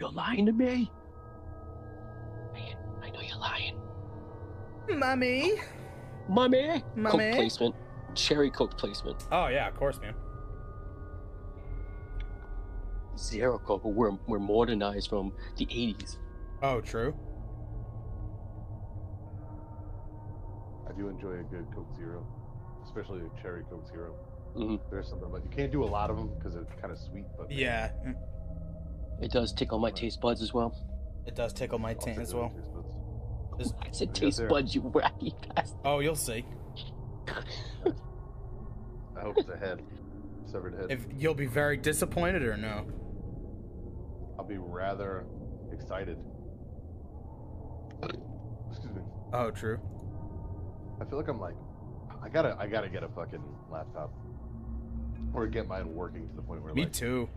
You're lying to me? Man, I know you're lying. Mummy. Mommy! Mommy. Coke placement. Cherry Coke placement. Oh yeah, of course, man. Zero Coke. We're, we're modernized from the 80s. Oh, true. I do enjoy a good Coke Zero, especially a cherry Coke 0 Mhm. There's something about you can't do a lot of them because it's kind of sweet, but Yeah, It does tickle my taste buds as well. it does tickle my I'll taint as well. taste buds. I said taste sir. buds, you wacky bastard. oh, you'll see. I hope it's a head, severed head. If you'll be very disappointed or no. I'll be rather excited. Excuse me. Oh, true. I feel like I'm like, I gotta, I gotta get a fucking laptop, or get mine working to the point where Me like, too.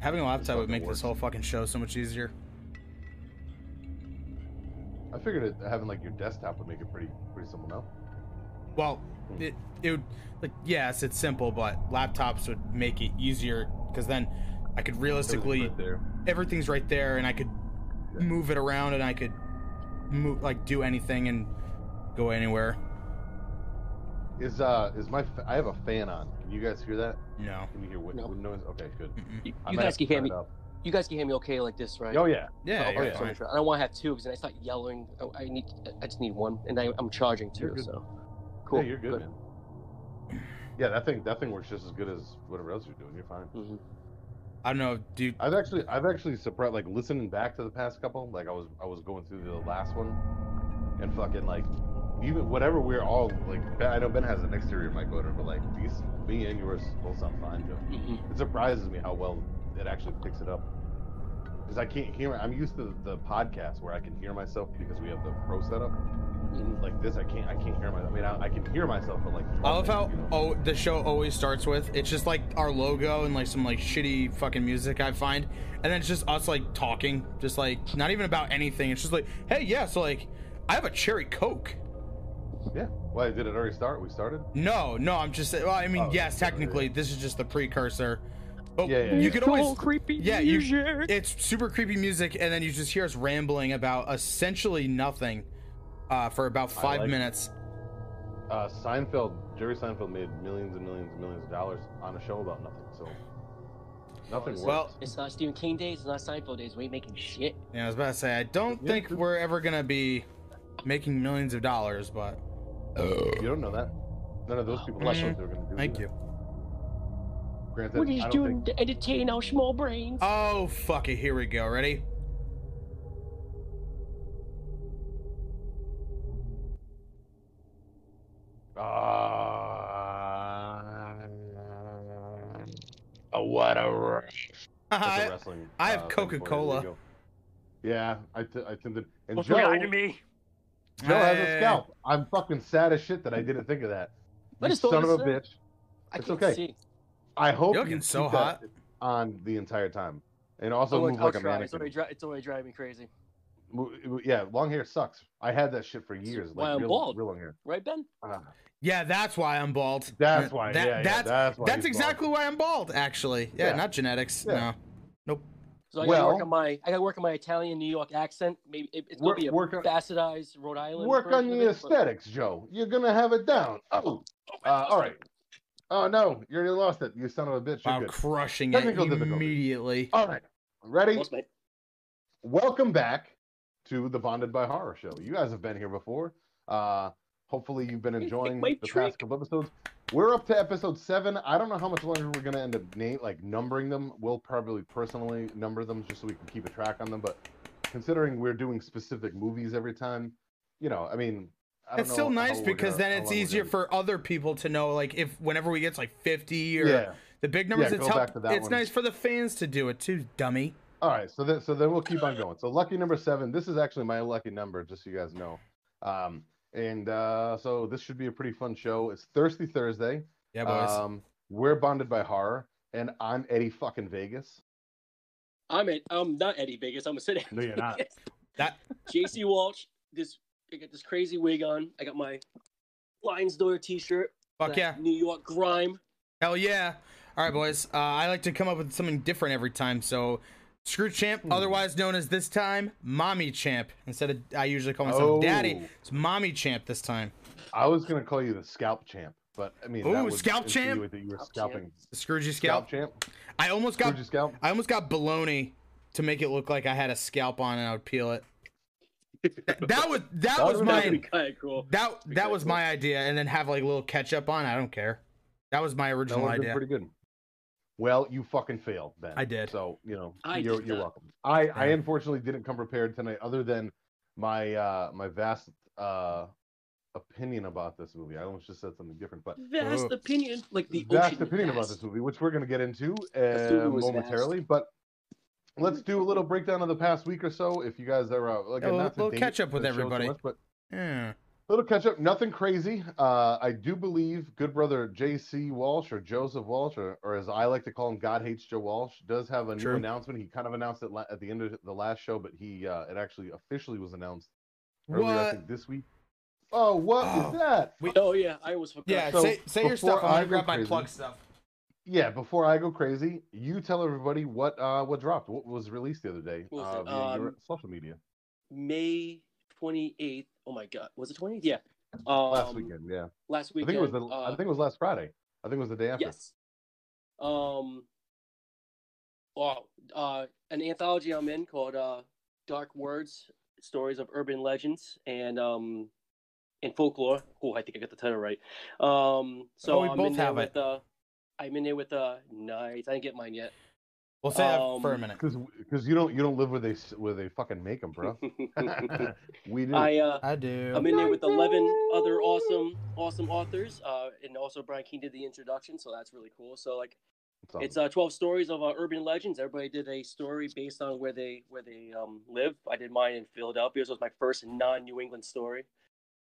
Having a laptop would make works. this whole fucking show so much easier. I figured it, having like your desktop would make it pretty, pretty simple now. Well, hmm. it it would like yes, it's simple, but laptops would make it easier because then I could realistically Everything's right there. everything's right there and I could Yeah. move it around and I could move like do anything and go anywhere. Is uh, is my, fa- I have a fan on. Can you guys hear that? No. Can you hear wind, No. wind noise? Okay, good. You, you guys can hear me. up. You guys can hear me okay like this, right? Oh yeah. Yeah, Oh, you're okay, so. I'm sure. I don't want to have two because then I start yelling. Oh, I need. I just need one, and I, I'm charging You're too. So, cool. Yeah, you're good, man. Yeah, that thing, that thing works just as good as whatever else you're doing. You're fine. hmm I don't know, dude. I've actually, I've actually surprised, like listening back to the past couple. Like I was, I was going through the last one, and fucking like, even whatever we're all like. Ben, I know Ben has an exterior mic motor, but like these, me and yours both sound fine, Joe. hmm It surprises me how well it actually picks it up. Because I can't hear. I'm used to the podcast where I can hear myself because we have the pro setup. hmm Like this, I can't. I can't hear myself. I mean, I, I can hear myself, but like. I love how you know? oh the show always starts with it's just like our logo and like some like shitty fucking music I find, and then it's just us like talking, just like not even about anything. It's just like, hey, yeah, so like I have a cherry coke. Yeah. Why did it already start? We started. No, no, I'm just well, I mean, Oh, yes, yeah, technically this is just the precursor, but Yeah, yeah, you yeah. could always creepy. yeah, you, it's super creepy music, and then you just hear us rambling about essentially nothing uh, for about five like minutes. Uh, Seinfeld, Jerry Seinfeld made millions and millions and millions of dollars on a show about nothing. So nothing works. Well- It's not Stephen King days. It's not Seinfeld days. We ain't making shit. Yeah, I was about to say, I don't think we're ever gonna be making millions of dollars, but you don't know that. None of those people Bless know what they're going to do. thank either. you. Granted, We're I doing think to entertain our small brains. Oh fuck it, here we go. Ready? Uh, oh, what a rush. That's a I, wrestling. I have uh, thing for you. There you Coca-Cola. Yeah, I, t- I tended. And Don't Joe, lie me. Joe has a scalp. I'm fucking sad as shit that I didn't think of that. Let You son of a this bitch. I It's can't okay. see. I hope You're you looking keep so that hot. on the entire time, and also I'll, move I'll like a try. It's mannequin. already, dri- it's already driving me crazy. Yeah, long hair sucks. I had that shit for years. why Like I'm real, bald. real long hair. Right, Ben? Ah, Yeah, that's why I'm bald. that's why. That- yeah, yeah, that's that's why. that's he's bald. exactly why I'm bald. Actually, yeah, Yeah. not genetics. Yeah. No. So I gotta work Well- on my I gotta work on my Italian New York accent. Maybe it, it's gonna be a work on- bastardized Rhode Island. Work on version of the but- aesthetics, Joe. You're gonna have it down. Oh, uh, all right. Oh no, you already lost it. You son of a bitch. You're Wow, good. crushing it Technical difficulty. immediately. All right, ready? Lost my- Welcome back to the Bonded by Horror Show. You guys have been here before. Uh, hopefully, you've been enjoying the trick. past couple episodes. We're up to episode seven. I don't know how much longer we're gonna end up name like numbering them. We'll probably personally number them just so we can keep a track on them. But considering we're doing specific movies every time, you know, I mean, I don't It's still know how nice because gonna- then it's easier gonna- for other people to know, like if whenever we get to like 50 or Yeah. the big numbers, Yeah, it's help, back to that it's one. nice for the fans to do it too, dummy. All right, so then so then we'll keep on going. So lucky number seven. This is actually my lucky number, just so you guys know. Um, and uh, so this should be a pretty fun show. It's Thirsty Thursday. Yeah, boys. Um, we're bonded by horror, and I'm Eddie fucking Vegas. I'm at, I'm not Eddie Vegas. I'm a city. No, you're not. that JC Walsh. This I got this crazy wig on. I got my Lions Door T-shirt. fuck yeah, New York grime. hell yeah. All right, boys. Uh, I like to come up with something different every time, so Scrooge Champ, Hmm. otherwise known as this time Mommy Champ. Instead of I usually call myself Daddy, Oh. it's Mommy Champ this time. I was gonna call you the scalp champ, but I mean, Ooh, that would scalp champ? That you were scalping. The Scroogey Scalp scalp. champ. I almost got Scrooge scalp. I almost got baloney to make it look like I had a scalp on and I would peel it. That, that was that That was would've That'd be my kind of cool. that that was cool. my idea, and then have like a little ketchup on. I don't care. That was my original would have been idea. pretty good. Well, you fucking failed, Ben. I did. So you know, I you're, you're welcome. I, I unfortunately didn't come prepared tonight, other than my uh my vast uh opinion about this movie. I almost just said something different, but Vast Ooh. opinion, like the vast ocean opinion about this movie, which we're going to get into uh, was momentarily. But let's do a little breakdown of the past week or so. If you guys are uh, like Yeah, a not to little date catch up with the so everybody. much, but Yeah. Little catch up. Nothing crazy. Uh, I do believe good brother J.C. Walsh or Joseph Walsh, or, or as I like to call him, God hates Joe Walsh, does have a new True. announcement. He kind of announced it la- at the end of the last show, but he uh, it actually officially was announced earlier. I think this week. Oh, what is Oh. that? Oh yeah, I was. forgot. Yeah. So, say say your stuff. I'm gonna grab my crazy- plug stuff. Yeah, before I go crazy, you tell everybody what uh what dropped, what was released the other day What uh, it? via your Um, social media May twenty eighth. Oh my god, was it 20th? Yeah. Um, last weekend. Yeah, Last week. I think it was the uh, I think it was last Friday. I think it was the day after. Yes. Um. Wow. Uh, an anthology I'm in called uh, "Dark Words: Stories of Urban Legends and um, and Folklore." Oh, I think I got the title right. Um, so Oh, we I'm both in there have with it. uh, I'm in there with uh, nice. I didn't get mine yet. We'll say that for a Um, minute. Because because you don't you don't live where they where they fucking make them, bro. we do. I uh, I do. I'm in there with 11 other awesome, awesome authors, uh, and also Brian Keene did the introduction, so that's really cool. So like, It's awesome. it's uh, 12 stories of uh, urban legends. Everybody did a story based on where they where they um, live. I did mine in Philadelphia. This was my first non-New England story.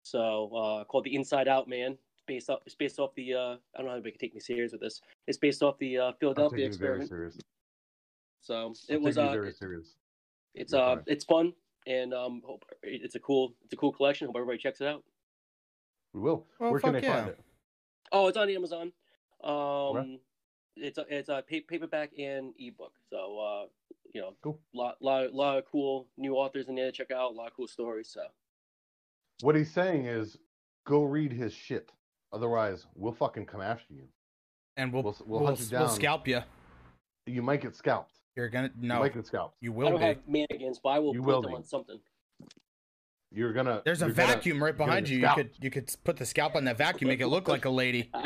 So uh, called the Inside Out Man. It's based off. It's based off the. Uh, I don't know how anybody can take me serious with this. It's based off the uh, I'm Philadelphia taking you very experiment. Serious. So it was. taking Uh, very it- serious. it's You're uh, fine. it's fun, and um, hope it's a cool, it's a cool collection. Hope everybody checks it out. We will. Well, Where can fuck they find it? Oh, it's on Amazon. Um, it's a, it's a pa- paperback and ebook. So uh, you know, Cool. lot lot lot of cool new authors in there to check out. A lot of cool stories. So What he's saying is, go read his shit. Otherwise, we'll fucking come after you. and we'll we'll- we'll, we'll we'll, hunt you down. scalp you. You might get scalped. You're gonna You no. might get scalped. You I will don't be. have mannequins, but I will You put will them be. on something. You're gonna. There's a you're gonna- vacuum right gonna behind you. You could you could put the scalp on that vacuum, make it look like a lady.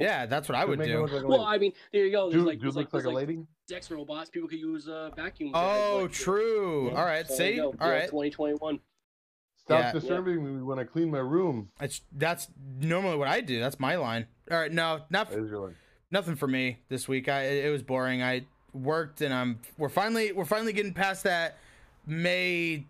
Yeah, that's what I would do. like Well. I mean, there you go. There's dude, like, dude there's like, like a lady. sex robots. People could use uh, vacuum. Oh, like, true. yeah. All right, So see, you go. all Yeah, right. 2021. Stop Yeah. disturbing me when I clean my room. It's that's normally what I do. That's my line. All right, no, not That is nothing for me this week. I it was boring. I worked and I'm we're finally we're finally getting past that May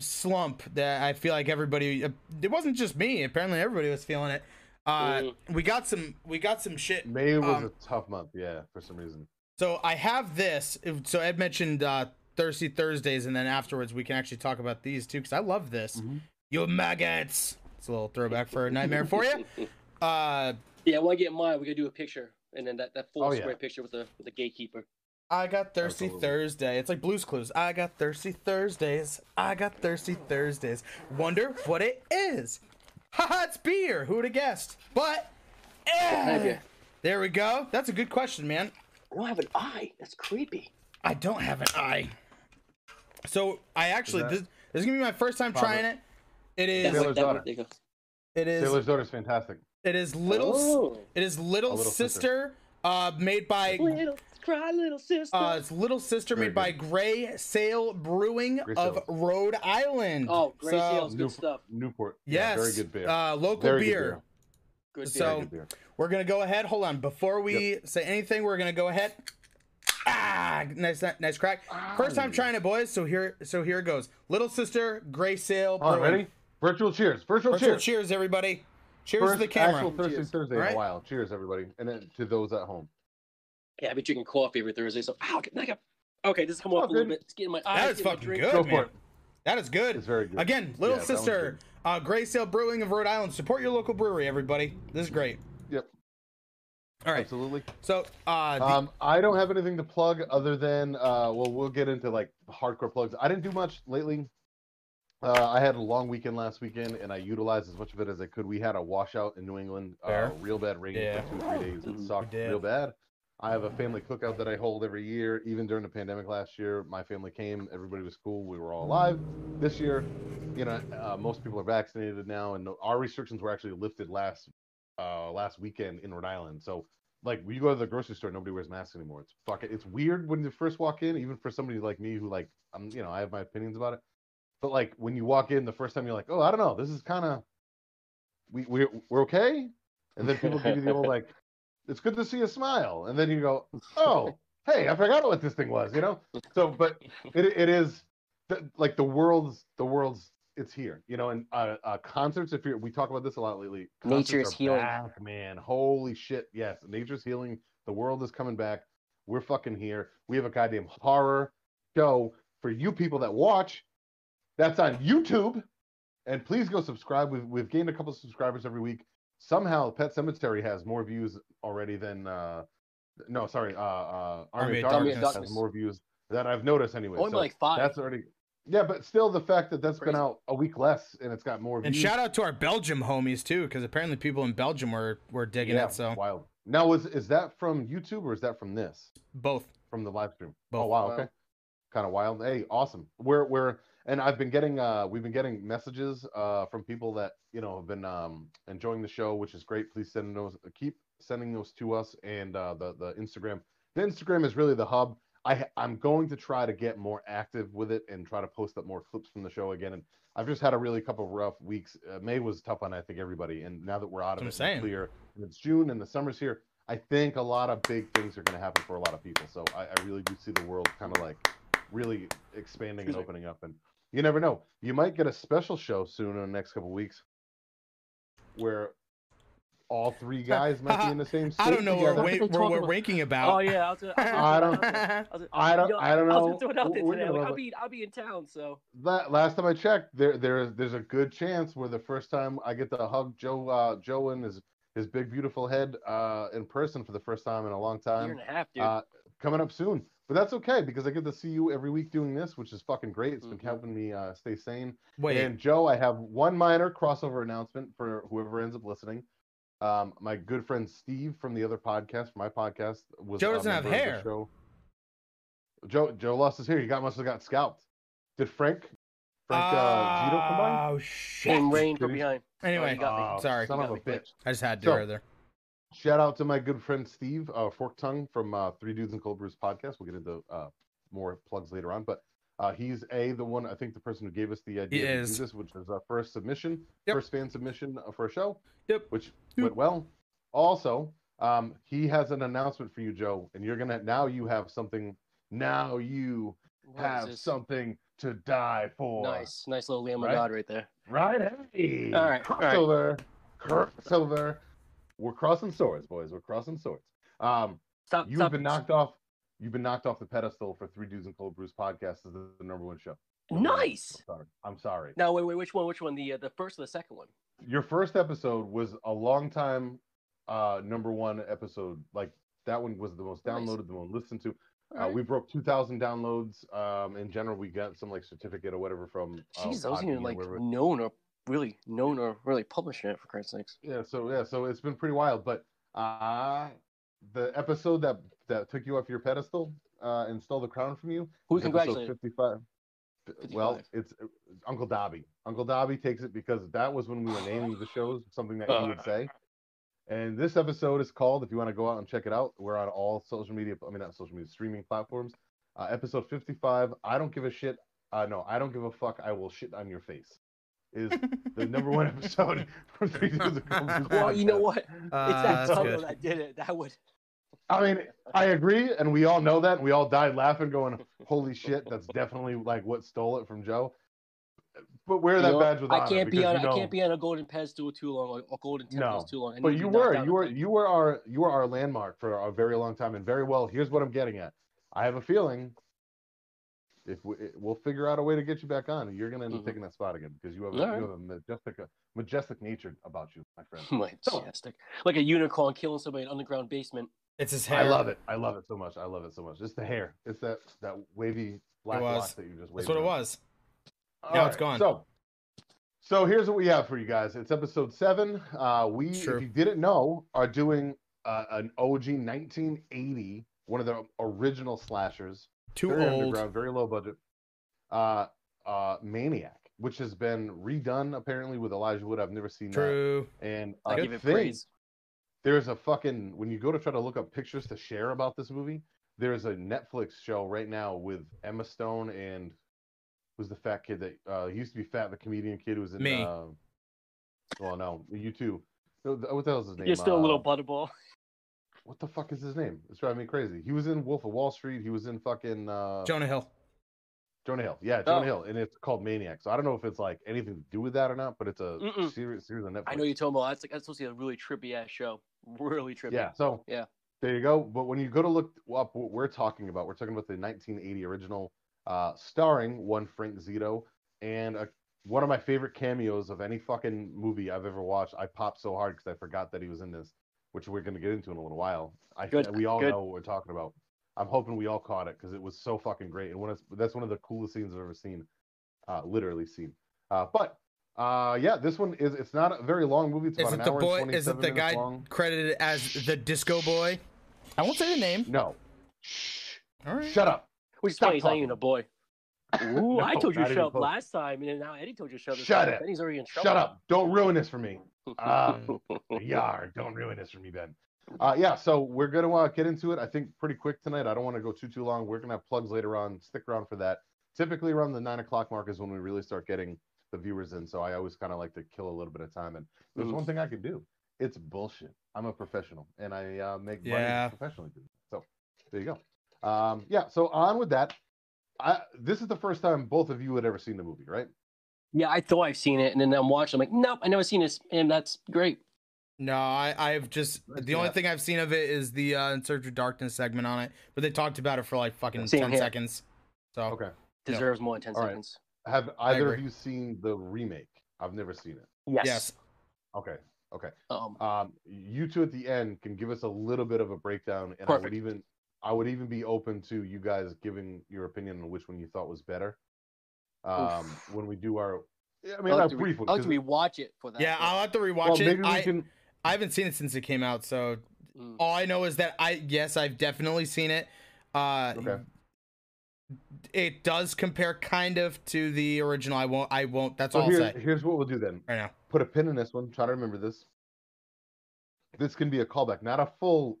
slump that I feel like everybody it wasn't just me. Apparently everybody was feeling it. Uh Mhm. we got some we got some shit. May was Um, a tough month, yeah, for some reason. So I have this. So Ed mentioned uh Thirsty Thursdays and then afterwards we can actually talk about these too cuz I love this. Mhm. You maggots. It's a little throwback for a nightmare for you. Uh Yeah, when I get mine, we gotta do a picture, and then that, that full Oh, yeah. square picture with the with the gatekeeper. I got thirsty Absolutely. Thursday. It's like Blue's Clues. I got thirsty Thursdays. I got thirsty Thursdays. Wonder what it is. Haha, it's beer. Who would have guessed? But eh, there we go. That's a good question, man. I don't have an eye. That's creepy. I don't have an eye. So I actually that- this, this is gonna be my first time Father. trying it. It is That Sailor's one- that daughter. one- there you go. it is Sailor's daughter's fantastic. It is little s- Oh. it is little, Little sister, Sister. uh made by Little cry, little sister. uh it's little sister Very made by Grey Sail Brewing Gray of Sail. Rhode Island. oh, Gray So- sales, good New- stuff. Newport. Yes. Yeah, very good beer. Uh, local Very good beer. beer. Good So- beer. Very good beer. We're gonna go ahead. Hold on. Before we say anything, we're gonna go ahead. Ah, nice, nice crack. First time Ow. trying it, boys. So here, so here it goes. Little sister, Grey Sail. Hold on, Brewing. ready? Virtual cheers. Virtual Virtual cheers. cheers, everybody. Cheers First to the camera. actual Thursday Cheers. Thursday in a while. Cheers, everybody, and then to those at home. Yeah, I've been drinking coffee every Thursday, so ow, get, get, okay, this is coming Oh, off a little bit. It's getting my eyes. That is fucking drink. good, Go man. That is good. It's very good. Again, little Yeah, sister, uh, Grey Sail Brewing of Rhode Island. Support your local brewery, everybody. This is great. Yep. All right. Absolutely. So, uh, the- Um, I don't have anything to plug other than uh, well, we'll get into like hardcore plugs. I didn't do much lately. Uh, I had a long weekend last weekend, and I utilized as much of it as I could. We had a washout in New England, uh, real bad rain Yeah. for two three days. It Mhm. sucked real bad. I have a family cookout that I hold every year. Even during the pandemic last year, my family came. Everybody was cool. We were all alive. This year, you know, uh, most people are vaccinated now, and our restrictions were actually lifted last uh, last weekend in Rhode Island. So like when you go to the grocery store, nobody wears masks anymore. It's fucking it's weird when you first walk in, even for somebody like me who like I'm you know, I have my opinions about it. But like when you walk in the first time you're like, Oh, I don't know, this is kinda we we're we're okay. And then people give you the old like, it's good to see a smile. And then you go, Oh, hey, I forgot what this thing was, you know? So but it it is the, like the world's the world's it's here, you know, and uh, uh concerts. If you're, we talk about this a lot lately. Nature concerts is healing. back, man. Holy shit, yes, nature's healing. The world is coming back. We're fucking here. We have a goddamn horror show for you people that watch. That's on YouTube, and please go subscribe. We've we've gained a couple of subscribers every week. Somehow, Pet Sematary has more views already than. uh No, sorry, uh, uh Army, of Darkness, Darkness. has more views that I've noticed anyway. Only So like five. that's already. Yeah, but still, the fact that that's been out a week less and it's got more Views. and shout out to our Belgium homies too, because apparently people in Belgium were were digging yeah, it. So wild. Now, is is that from YouTube or is that from this? both. from the live stream. Oh wow, Wow. okay. Kind of wild. Hey, awesome. We're we're and I've been getting uh we've been getting messages uh from people that, you know, have been um enjoying the show, which is great. Please send those keep sending those to us and uh the the Instagram. The Instagram is really the hub. I I'm going to try to get more active with it and try to post up more clips from the show again and I've just had a really couple of rough weeks. Uh, May was tough on I think everybody and now that we're out of That's it what I'm and saying. clear and it's June and the summer's here, I think a lot of big things are going to happen for a lot of people. So I, I really do see the world kind of like really expanding and me. opening up. And you never know. You might get a special show soon in the next couple weeks where all three guys might be in the same state I don't know together. what What we're, we're, we're ranking about. Oh yeah, I was, gonna- I was, I don't- I was, I don't- yo, I don't I was know. gonna throw it out there We're today. gonna Like, love I'll be I'll be in town, so La- last time I checked, there there's there's a good chance where the first time I get to hug Joe uh, Joe and his his big beautiful head uh, in person for the first time in a long time. year and a half, dude. uh, coming up soon. But that's okay because I get to see you every week doing this, which is fucking great. It's been Mhm. helping me uh, stay sane. Wait, And Joe, I have one minor crossover announcement for whoever ends up listening. Um, my good friend Steve from the other podcast, my podcast, was Joe doesn't have member of the hair. Show. Joe Joe lost his hair. He got must have got scalped. Did Frank Frank uh, Zito come by? Oh shit. Came rain from behind. Anyway, Oh, got me. Sorry. son You of a got bitch. I just had to So- there. Shout out to my good friend Steve, uh, Fork Tongue from uh, Three Dudes and Cold Brews podcast. We'll get into uh, more plugs later on, but uh, he's a the one I think the person who gave us the idea to do this, which is our first submission, Yep. first fan submission uh, for a show, Yep. which Yep. went well. Also, um, he has an announcement for you, Joe, and you're gonna now you have something. Now you What is have something to die for. Nice, nice little Lamb of Right? God right there. Right? Hey, All right, all right. crossover, crossover. We're crossing swords, boys. We're crossing swords. Um, Stop, you've stop. been knocked off. You've been knocked off the pedestal for Three Dudes and Cold Brews podcast as the, the number one show. Nice. I'm sorry. I'm sorry. Now wait, wait, which one? Which one? The uh, the first or the second one? Your first episode was a long time uh, number one episode. Like that one was the most Nice. downloaded, the most listened to. Uh, we broke 2,000 downloads. Um, in general, we got some like certificate or whatever from. uh, Jeez, I wasn't even like known or really known or really publishing it for Christ's sakes. yeah so yeah so it's been pretty wild but uh the episode that that took you off your pedestal uh and stole the crown from you Who is episode congratulated? 55 well it's uh, uncle dobby. Uncle dobby takes it because that was when we were naming the shows something that he would say. And this episode is called if you want to go out and check it out we're on all social media i mean not social media streaming platforms. Uh, episode 55 i don't give a shit uh no i don't give a fuck i will shit on your face is the number one episode from three dudes of Cold Brew Well, you know Podcast. what? It's Uh, that that's title good. that did it. That would. I mean, I agree, and we all know that. We all died laughing, going, "Holy shit!" That's definitely like what stole it from Joe. But wear You that know, badge with I honor can't be because on. you know- I can't be on a golden pedestal too long, or a golden temple No, too long. I But you were, you were, you were our, you were our landmark for a very long time, and very well. Here's what I'm getting at. I have a feeling if we we'll figure out a way to get you back on, you're gonna end up Mhm. taking that spot again because you have, a, All you have a majestic, majestic nature about you, my friend. Majestic. Like a unicorn killing somebody in an underground basement. It's his hair. I love it. I love it so much. I love it so much. It's the hair. It's that that wavy black was. lock that you just. That's waved what it was. All Now it's gone. So, so here's what we have for you guys. It's episode seven. Uh, we, Sure. if you didn't know, are doing uh, an OG 1980, one of the original slashers. Too very old. underground, very low budget. Uh, uh, Maniac, which has been redone apparently with Elijah Wood. I've never seen True. that. And I I give it think praise. there's a fucking when you go to try to look up pictures to share about this movie, there's a Netflix show right now with Emma Stone and who's the fat kid that uh he used to be fat, the comedian kid who was in Me. uh, well no, you too. No, th- What the hell is his name? You're still a little Uh, butterball. What the fuck is his name? It's driving me crazy. He was in Wolf of Wall Street. He was in fucking uh, Jonah Hill. Jonah Hill. Yeah, Jonah Oh. Hill, and it's called Maniac. So I don't know if it's like anything to do with that or not, but it's a Mm-mm. series series on Netflix. I know you're talking about. That's like that's supposed to be a really trippy ass show. Really trippy. Yeah. So Yeah. there you go. But when you go to look up what we're talking about, we're talking about the 1980 original, uh, starring one Frank Zito and a, one of my favorite cameos of any fucking movie I've ever watched. I popped so hard because I forgot that he was in this, which we're going to get into in a little while. I Good, we all good. know what we're talking about. I'm hoping we all caught it because it was so fucking great, and one of, that's one of the coolest scenes I've ever seen, uh, literally seen. Uh, but uh, yeah, this one is it's not a very long movie. It's Is about it an the hour boy? and Is it the guy long. credited as the Disco Boy? I won't say the name. No. Shh. All right. Shut up. Which is Stop funny. He's not talking. even a boy. Ooh, I told you not to even shut up close. last time, and now Eddie told you to shut up. this Shut time. it. Benny's already in trouble. Shut up. Don't ruin this for me. Uh, Yar, don't ruin this for me, Ben. Uh, yeah, so we're going to uh, get into it, I think, pretty quick tonight. I don't want to go too, too long. We're going to have plugs later on. Stick around for that. Typically, around the 9 o'clock mark is when we really start getting the viewers in. So I always kind of like to kill a little bit of time. And there's Mhm. one thing I can do it's bullshit. I'm a professional, and I uh, make Yeah. money professionally. So there you go. Um, yeah, so on with that. I, this is the first time both of you had ever seen the movie, right? Yeah, I thought I've seen it, and then I'm watching. I'm like, nope, I never seen this, and that's great. No, I, I've just the do only thing I've seen of it is the uh, In Search of Darkness segment on it, but they talked about it for like fucking Same ten here. seconds. So Okay. No. Deserves more than ten All right. seconds. Have either of you seen the remake? I've never seen it. Yes. yes, Okay. Okay. Um, Um, you two at the end can give us a little bit of a breakdown, and I would even, I would even be open to you guys giving your opinion on which one you thought was better. Um, when we do our, I mean, I not like, to, re- brief one. I like to 'cause- rewatch it for that. yeah, but- I'll have to rewatch well, it. maybe we I can. I haven't seen it since it came out, so Mm. all I know is that I yes, I've definitely seen it. Uh, Okay. It does compare kind of to the original. I won't. I won't. That's So all I'll here, say here's what we'll do then. right now. Put a pin in this one. Try to remember this. This can be a callback, not a full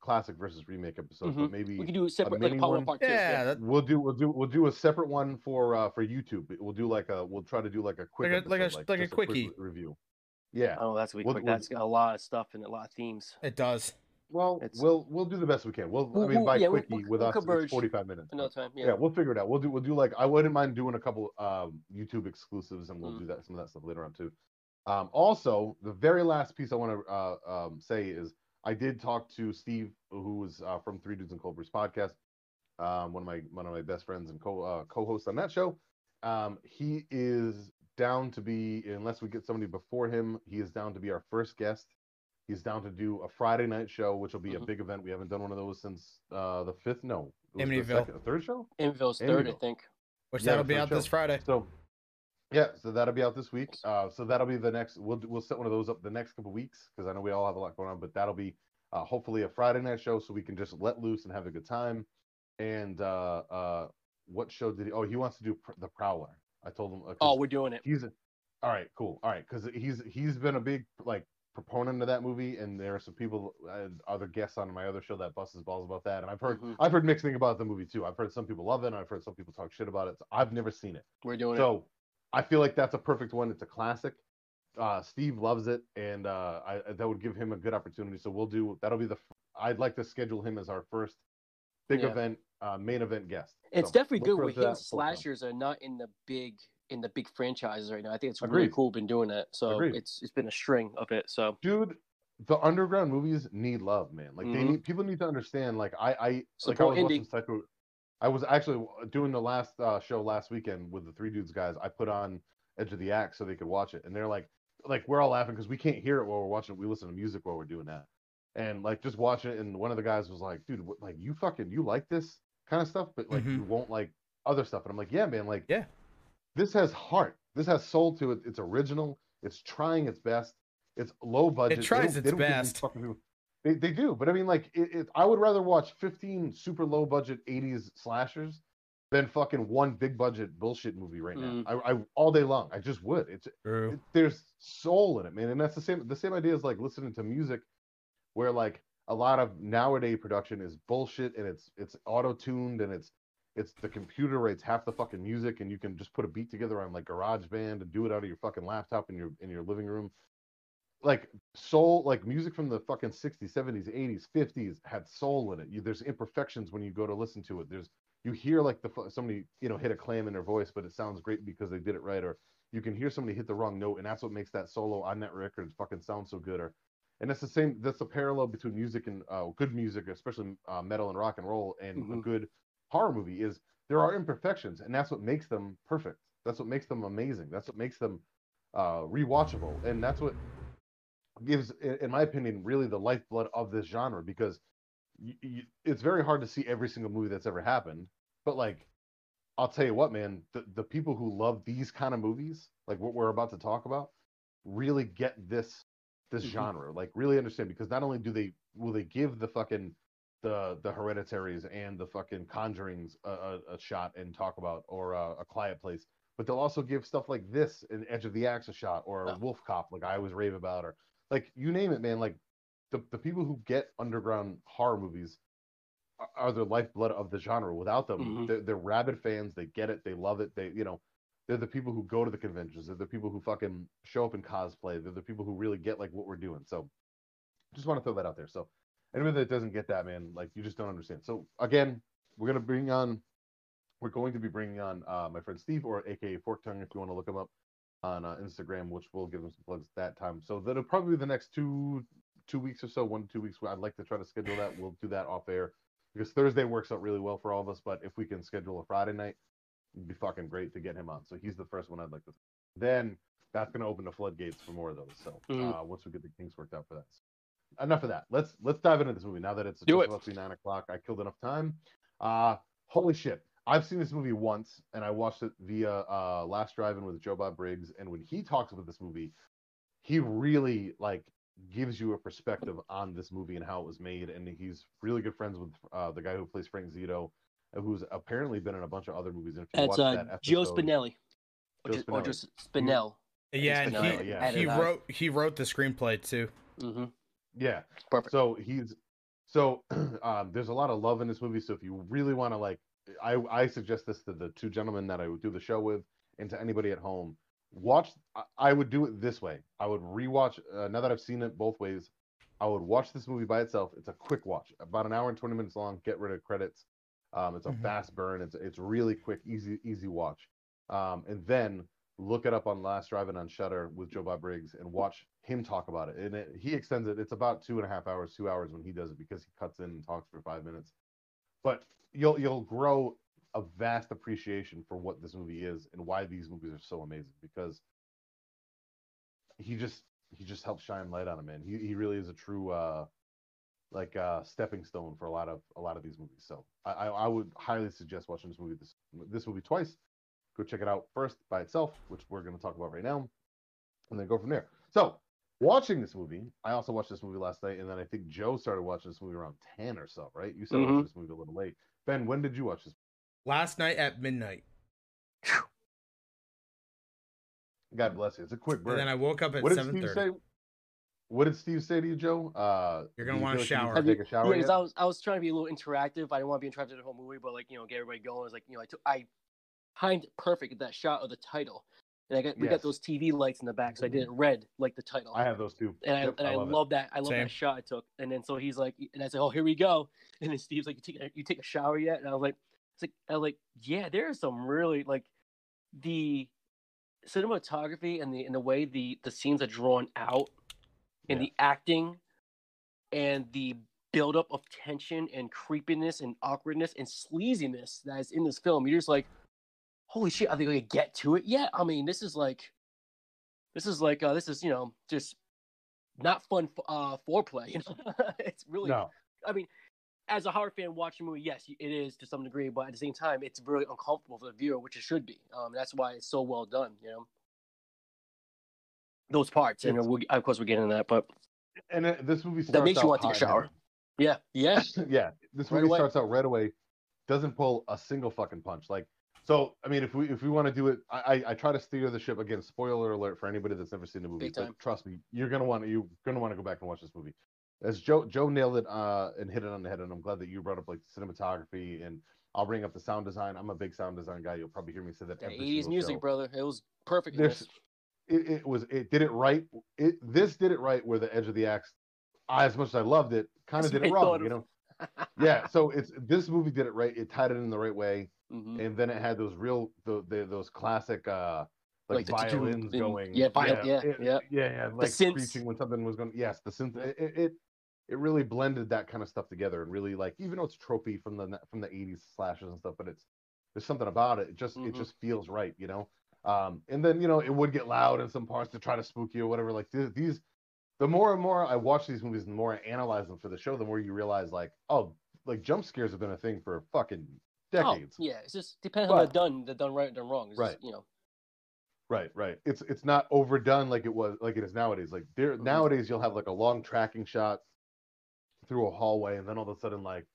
classic versus remake episode, but Mhm. maybe we can do a separate, mini like part one, one? part two. Yeah, that, We'll do we'll do we'll do a separate one for uh for YouTube. We'll do like a we'll try to do like a quick Like a- like a- episode, like a just quick quickie. review. Yeah. Oh, that's gonna We'll- quick. we'll- That's got a lot of stuff and a lot of themes. it does. Well, It's- we'll we'll do the best we can. We'll, I We'll- mean by yeah, we'll- quickie we'll- with we'll us it's 45 minutes. Another time. Yeah. Yeah. we'll figure it out. We'll do we'll do like I wouldn't mind doing a couple um YouTube exclusives and we'll Mm. do that some of that stuff later on too. Um also, the very last piece I want to uh, um, say is I did talk to Steve who was uh, from Three Dudes and Cold Brews podcast. Um one of my one of my best friends and co uh, co-hosts on that show. Um he is down to be unless we get somebody before him, he is down to be our first guest. He's down to do a Friday night show, which will be a Mhm. big event. We haven't done one of those since uh, the fifth. No, it was the Amityville. second, third show. Inville's third, I think. Which Yeah, that'll be first out this. Friday. So, yeah, so that'll be out this week. Uh, so that'll be the next. We'll we'll set one of those up the next couple weeks because I know we all have a lot going on. But that'll be uh, hopefully a Friday night show, so we can just let loose and have a good time. And uh, uh, what show did he? Oh, he wants to do pr- the Prowler. I told him. uh, Oh, we're doing it. he's a, all right, cool, all right, because he's he's been a big like proponent of that movie, and there are some people, uh, other guests on my other show that busts balls about that, and I've heard Mhm. I've heard mixed thing about the movie too. I've heard some people love it, and I've heard some people talk shit about it. So I've never seen it, We're doing it. so I feel like that's a perfect one. It's a classic. Uh, Steve loves it, and uh, I, that would give him a good opportunity. So we'll do that'll be the. I'd like to schedule him as our first big Yeah. event, uh, main event guest. It's So definitely good forward where to that his full time. slashers are not in the big in the big franchises right now. I think it's really cool been doing that. So Agreed. it's it's been a string of it. So dude the underground movies need love man like they Mhm. need people need to understand like i i like i Support was watching indie. psycho I was actually doing the last uh, show last weekend with the three dudes guys. I put on Edge of the Axe so they could watch it, and they're like, like we're all laughing because we can't hear it while we're watching it. We listen to music while we're doing that, and like just watch it. And one of the guys was like, "Dude, what, like you fucking you like this kind of stuff, but like Mhm. you won't like other stuff." And I'm like, "Yeah, man, like Yeah. this has heart. This has soul to it. It's original. It's trying its best. It's low budget. They tries its they don't give these best. fucking They, they do, but I mean, like, it, it, I would rather watch 15 super low budget 80s slashers than fucking one big budget bullshit movie right now. Mm. I, I all day long. I just would. It's it, there's soul in it, man, and that's the same. The same idea as like listening to music, where like a lot of nowadays production is bullshit and it's it's auto tuned and it's it's the computer writes half the fucking music and you can just put a beat together on like GarageBand and do it out of your fucking laptop in your in your living room. Like soul, like music from the fucking 60s, 70s, 80s, 50s had soul in it. You, there's imperfections when you go to listen to it. There's you hear like the somebody you know hit a clam in their voice, but it sounds great because they did it right, or you can hear somebody hit the wrong note, and that's what makes that solo on that record fucking sound so good. Or and that's the same. That's the parallel between music and uh, good music, especially uh, metal and rock and roll, and a Mhm. good horror movie is there are imperfections, and that's what makes them perfect. That's what makes them amazing. That's what makes them uh, rewatchable, and that's what gives, in my opinion, really the lifeblood of this genre because y y it's very hard to see every single movie that's ever happened. But like, I'll tell you what, man, the, the people who love these kind of movies, like what we're about to talk about, really get this this Mhm. genre. Like, really understand because not only do they will they give the fucking the the hereditaries and the fucking conjurings a, a, a shot and talk about or a, a quiet place but they'll also give stuff like this an edge of the axe a shot or a wolf cop like i always rave about or like you name it man like the, the people who get underground horror movies are, are the lifeblood of the genre. Without them Mhm. they're, they're rabid fans they get it they love it they you know they're the people who go to the conventions they're the people who fucking show up in cosplay they're the people who really get like what we're doing. So just want to throw that out there. So anyone that doesn't get that man like you just don't understand. So again we're going to bring on we're going to be bringing on uh, my friend steve or aka fork tongue if you want to look him up on uh, instagram which we'll give him some plugs that time so that'll probably be the next two two weeks or so one two weeks i'd like to try to schedule that we'll do that off air because thursday works out really well for all of us but if we can schedule a friday night it'd be fucking great to get him on so he's the first one i'd like to then that's going to open the floodgates for more of those so Mhm. uh, once we get the kinks worked out for that enough of that. Let's let's dive into this movie now that it's Do just it. about to be nine o'clock. I killed enough time. Uh holy shit. I've seen this movie once and I watched it via uh Last Drive-In with Joe Bob Briggs. And when he talks about this movie, he really like gives you a perspective on this movie and how it was made. And he's really good friends with uh the guy who plays Frank Zito, who's apparently been in a bunch of other movies. And if you That's uh, that Joe Spinelli. Or Joe just, or just Spinell. Yeah, and Spinelli, he, yeah. he wrote he wrote the screenplay too. Mm-hmm. Yeah. Perfect. So he's so um, there's a lot of love in this movie. So if you really want to like, I I suggest this to the two gentlemen that I would do the show with, and to anybody at home. Watch. I, would do it this way. I would rewatch. Uh, now that I've seen it both ways, I would watch this movie by itself. It's a quick watch, about an hour and twenty minutes long. Get rid of credits. Um, it's a Mhm. fast burn. It's it's really quick, easy easy watch. Um, and then look it up on Last Drive-In on Shudder with Joe Bob Briggs and watch him talk about it. And it, he extends it. It's about two and a half hours, two hours when he does it because he cuts in and talks for five minutes. But you'll you'll grow a vast appreciation for what this movie is and why these movies are so amazing because he just he just helps shine light on it, man. He he really is a true uh like uh stepping stone for a lot of a lot of these movies. So I I, I would highly suggest watching this movie this this movie twice. Go check it out first by itself, which we're going to talk about right now, and then go from there. So watching this movie, I also watched this movie last night, and then I think Joe started watching this movie around ten or so, right? You started Mhm. watching this movie a little late. Ben, when did you watch this? Last night at midnight. God bless you. It's a quick break. And then I woke up at what did Steve say? What did Steve say to you, Joe? Uh, You're gonna wanna feel like you need shower. to Have you- Take a shower. Yeah, because? I was I was trying to be a little interactive. I didn't want to be interrupted in the whole movie, but like you know, get everybody going. I was like, you know, I took I timed perfect that shot of the title, and I got we Yes. got those TV lights in the back, so I mm-hmm. did it red like the title. I have those too, and I, Yep, and I, love love, that. I love Same. that shot I took. And then so he's like, and I said, "Oh, here we go." And then Steve's like, "You take a, you take a shower yet?" And I was like, "It's like I was like, yeah, there is some really like the cinematography and the and the way the the scenes are drawn out, and Yeah. the acting, and the buildup of tension and creepiness and awkwardness and sleaziness that is in this film. You're just like, holy shit, are they gonna get to it yet? I mean, this is like, this is like, uh, this is you know just not fun uh, foreplay. You know, it's really. No. I mean, as a horror fan watching a movie, yes, it is to some degree, but at the same time, it's really uncomfortable for the viewer, which it should be. Um, that's why it's so well done. You know, those parts, and we'll, of course we're getting into that, but And it, this movie starts that makes you want to take a shower. Yeah, yeah. yeah, this movie away. starts out right away. Doesn't pull a single fucking punch. Like, so I mean, if we if we want to do it, I I, try to steer the ship again. Spoiler alert for anybody that's never seen the movie. But trust me, you're gonna want to you're gonna want to go back and watch this movie. As Joe Joe nailed it uh, and hit it on the head, and I'm glad that you brought up like cinematography and I'll bring up the sound design. I'm a big sound design guy. You'll probably hear me say that. Every 80s music, show. brother. It was perfect. this. it, it was it did it right. It this did it right where the edge of the axe. I, as much as I loved it, kind of did it wrong. You know. yeah. So it's this movie did it right. It tied it in the right way, Mhm. and then it had those real the, the those classic uh like, Like violins and- going. yeah, viol- yeah, it- yeah. yeah, yeah, like screeching when something was going. Yes, the synth. It, it it it really blended that kind of stuff together and really like even though it's tropey from the from the 80s slashes and stuff, but it's there's something about it. It just it Mhm. just feels right, you know. Um, and then you know it would get loud in some parts to try to spook you or whatever. Like th- these, the more and more I watch these movies, and the more I analyze them for the show, the more you realize like, oh, like jump scares have been a thing for fucking decades. Oh, yeah, it's just depends on But- they're done. They're done right, done wrong. It's just, Right. you know. Right, right. It's it's not overdone like it was like it is nowadays. Like there Mhm. nowadays you'll have like a long tracking shot through a hallway and then all of a sudden like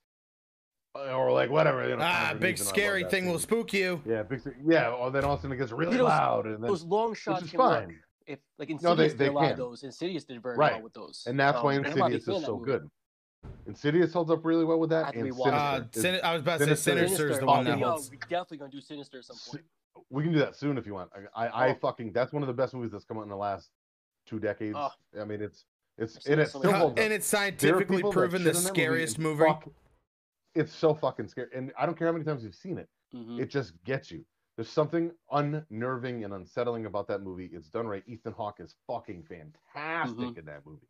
uh, or like whatever, you know. Ah, big and I love scary that thing will spook you. Yeah, big yeah, or then all of a sudden it gets really Those- loud and then Those long shots which shots is can work. fine. If like No, Insidious they- did they a lot of can. those. Insidious did very Right. well with those. And that's why Um, I'm not a big Insidious is so that movie. good. Insidious holds up really well with that. And Sinister Uh, Sin- I was about to say Sinister is- Sinister is the Sinister. one oh, that we, holds. we definitely gonna do Sinister at some point. we can do that soon if you want. I I, I Oh. fucking that's one of the best movies that's come out in the last two decades. Oh. I mean it's it's I've and it it still holds up. and it's scientifically proven the shit on that scariest and movie. fuck- it's so fucking scary, and I don't care how many times you've seen it. Mhm. It just gets you. There's something unnerving and unsettling about that movie. It's done right. Ethan Hawke is fucking fantastic Mhm. in that movie.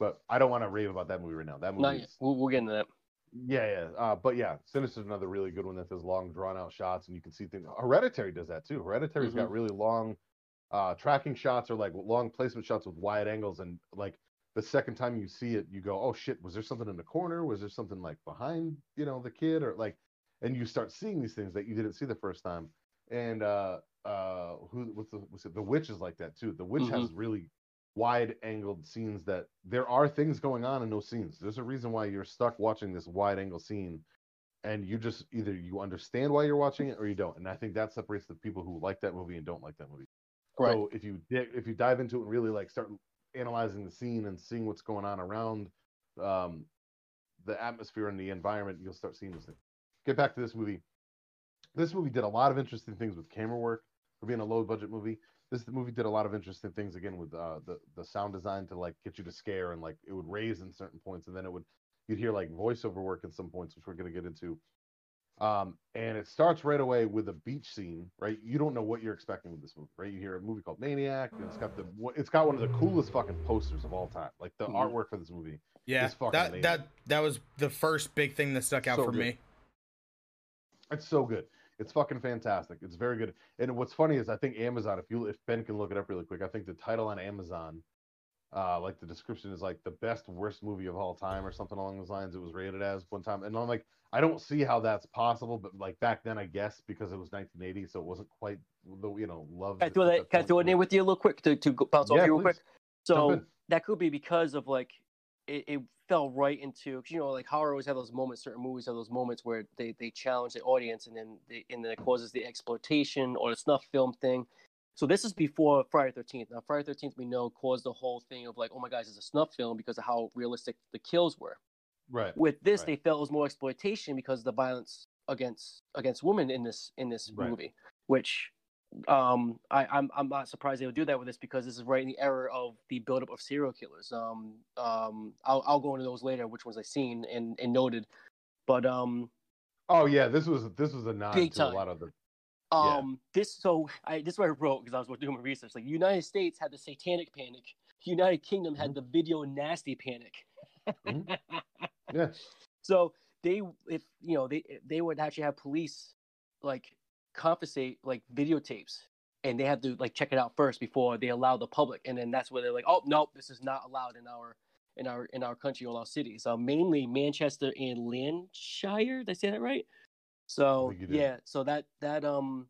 But I don't want to rave about that movie right now. That movie, We'll, we'll get into that. yeah, yeah. Uh, but yeah, Sinister is another really good one that has long, drawn out shots, and you can see things. Hereditary does that too. Hereditary's got really long uh, tracking shots or like long placement shots with wide angles, and like the second time you see it, you go, "Oh shit, was there something in the corner? Was there something like behind, you know, the kid, or like?" And you start seeing these things that you didn't see the first time. And uh, uh, who what's the what's it? The witch is like that too. The witch has really wide angled scenes that there are things going on in those scenes. There's a reason why you're stuck watching this wide angle scene and you just either you understand why you're watching it or you don't. And I think that separates the people who like that movie and don't like that movie. Right. So if you if you dive into it and really like start analyzing the scene and seeing what's going on around um, the atmosphere and the environment, you'll start seeing this thing. Get back to this movie. This movie did a lot of interesting things with camera work for being a low budget movie. This movie did a lot of interesting things again with uh, the the sound design to like get you to scare and like it would raise in certain points and then it would you'd hear like voiceover work in some points which we're going to get into. Um, and it starts right away with a beach scene, right? You don't know what you're expecting with this movie, right? You hear a movie called Maniac, and it's got the it's got one of the coolest fucking posters of all time. Like the Mhm. artwork for this movie Yeah, that amazing. that that was the first big thing that stuck out So for good. me. It's so good. It's fucking fantastic. It's very good. And what's funny is I think Amazon, if you if Ben can look it up really quick, I think the title on Amazon, uh, like the description is like the best worst movie of all time or something along those lines. It was rated as one time, and I'm like, I don't see how that's possible, but like back then, I guess because it was 1980, so it wasn't quite the you know love. Can I throw that? Can I throw it in with you a little quick to, to go- bounce off you real please. quick? So that could be because of like it, it fell right into you know like horror always have those moments. Certain movies have those moments where they they challenge the audience and then they, and then it causes the exploitation or the snuff film thing. So this is before Friday Thirteenth. Now Friday Thirteenth we know caused the whole thing of like oh my gosh it's a snuff film because of how realistic the kills were. Right. With this Right. they felt it was more exploitation because of the violence against against women in this in this Right. movie, which um I, I'm I'm not surprised they would do that with this because this is right in the era of the buildup of serial killers. Um um I'll I'll go into those later, which ones I've seen and, and noted. But um Oh yeah, this was this was a nod to time. a lot of the. um this so I this is what I wrote because I was doing my research. Like United States had the satanic panic, United Kingdom Mm-hmm. had the video nasty panic. Mhm. Yeah. So they, if you know, they they would actually have police like confiscate like videotapes, and they have to like check it out first before they allow the public, and then that's where they're like, oh no, this is not allowed in our in our in our country or our cities. Uh, mainly Manchester and Lancashire. Did I say that right? So think you did. yeah, so that that um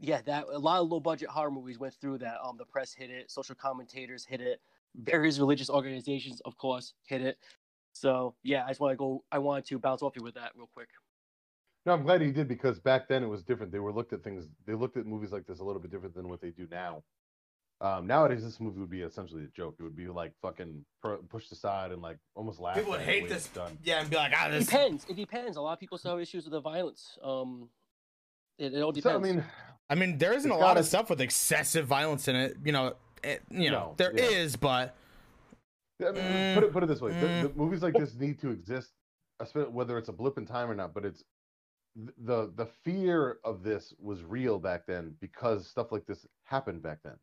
yeah, that a lot of low budget horror movies went through that. Um, the press hit it, social commentators hit it, various religious organizations, of course, hit it. So yeah, I just want to go. I wanted to bounce off you with that real quick. No, I'm glad he did because back then it was different. They were looked at things. They looked at movies like this a little bit different than what they do now. Um, nowadays, this movie would be essentially a joke. It would be like fucking pu- pushed aside and like almost laughed. People would hate this. it's Done. Yeah, and be like, ah, It this. depends. It depends. A lot of people still have issues with the violence. Um, it, it all So, depends. I mean, I mean, there isn't a lot gotta- of stuff with excessive violence in it. You know, it, you know, No, there is, yeah. but I mean, Mm, put it put it this way: mm. the movies like this need to exist, espe- whether it's a blip in time or not. But it's th- the the fear of this was real back then because stuff like this happened back then.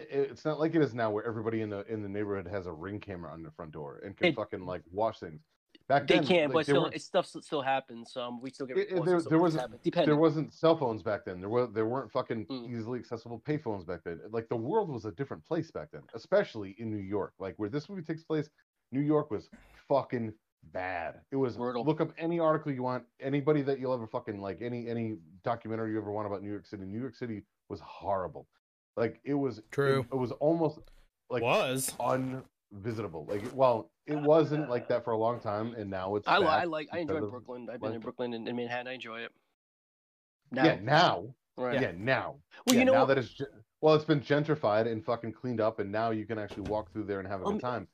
I- It's not like it is now, where everybody in the in the neighborhood has a ring camera on their front door and can It- fucking like watch things. Back they then, can, like, but still, it stuff still happens. Um, we still get It- it- there- there wasn't- there wasn't cell phones back then. There was there weren't fucking Mm. easily accessible payphones back then. Like the world was a different place back then, especially in New York. Like where this movie takes place, New York was fucking bad. It was Brutal. look up any article you want, anybody that you'll ever fucking like, any any documentary you ever want about New York City. New York City was horrible. Like it was True. It, it was almost like was. unvisitable. Like well, it wasn't like that for a long time, and now it's. I, li- I like. I enjoy Brooklyn. I've been in Brooklyn and in Manhattan. I enjoy it. Now, Yeah, now right. Yeah, now. Well, yeah, you know now what? that it's well, it's been gentrified and fucking cleaned up, and now you can actually walk through there and have a Um, good time.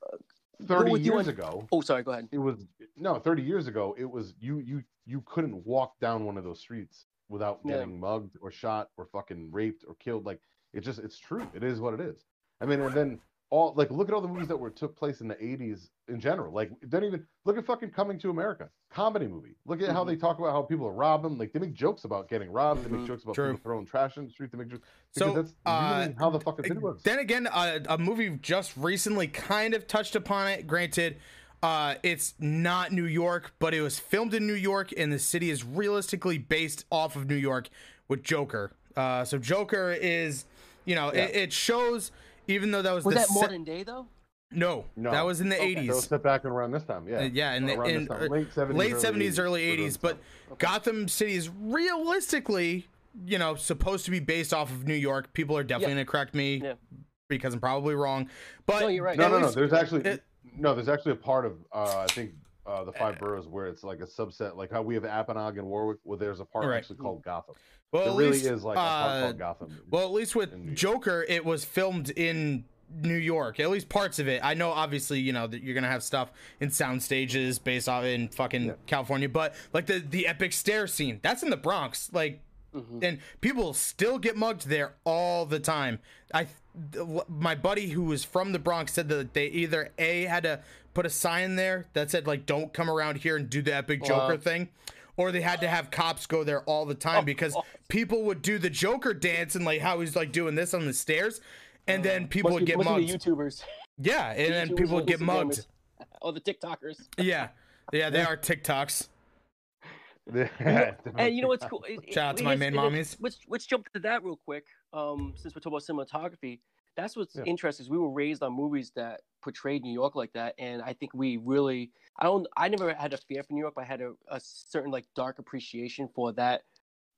Go Thirty years on- ago, Oh, sorry. Go ahead. it was no. Thirty years ago, it was you you you couldn't walk down one of those streets without Yeah. getting mugged or shot or fucking raped or killed. Like it just it's true. It is what it is. I mean, and then all like look at all the movies that were took place in the '80s in general. Like don't even look at fucking Coming to America, comedy movie. Look at how Mm-hmm. they talk about how people rob them. Like they make jokes about getting robbed. They Mhm. make jokes about True. people throwing trash in the street. They make jokes because So, that's uh, really how the fucking thing works. Then again, uh, a movie just recently kind of touched upon it. Granted, uh, it's not New York, but it was filmed in New York, and the city is realistically based off of New York with Joker. Uh, so Joker is, you know, Yeah. it, it shows. Even though that was, Was the that se- modern day though? no, No. that was in the Okay. So eighties. step back and around this time, yeah, Uh, yeah, in the in, time. uh, late seventies, late seventies, early eighties. But Okay. Gotham City is realistically, you know, supposed to be based off of New York. People are definitely Yeah. gonna correct me Yeah. because I'm probably wrong. But No, you're right. No, no, no. There's actually it- no. There's actually a part of uh, I think uh, the five boroughs where it's like a subset, like how we have Apponaug and Warwick. Well, there's a part Right. actually called Gotham. well, there at really least, is like a part uh, called Gotham. Well, at least with Joker, it was filmed in New York. At least parts of it. I know, obviously, you know that you're gonna have stuff in sound stages based off in fucking Yeah. California, but like the the epic stair scene, that's in the Bronx. Like, Mhm. and people still get mugged there all the time. I, my buddy who was from the Bronx said that they either a had to put a sign there that said like "Don't come around here and do the epic Joker Wow. thing." Or they had to have cops go there all the time because Oh. people would do the Joker dance and like how he's like doing this on the stairs, and then people Must would be- get mugged. YouTubers Yeah, and then YouTubers people would get mugged. oh or the TikTokers. Yeah, yeah, they are TikToks. And you know what's cool? It- it- Shout out to my is- main mommies. Let's let's jump to that real quick. Um, since we're talking about cinematography, that's what's Yeah. interesting. Is we were raised on movies that portrayed New York like that, and I think we really. I don't. I never had a fear for New York, but I had a, a certain like dark appreciation for that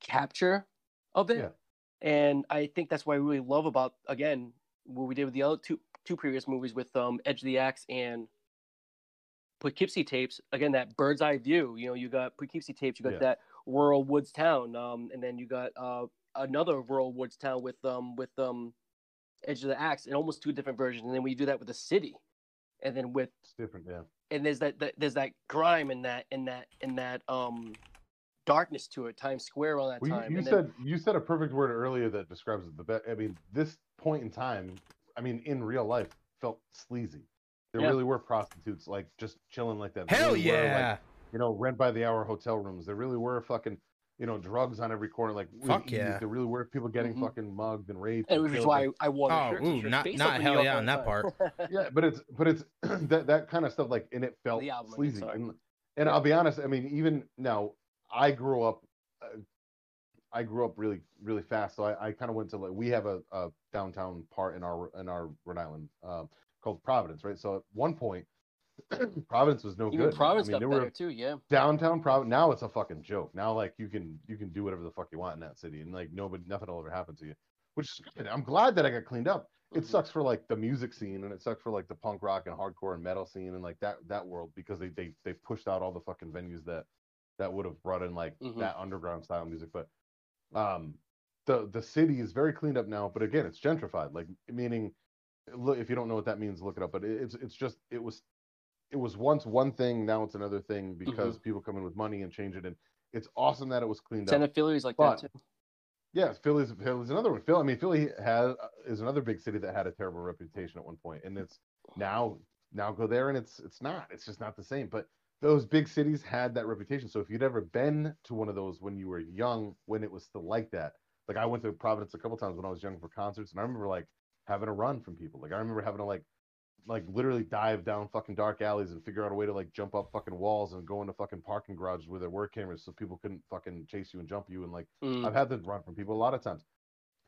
capture of it. Yeah. And I think that's what I really love about again what we did with the other two two previous movies with um Edge of the Axe and Poughkeepsie tapes. Again, that bird's eye view. You know, you got Poughkeepsie tapes, you got Yeah. that rural woods town, um, and then you got uh another rural woods town with um with um Edge of the Axe, and almost two different versions. And then we do that with the city, and then with it's different, yeah. and there's that, that there's that grime and that and that and that um darkness to it. Times Square all that Well, time. you, you and said you said a perfect word earlier that describes it the best. I mean, this point in time, I mean, in real life, felt sleazy. There Yeah. really were prostitutes like just chilling like that. Hell really were, like, yeah! you know, rent by the hour hotel rooms. There really were fucking, you know, drugs on every corner. Like Fuck ease, yeah. there really were people getting Mhm. fucking mugged and raped. And and which is killed. why I wore the Oh, shirts. ooh, It's not- not off of New hell yeah on that time. yeah, but it's but it's that that kind of stuff like and it felt The album, sleazy. sorry. And, and I'll be honest, I mean, even now, I grew up. Uh, I grew up really really fast, so I, I kind of went to like we have a, a downtown part in our in our Rhode Island um, called Providence, right? So at one point, Providence was no Even good. Providence I mean, got there better were too. Yeah. downtown Providence. Now it's a fucking joke. Now like you can you can do whatever the fuck you want in that city, and like nobody nothing will ever happen to you, which is good. I'm glad that I got cleaned up it Mhm. sucks for like the music scene and it sucks for like the punk rock and hardcore and metal scene and like that that world because they they they pushed out all the fucking venues that that would have brought in like Mhm. that underground style music but um the the city is very cleaned up now but again it's gentrified like meaning look if you don't know what that means look it up but it, it's it's just it was it was once one thing now it's another thing because mm-hmm. people come in with money and change it and it's awesome that it was cleaned up Ten Philly's like But- that too. yeah, Philly's Philly's another one. Philly, I mean, Philly has is another big city that had a terrible reputation at one point, and it's now now go there and it's it's not. It's just not the same. But those big cities had that reputation. So if you'd ever been to one of those when you were young, when it was still like that, like I went to Providence a couple times when I was young for concerts, and I remember like having to run from people. Like I remember having to like like literally dive down fucking dark alleys and figure out a way to like jump up fucking walls and go into fucking parking garages where there were cameras so people couldn't fucking chase you and jump you and like Mm. I've had to run from people a lot of times.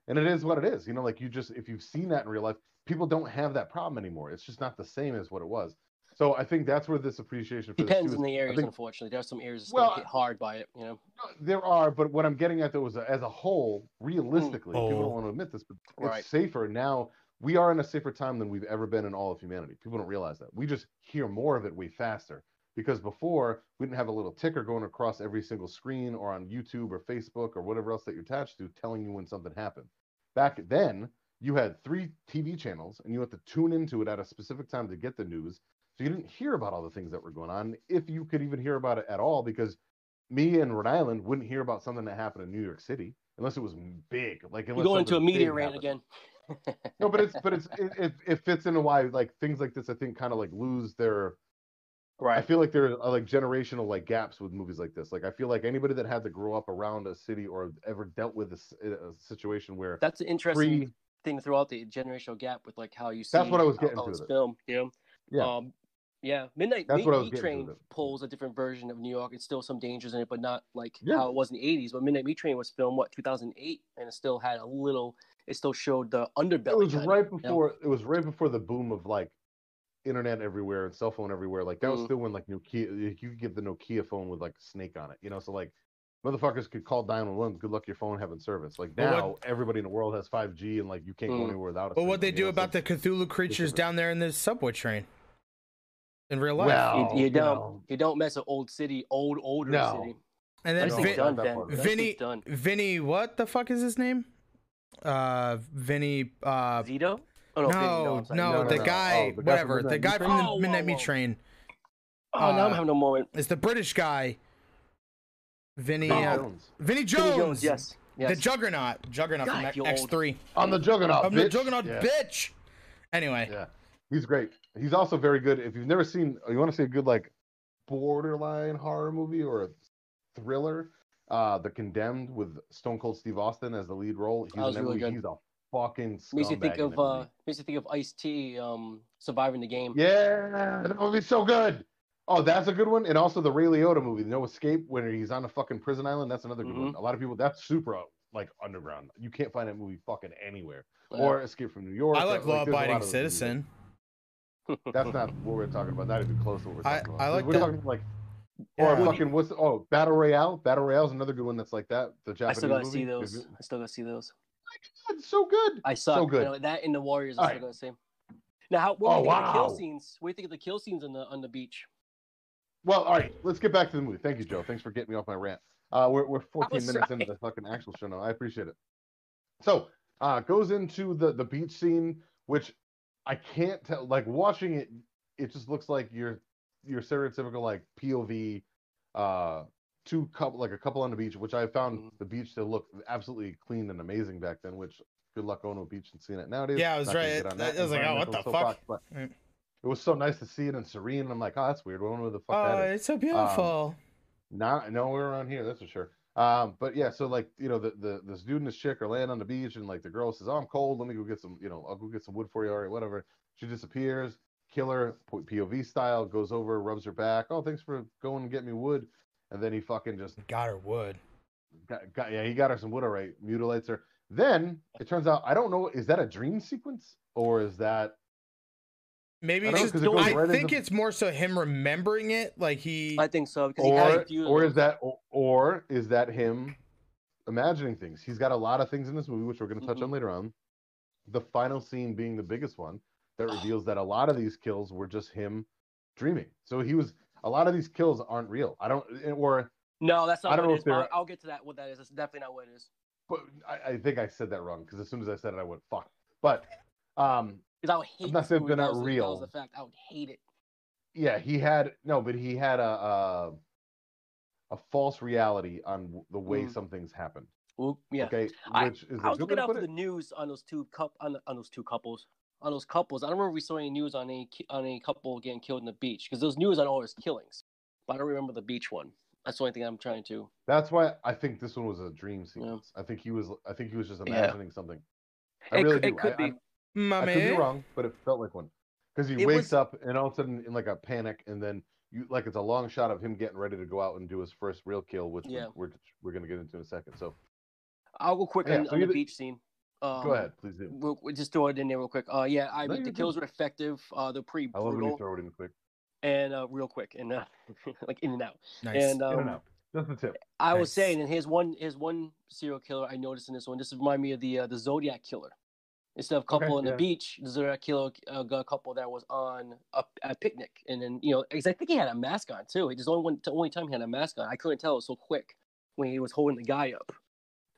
And it is what it is. You know, like you just if you've seen that in real life, people don't have that problem anymore. It's just not the same as what it was. So I think that's where this appreciation for Depends this on the areas, think unfortunately. There are some areas that Well, hit hard by it. You know. there are, but what I'm getting at though is as a whole, realistically, people Oh. don't want to admit this, but it's Right. safer now. We are in a safer time than we've ever been in all of humanity. People don't realize that. We just hear more of it way faster. Because before we didn't have a little ticker going across every single screen or on YouTube or Facebook or whatever else that you're attached to telling you when something happened. Back then, you had three TV channels and you had to tune into it at a specific time to get the news. So you didn't hear about all the things that were going on, if you could even hear about it at all, because me and Rhode Island wouldn't hear about something that happened in New York City unless it was big. Like You go into a media rant happened. again. No, but it's but it's it, it, it fits into why like things like this I think kind of like lose their Right. I feel like there are like generational like gaps with movies like this. Like I feel like anybody that had to grow up around a city or ever dealt with a, a situation where That's an interesting free thing throughout the generational gap with like how you see. That's what I was getting to it. You know. Yeah. Um, yeah. Midnight That's Meat, what I was Meat Train pulls a different version of New York. It's still some dangers in it, but not like Yeah. how it was in the '80s. But Midnight Meat Train was filmed what 2008, and it still had a little. It still showed the underbelly. it was kinda, right you know? before it was right before the boom of like internet everywhere and cell phone everywhere. Like that was Mhm. still when like Nokia you could get the Nokia phone with like a snake on it, you know. So like motherfuckers could call 911. Good luck your phone having service. Like But what- now everybody in the world has 5G and like you can't go Mm. anywhere without it. But what they do about the Cthulhu creatures down there in the subway train in real life? Well, You, you don't. no. You don't mess with old city, old older No. city. and then No, Vin, done, that Ben. part. That Vinny, done. Vinny, what the fuck is his name? Uh, Vinny. Uh, Zito? Oh no, Vinny, no, I'm no, No, no, the no. guy, Oh, the whatever, Midnight the guy from the Oh, Midnight Meat. Train. Oh, now I'm uh, having a moment. It's the British guy. Vinny. Vinny uh, Jones. Vinnie Jones. Vinnie Jones, yes. yes. The Juggernaut. Juggernaut God, from X- you old. X3. on the Juggernaut. I'm the. Juggernaut, Yeah. bitch. Anyway, Yeah, he's great. He's also very good. If you've never seen, you want to see a good like borderline horror movie or a thriller, uh, The Condemned with Stone Cold Steve Austin as the lead role. He's That was really good. He's a fucking scumbag Makes you think of uh makes you think of Ice T um surviving the game. Yeah, that movie's so good. Oh, that's a good one. And also the Ray Liotta movie, No Escape, when he's on a fucking prison island. That's another good Mm-hmm. one. A lot of people, that's super like underground. You can't find that movie fucking anywhere. Yeah. Or Escape from New York. I like uh, Law there's Abiding of movies. Citizen. That's not what we're talking about. Not even close to what we're I- talking I about. like we're that. talking like Yeah. or fucking what's oh Battle Royale. Battle Royale is another good one that's like that. The Japanese I still gotta movie. see those. I still gotta see those. It's so good. I suck. So good. You know, that in the Warriors, I still right. gotta see. Now, how, what do Oh, you think of the kill scenes? What do you think of the kill scenes on the on the beach? Well, all right. Let's get back to the movie. Thank you, Joe. Thanks for getting me off my rant. Uh, we're we're 14 was minutes into the fucking actual show now. I appreciate it. So, uh, goes into the the beach scene, which I can't tell. Like watching it, it just looks like your your stereotypical like POV, uh, two couple like a couple on the beach, which I found Mhm. the beach to look absolutely clean and amazing back then. Which good luck going to a beach and seeing it nowadays. Yeah, I was Not right. on I- was like, oh, what the fuck? soapbox, But it was so nice to see it and serene. And I'm like, oh, that's weird. I wonder the fuck Oh, that is. it's so beautiful. Not, no, we're around here, that's for sure. Um, but yeah, so like you know, the, the this dude and this chick are laying on the beach, and like the girl says, "Oh, I'm cold. Let me go get some. You know, I'll go get some wood for you. All right, whatever." She disappears. Killer POV style goes over, rubs her back. Oh, thanks for going and get me wood. And then he fucking just Got her wood. got, got yeah, he got her some wood. All right, mutilates her. Then it turns out I don't know. Is that a dream sequence or is that Maybe I it's don't know, it I right think into- it's more so him remembering it. Like he. I think so because he or a few. or is that or, or is that him imagining things? He's got a lot of things in this movie which we're going to touch on Mhm. later on. The final scene being the biggest one that reveals that a lot of these kills were just him dreaming. So he was a lot of these kills aren't real. I don't or No, that's not I don't what know it if is. but I'll, they're- I'll get to that. What that is. That's definitely not what it is. but I, I think I said that wrong because as soon as I said it, I went fuck. But um, Because I would hate. not saying they're not real. That the fact. I would hate it. yeah, he had no, but he had a a, a false reality on the way Mm. some things happened. Well, yeah. Okay, I- is I was looking out for the news on those two cup on, on those two couples on those couples. I don't remember we saw any news on any on any couple getting killed in the beach because those news on all his killings, but I don't remember the beach one. That's the only thing I'm trying to. That's why I think this one was a dream sequence. I think he was. I think he was just Yeah. imagining something. I It really cou- do. it could I, be. I, My I could be wrong, but it felt like one because he It wakes was- up and all of a sudden in like a panic, and then you like it's a long shot of him getting ready to go out and do his first real kill, which Yeah. we're, we're we're gonna get into in a second. So I'll go quick Yeah, on, so on the beach scene. Um, go ahead, please do. We'll, we'll just throw it in there real quick. Uh, yeah, I No, the kills good. were effective. Uh, they're pretty I love when you throw it in quick. and uh, real quick and uh, like in and out. Nice. And In um, and out. Just the tip. I Nice. was saying, and here's one here's one serial killer I noticed in this one. This remind me of the uh, the Zodiac killer. Instead of couple Okay, on the yeah. beach, the Zodiac killer uh, got a couple that was on a, a picnic, and then you know, 'cause I think he had a mask on too. It was only one the only time he had a mask on. I couldn't tell it was so quick when he was holding the guy up,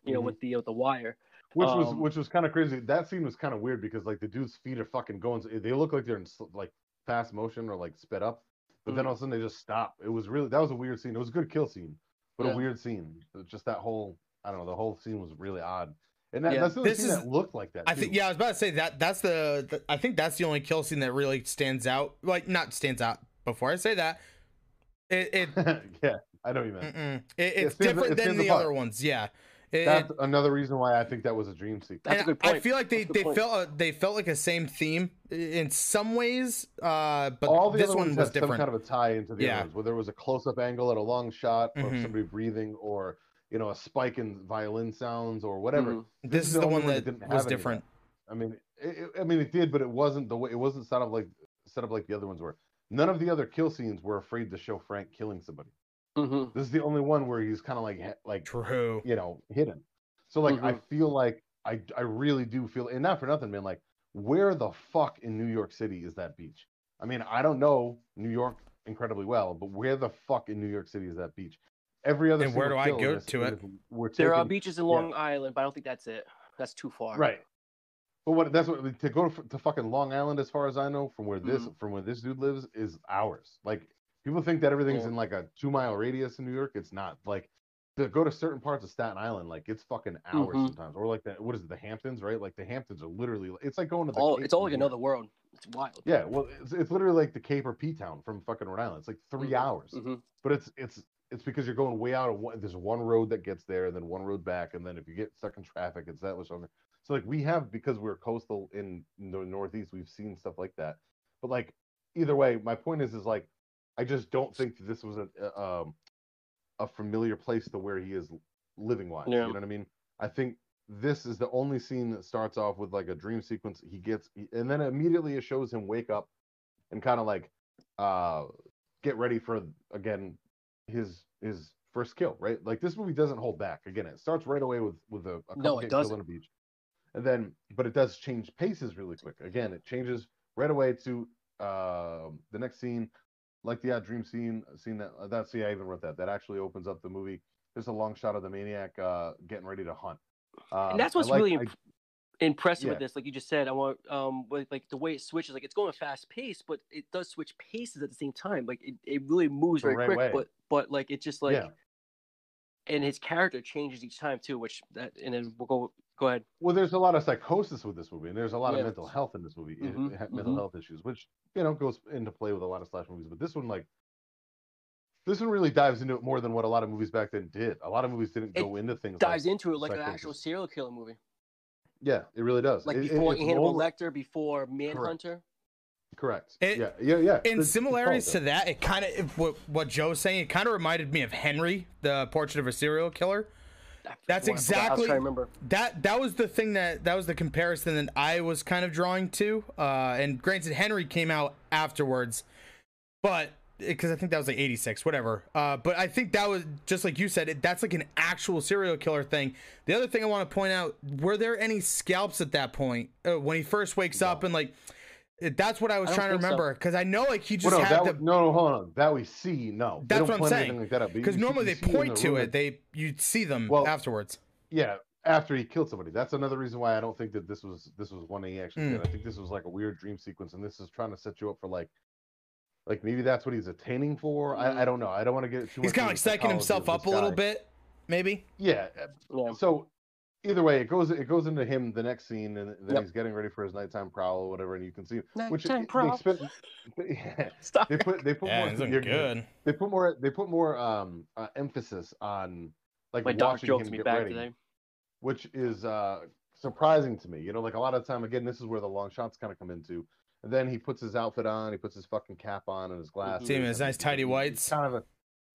you know, Mhm. with the with the wire. Which was Um, which was kind of crazy. That scene was kind of weird because like the dude's feet are fucking going. They look like they're in like fast motion or like sped up, but then Mhm. all of a sudden they just stop. It was really that was a weird scene. It was a good kill scene, but Yeah. a weird scene. Just that whole I don't know. The whole scene was really odd, and that, Yeah. that's the only This scene is- that looked like that. I think yeah, I was about to say that that's the, the I think that's the only kill scene that really stands out. Like not stands out. Before I say that, it, it yeah, I know what you meant. It, it's stands- different it than the apart. other ones. Yeah. It- That's it- another reason why I think that was a dream sequence. That's a and good I feel like they, That's a good they point. felt uh, they felt like a same theme in some ways, uh, but All the this other one ones was had some kind of a tie into the Yeah. others, whether it was a close-up angle at a long shot of Mhm. somebody breathing, or you know a spike in violin sounds, or whatever. Mhm. this, is the, only one that, didn't was any different. I mean, it, it- I mean, it did, but it wasn't the way. It wasn't set up like set up like the other ones were. None of the other kill scenes were afraid to show Frank killing somebody. Mhm. This is the only one where he's kind of like like True. you know hidden. So like I Mhm. feel like I I really do feel, and not for nothing, man. Like where the fuck in New York City is that beach? I mean, I don't know New York incredibly well, but where the fuck in New York City is that beach? Every other And where do I go this- to in it? this Were There are beaches in yeah. Long Island, but I don't think that's it. That's too far. Right. But what that's what to go to, to fucking Long Island, as far as I know, from where this Mhm. from where this dude lives, is hours. Like people think that everything's Yeah. in like a two mile radius in New York. It's not. Like to go to certain parts of Staten Island, like it's fucking hours Mhm. sometimes. Or like the what is it, the Hamptons, right? Like the Hamptons are literally. It's like going to the. All Cape it's all like another world. It's wild. Yeah, well, it's, it's literally like the Cape or P Town from fucking Rhode Island. It's like 3 Mhm. hours, Mhm. but it's it's it's because you're going way out of one. There's one road that gets there, and then one road back, and then if you get stuck in traffic, it's that much longer. So like we have because we're coastal in the Northeast, we've seen stuff like that. But like either way, my point is is like I just don't think that this was a a, um, a familiar place to where he is living wise. Yeah. You know what I mean? I think this is the only scene that starts off with like a dream sequence. He gets and then immediately it shows him wake up and kind of like uh get ready for again his his first kill, right? Like this movie doesn't hold back. Again, it starts right away with with a, a No, it getting doesn't. on a beach, and then but it does change paces really quick. Again, it changes right away to uh, the next scene, like the uh, dream scene. Scene that uh, that's yeah, I even wrote that. That actually opens up the movie. There's a long shot of the maniac uh, getting ready to hunt. Um, and that's what's like- really I- impressive Yeah. with this. Like you just said, I want um like the way it switches, like it's going fast pace, but it does switch paces at the same time. Like it, it really moves The very right quick, way. but but like it's just like Yeah. and his character changes each time too, which that and then we'll go go ahead. Well, there's a lot of psychosis with this movie, and there's a lot Yeah. of mental health in this movie, i- Mhm, ha- mental mhm. health issues, which you know goes into play with a lot of slash movies. But this one, like, this one really dives into it more than what a lot of movies back then did. A lot of movies didn't It go into things. Dives like, into it like an actual serial killer movie, yeah, it really does. like It- it- before it's Hannibal more- Lecter, before Manhunter. Correct. It- yeah, yeah, yeah. In It's- it's similarities called to that, it kind of what what Joe was saying. It kind of reminded me of Henry, the Portrait of a Serial Killer. That's Boy, I forgot- I was exactly- remember. That that was the thing that that was the comparison that I was kind of drawing to. Uh, and granted, Henry came out afterwards, but because I think that was like '86, whatever. Uh, but I think that was just like you said. It, that's like an actual serial killer thing. The other thing I want to point out: were there any scalps at that point uh, when he first wakes up and like? It- That's what I was I trying to remember because I know like he just Well, no, had that, the no, no, hold on. That we see, no. That's what I'm saying. anything Like that up. You- because normally they point the to room it. They you'd see them Well, afterwards. Yeah, after he killed somebody. That's another reason why I don't think that this was this was one he actually Mm. did. I think this was like a weird dream sequence, and this is trying to set you up for like, like maybe that's what he's attaining for. I, I don't know. I don't want to get too. He's kind of like the psyching himself of up a little bit, maybe. Yeah. Yeah. So either way, it goes it goes into him the next scene, and then Yep. he's getting ready for his nighttime prowl or whatever, and you can see which Nighttime they prowl. spent. Yeah, Stop. they put they put Yeah, more. you're good. They put more. They put more um uh, emphasis on like My dog watching jokes him me get back ready, today. which is uh surprising to me. You know, like a lot of time again, this is where the long shots kind of come into. And then he puts his outfit on, he puts his fucking cap on and his glasses. See him his and nice he's- tidy he's whites. Kind of a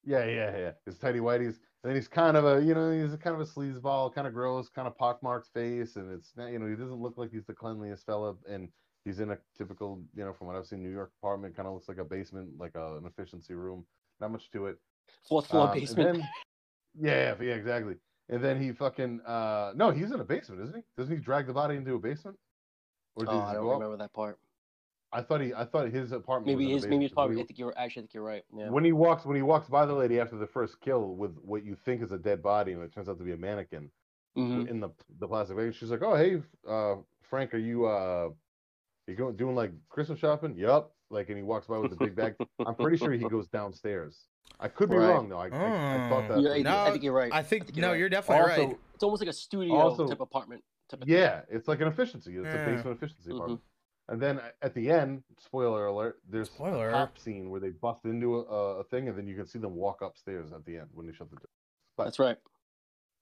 yeah, yeah, yeah. His tidy whities. And he's kind of a, you know, he's a kind of a sleazeball, kind of gross, kind of pockmarked face, and it's not, you know, he doesn't look like he's the cleanliest fella, and he's in a typical, you know, from what I've seen, New York apartment, kind of looks like a basement, like a, an efficiency room. Not much to it. Fourth floor Um, basement. then- yeah, yeah, exactly. And then he fucking uh no, he's in a basement, isn't he? Doesn't he drag the body into a basement? Or oh, he I don't go up? remember that part. I thought he I thought his apartment Maybe was his, maybe his basement, 'cause probably. I think you're actually. I think you're right. Yeah. when he walks when he walks by the lady after the first kill with what you think is a dead body and it turns out to be a mannequin Mhm. in the the plastic bag, she's like, "Oh, hey, uh, Frank, are you uh, you going doing like Christmas shopping?" Yup. Like, and he walks by with the big bag. I'm pretty sure he goes downstairs. I could be Right. wrong though. I, I, I thought that. Yeah, I, No, I think you're right. I think, you're no, right. you're definitely also, right. It's almost like a studio Also- type apartment. Type of Yeah, it's like an efficiency. It's Yeah. a basement efficiency Mhm. apartment. And then at the end, spoiler alert, there's Spoiler. a cop scene where they bust into a, a thing, and then you can see them walk upstairs at the end when they shut the door. But That's right.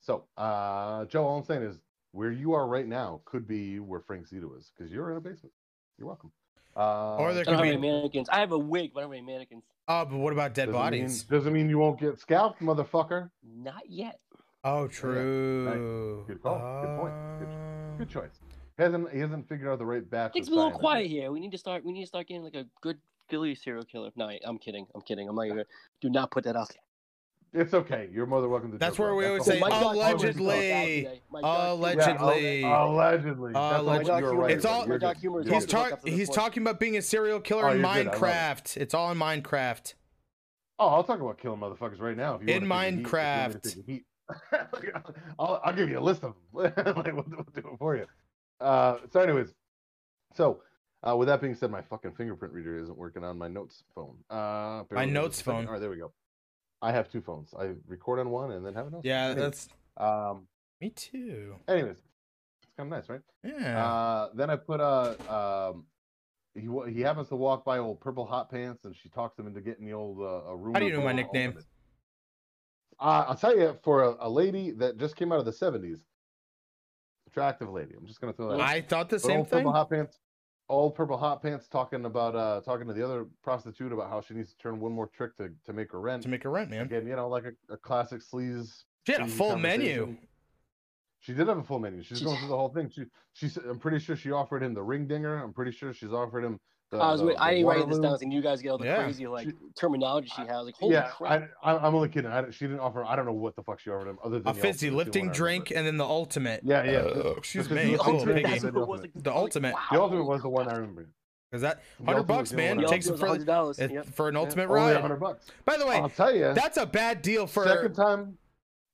so, uh, Joe, all I'm saying is where you are right now could be where Frank Zito is because you're in a basement. You're welcome. Uh, Or there I have could any be. mannequins. I have a wig, but I don't have any mannequins. Oh, but what about dead doesn't bodies? Mean, doesn't mean you won't get scalped, motherfucker. Not yet. Oh, true. Good call. Good point. Good- Uh, Good choice. He hasn't he hasn't figured out the right batch. Things a little quiet yet. here. We need to start. We need to start getting like a good Philly serial killer. No, I'm kidding. I'm kidding. I'm not even. Do not put that out. It's okay. You're mother welcome to. That's where we That's always say, whole my point. God, humor is allegedly. bad today. My God, humor is Yeah, Allegedly. allegedly. That's Alleg- all- My God, you're humor right. is- It's all- my You're God, good. humor is You're He's good. talk- talk. up to this He's talking about being a serial killer Oh, in you're good. I love it. Minecraft. It's all in Minecraft. Oh, I'll talk about killing motherfuckers right now. In wanna take the heat, if you want me to Minecraft. take the heat. I'll, I'll give you a list of them. like, we'll, we'll do it for you. Uh, so, anyways, so uh, with that being said, my fucking fingerprint reader isn't working on my notes phone. Uh, My notes just a second. phone. All right, there we go. I have two phones. I record on one and then have a notes. Yeah, phone. that's Um. me too. Anyways, it's kind of nice, right? Yeah. Uh, then I put a um, he he happens to walk by old purple hot pants, and she talks him into getting the old uh, a room. How do you know my nickname? all of it. Uh, I'll tell you, for a, a lady that just came out of the '70s, attractive lady. I'm just gonna throw that. out. I thought the But same old thing. Purple hot pants. Old purple hot pants talking about uh talking to the other prostitute about how she needs to turn one more trick to, to make her rent. To make her rent, man. Again, you know, like a, a classic sleaze. She had a full menu. She did have a full menu. She's She- going through the whole thing. She, she's. I'm pretty sure she offered him the ring dinger. I'm pretty sure she's offered him. The, I was. the, I the ain't writing this Waterloo. down, and you guys get all the Yeah. crazy like She- terminology she has. Like, holy yeah, crap! I, I, I'm only kidding. I, she didn't offer. I don't know what the fuck she offered him other than A the fizzy ultimate, lifting the one I drink and then the ultimate. Yeah, yeah. Uh, the- excuse me, the ultimate. drink piggy. That's and what the it was. Like, The ultimate. Wow. The ultimate was the one I remember. Is that hundred bucks, man? one I The Takes it for was $100. if- Yep. for an Yeah. ultimate Only ride. hundred bucks. By the way, I'll tell you. that's a bad deal for second time.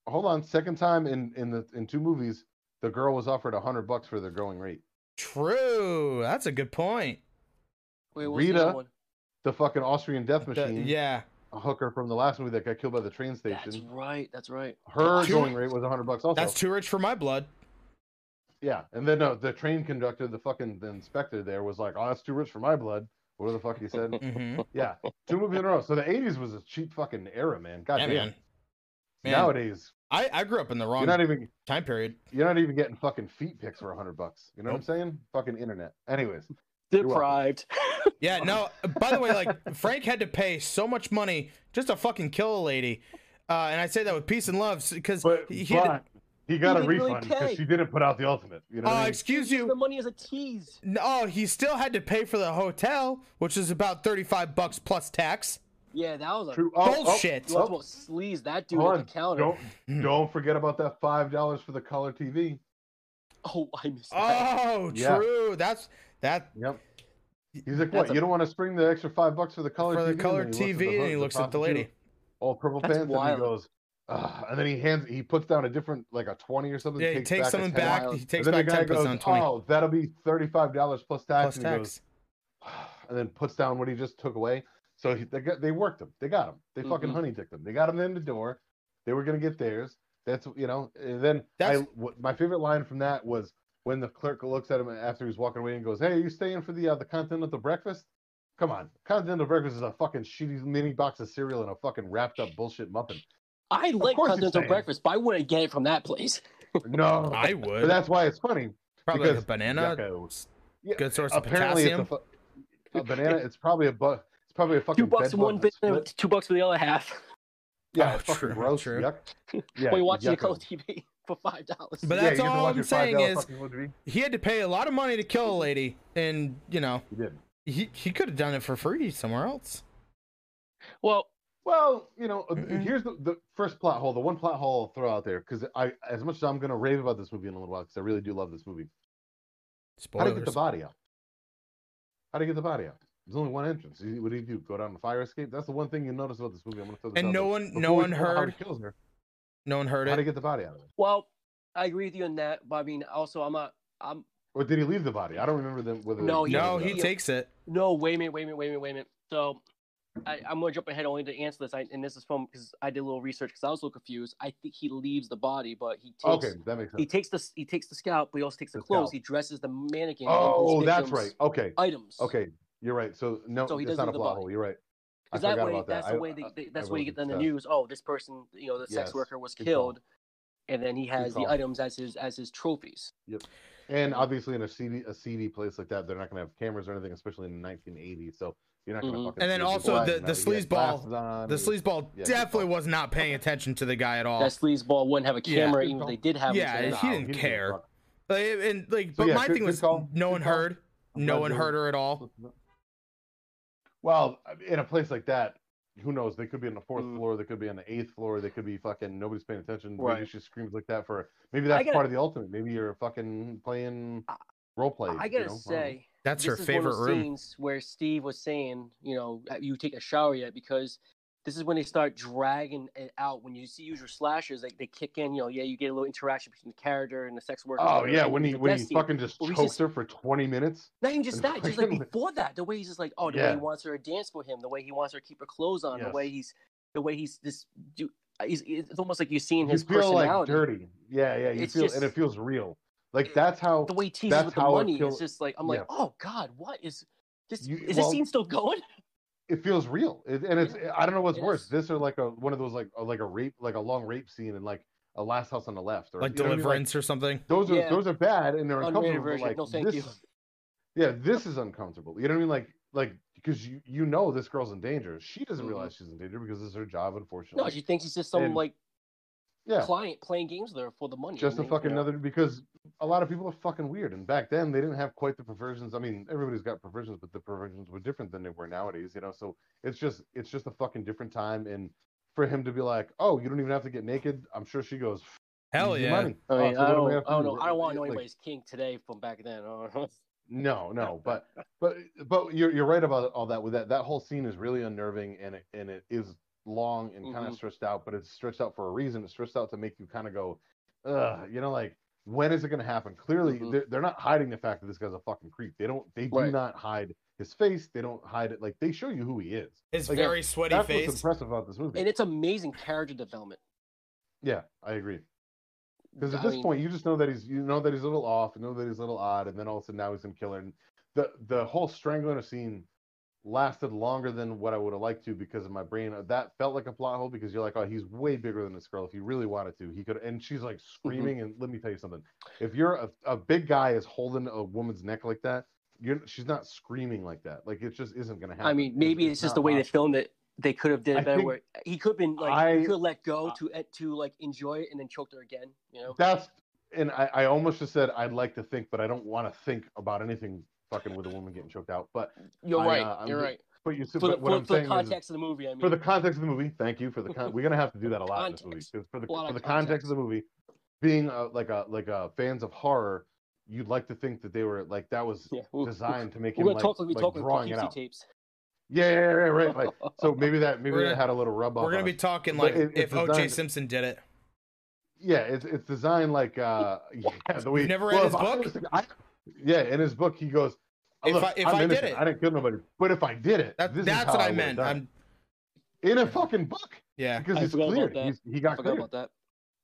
Hold on, second time in in the in two movies, the girl was offered a hundred bucks for their going rate. True. That's a good point. Wait, what was the Rita, one? The fucking Austrian death The- machine, yeah. a hooker from the last movie that got killed by the train station. That's right. That's right. Her Two- going rate was a hundred bucks also. That's too rich for my blood. Yeah, and then uh, the train conductor, the fucking the inspector there was like, "Oh, that's too rich for my blood." What the fuck he said? hmm yeah, two movies in a row. So the '80s was a cheap fucking era, man. God Yeah, damn. man. Man, Nowadays, I, I grew up in the wrong you're not even time period. you're not even getting fucking feet pics for a hundred bucks. You know what I'm saying? Fucking internet. Anyways, welcome. Deprived. Yeah, no. By the way, like Frank had to pay so much money just to fucking kill a lady, uh, and I say that with peace and love because he, he but he got He a refund because pay. she didn't put out the ultimate. You know what uh, I mean? excuse you. the money is a tease. No, he still had to pay for the hotel, which is about thirty-five bucks plus tax. Yeah, that was a True. Oh, oh, Bullshit. You oh, sleaze that dude on. the counter. Don't don't forget about that five dollars for the color TV. Oh, I missed that. Oh, Yeah. true. That's that Yep. He's like, what? a- You don't want to spring the extra five bucks for the color for TV? the And color then he looks at the TV, and hook- he looks at the lady. All purple That's pants, wild. and he goes, "Ugh," and then he hands, he puts down a different, like a twenty or something. Yeah, he takes takes back a something 10. back. Wild. He takes and back the guy ten goes, percent, twenty "Oh, that'll be thirty-five dollars plus tax." plus and he goes, tax. and then puts down what he just took away. So he, they got, they worked him. They got him. They fucking Mhm. honey dicked him. They got him in the door. They were gonna get theirs. That's you know. And then I, That's- what, my favorite line from that was when the clerk looks at him after he's walking away and goes, "Hey, are you staying for the uh, the continental breakfast?" Come on, continental breakfast is a fucking shitty mini box of cereal and a fucking wrapped up bullshit muffin. I like continental breakfast, but I wouldn't get it from that place. No, I but would. that's why it's funny. Probably like a because banana. Yucko. Yeah, Good source of potassium. it's a, fu- a banana. It's probably a bu- It's probably a fucking Two bucks for one bug bit, two bucks for the other half. Yeah, Oh, it's fucking true, gross. true. Yuck. Yeah, when you're watching the yucko. color TV for five dollars. But that's you get to all I'm saying is he had to pay a lot of money to kill a lady, and you know He did. he he could have done it for free somewhere else. well, Well, you know, uh, Mm-mm. here's the, the first plot hole. The one plot hole I'll throw out there because I, as much as I'm gonna rave about this movie in a little while, because I really do love this movie. How do you get the body out? How do you get the body out? There's only one entrance. What do you do? Go down the fire escape? That's the one thing you notice about this movie. I'm gonna throw this And out no one- no one talk about how he heard kills her. No one heard it. How do you get the body out of it? well, I agree with you on that. But I mean, also, I'm not. I'm Or did he leave the body? I don't remember them. Whether No, he he- No, left he it. takes it. no. Wait a minute. Wait a minute. Wait a minute. Wait a minute. So. I, I'm gonna jump ahead only to answer this, I, and this is from because I did a little research because I was a little confused. I think he leaves the body, but he takes Okay, that makes sense. he takes the he takes the scalp, but he also takes the, The clothes. scalp. He dresses the mannequin. in Oh, that's right. Okay, Items. okay, you're right. So no, So he it's doesn't not a the plot body. hole. You're right. I Because that forgot way, about that. that's the way. They, I- they, that's where you get in the news. Oh, this person, you know, the sex Yes, worker was killed, and then he has the items as his as his trophies. Yep. And obviously, in a CD a CD place like that, they're not going to have cameras or anything, especially in 1980. So you're not going to Mhm. fucking. And then also the- the that- he sleazeball- The he- sleazeball Yeah, definitely was not paying attention to the guy at all. That sleazeball wouldn't have a camera, Good even if they did have. Yeah, one. No, he didn't didn't care. Like, and like, So, but yeah, my good- thing good was call. no one heard. No one heard her at all. Well, in a place like that, who knows? They could be on the fourth Mm. floor. They could be on the eighth floor. They could be fucking nobody's paying attention. Maybe Right. she screams like that for. Maybe that's gotta- part of the ultimate. Maybe you're fucking playing role play. I you gotta know? don't know. say, That's this her is one favorite of room. scenes where Steve was saying, you know, you take a shower yet? Because this is when they start dragging it out. When you see usual slashers, like they kick in, you know, yeah, you get a little interaction between the character and the sex worker. Oh yeah, when he when he fucking just chokes just- her for 20 minutes. Not even just that, just like before that, the way he's just like, oh, the way he wants her to dance for him, the way he wants her to keep her clothes on, the way he's, the way he's this, do, uh, he's, it's almost like you're seeing You his feel like personality. dirty. Yeah, yeah. You It's feel just- and it feels real. Like that's how the way he teases with the money feel- is just like I'm like, yeah. oh God, what is this? You- is well- this scene still going? It feels real. It, and it's I don't know what's it worse. This or like a one of those like a, like a rape like a long rape scene in like a Last House on the Left or Like you know what I mean? Like, deliverance or something. those are Yeah. those are bad and they're Unrated uncomfortable. but, version. Like No, thank this, you. is- Yeah, this is uncomfortable. You know what I mean? Like like because you you know this girl's in danger. She doesn't Mhm. realize she's in danger because it's her job, unfortunately. No, she thinks he's just some And- like yeah, client playing games there for the money. just a and they- fucking you know. another because a lot of people are fucking weird. And back then they didn't have quite the perversions. I mean, everybody's got perversions, but the perversions were different than they were nowadays. You know, so it's just it's just a fucking different time. And for him to be like, oh, you don't even have to get naked. I'm sure she goes, Hell yeah. money." I mean, Oh, so I what do don't, we I don't know. I don't want to know Like, anybody's kink today from back then. I don't know. No, no, but but but you're you're right about all that. With that, that whole scene is really unnerving, and it and it is long and kind of Mhm. stretched out. But it's stretched out for a reason. It's stretched out to make you kind of go, ugh, you know, like when is it going to happen? Clearly, Mhm. they're, they're not hiding the fact that this guy's a fucking creep. They don't. They do Right. not hide his face. They don't hide it. Like they show you who he is. His Like, very sweaty That's face. what's impressive about this movie. And it's amazing character development. yeah, I agree. Because at I this mean, point, you just know that he's you know that he's a little off, you know that he's a little odd, and then all of a sudden now he's gonna kill her. And the the whole strangling of scene lasted longer than what I would have liked to because of my brain. That felt like a plot hole because you're like, oh, he's way bigger than this girl. If he really wanted to, he could. And she's like Mm-hmm. screaming. And let me tell you something: if you're a, a big guy is holding a woman's neck like that, you're she's not screaming like that. Like it just isn't gonna happen. I mean, maybe it's, just the way they filmed it. They could have did it better. he could have been like I- he could let go to eh, to like enjoy it and then choked her again. You know. That's and I, I almost just said I'd like to think, but I don't want to think about anything fucking with a woman getting choked out. But You're I, right. uh, You're just- right. but you For the, but what for, I'm for the saying is, context of the movie, I mean. for the context of the movie, thank you for the con- we're gonna have to do that a lot in this movie for the for of the context context. of the movie, being uh, like a like a fans of horror, you'd like to think that they were like that was yeah, designed to make we're him like, talk like like talk drawing it out. tapes. Yeah, yeah, yeah, right, right. So maybe that maybe We're that had a little rub off. We're gonna on be talking like it- if it's OJ Simpson did it. yeah, it's it's designed like uh yeah the way You've never read well, his book? I- yeah, in his book he goes. If Look, I- if I'm I did it. I didn't kill nobody. But if I did it, That, this is that's how what I would've meant. I'm in a fucking book yeah. because I he's forgot cleared. He's, he I got forgot cleared. about that.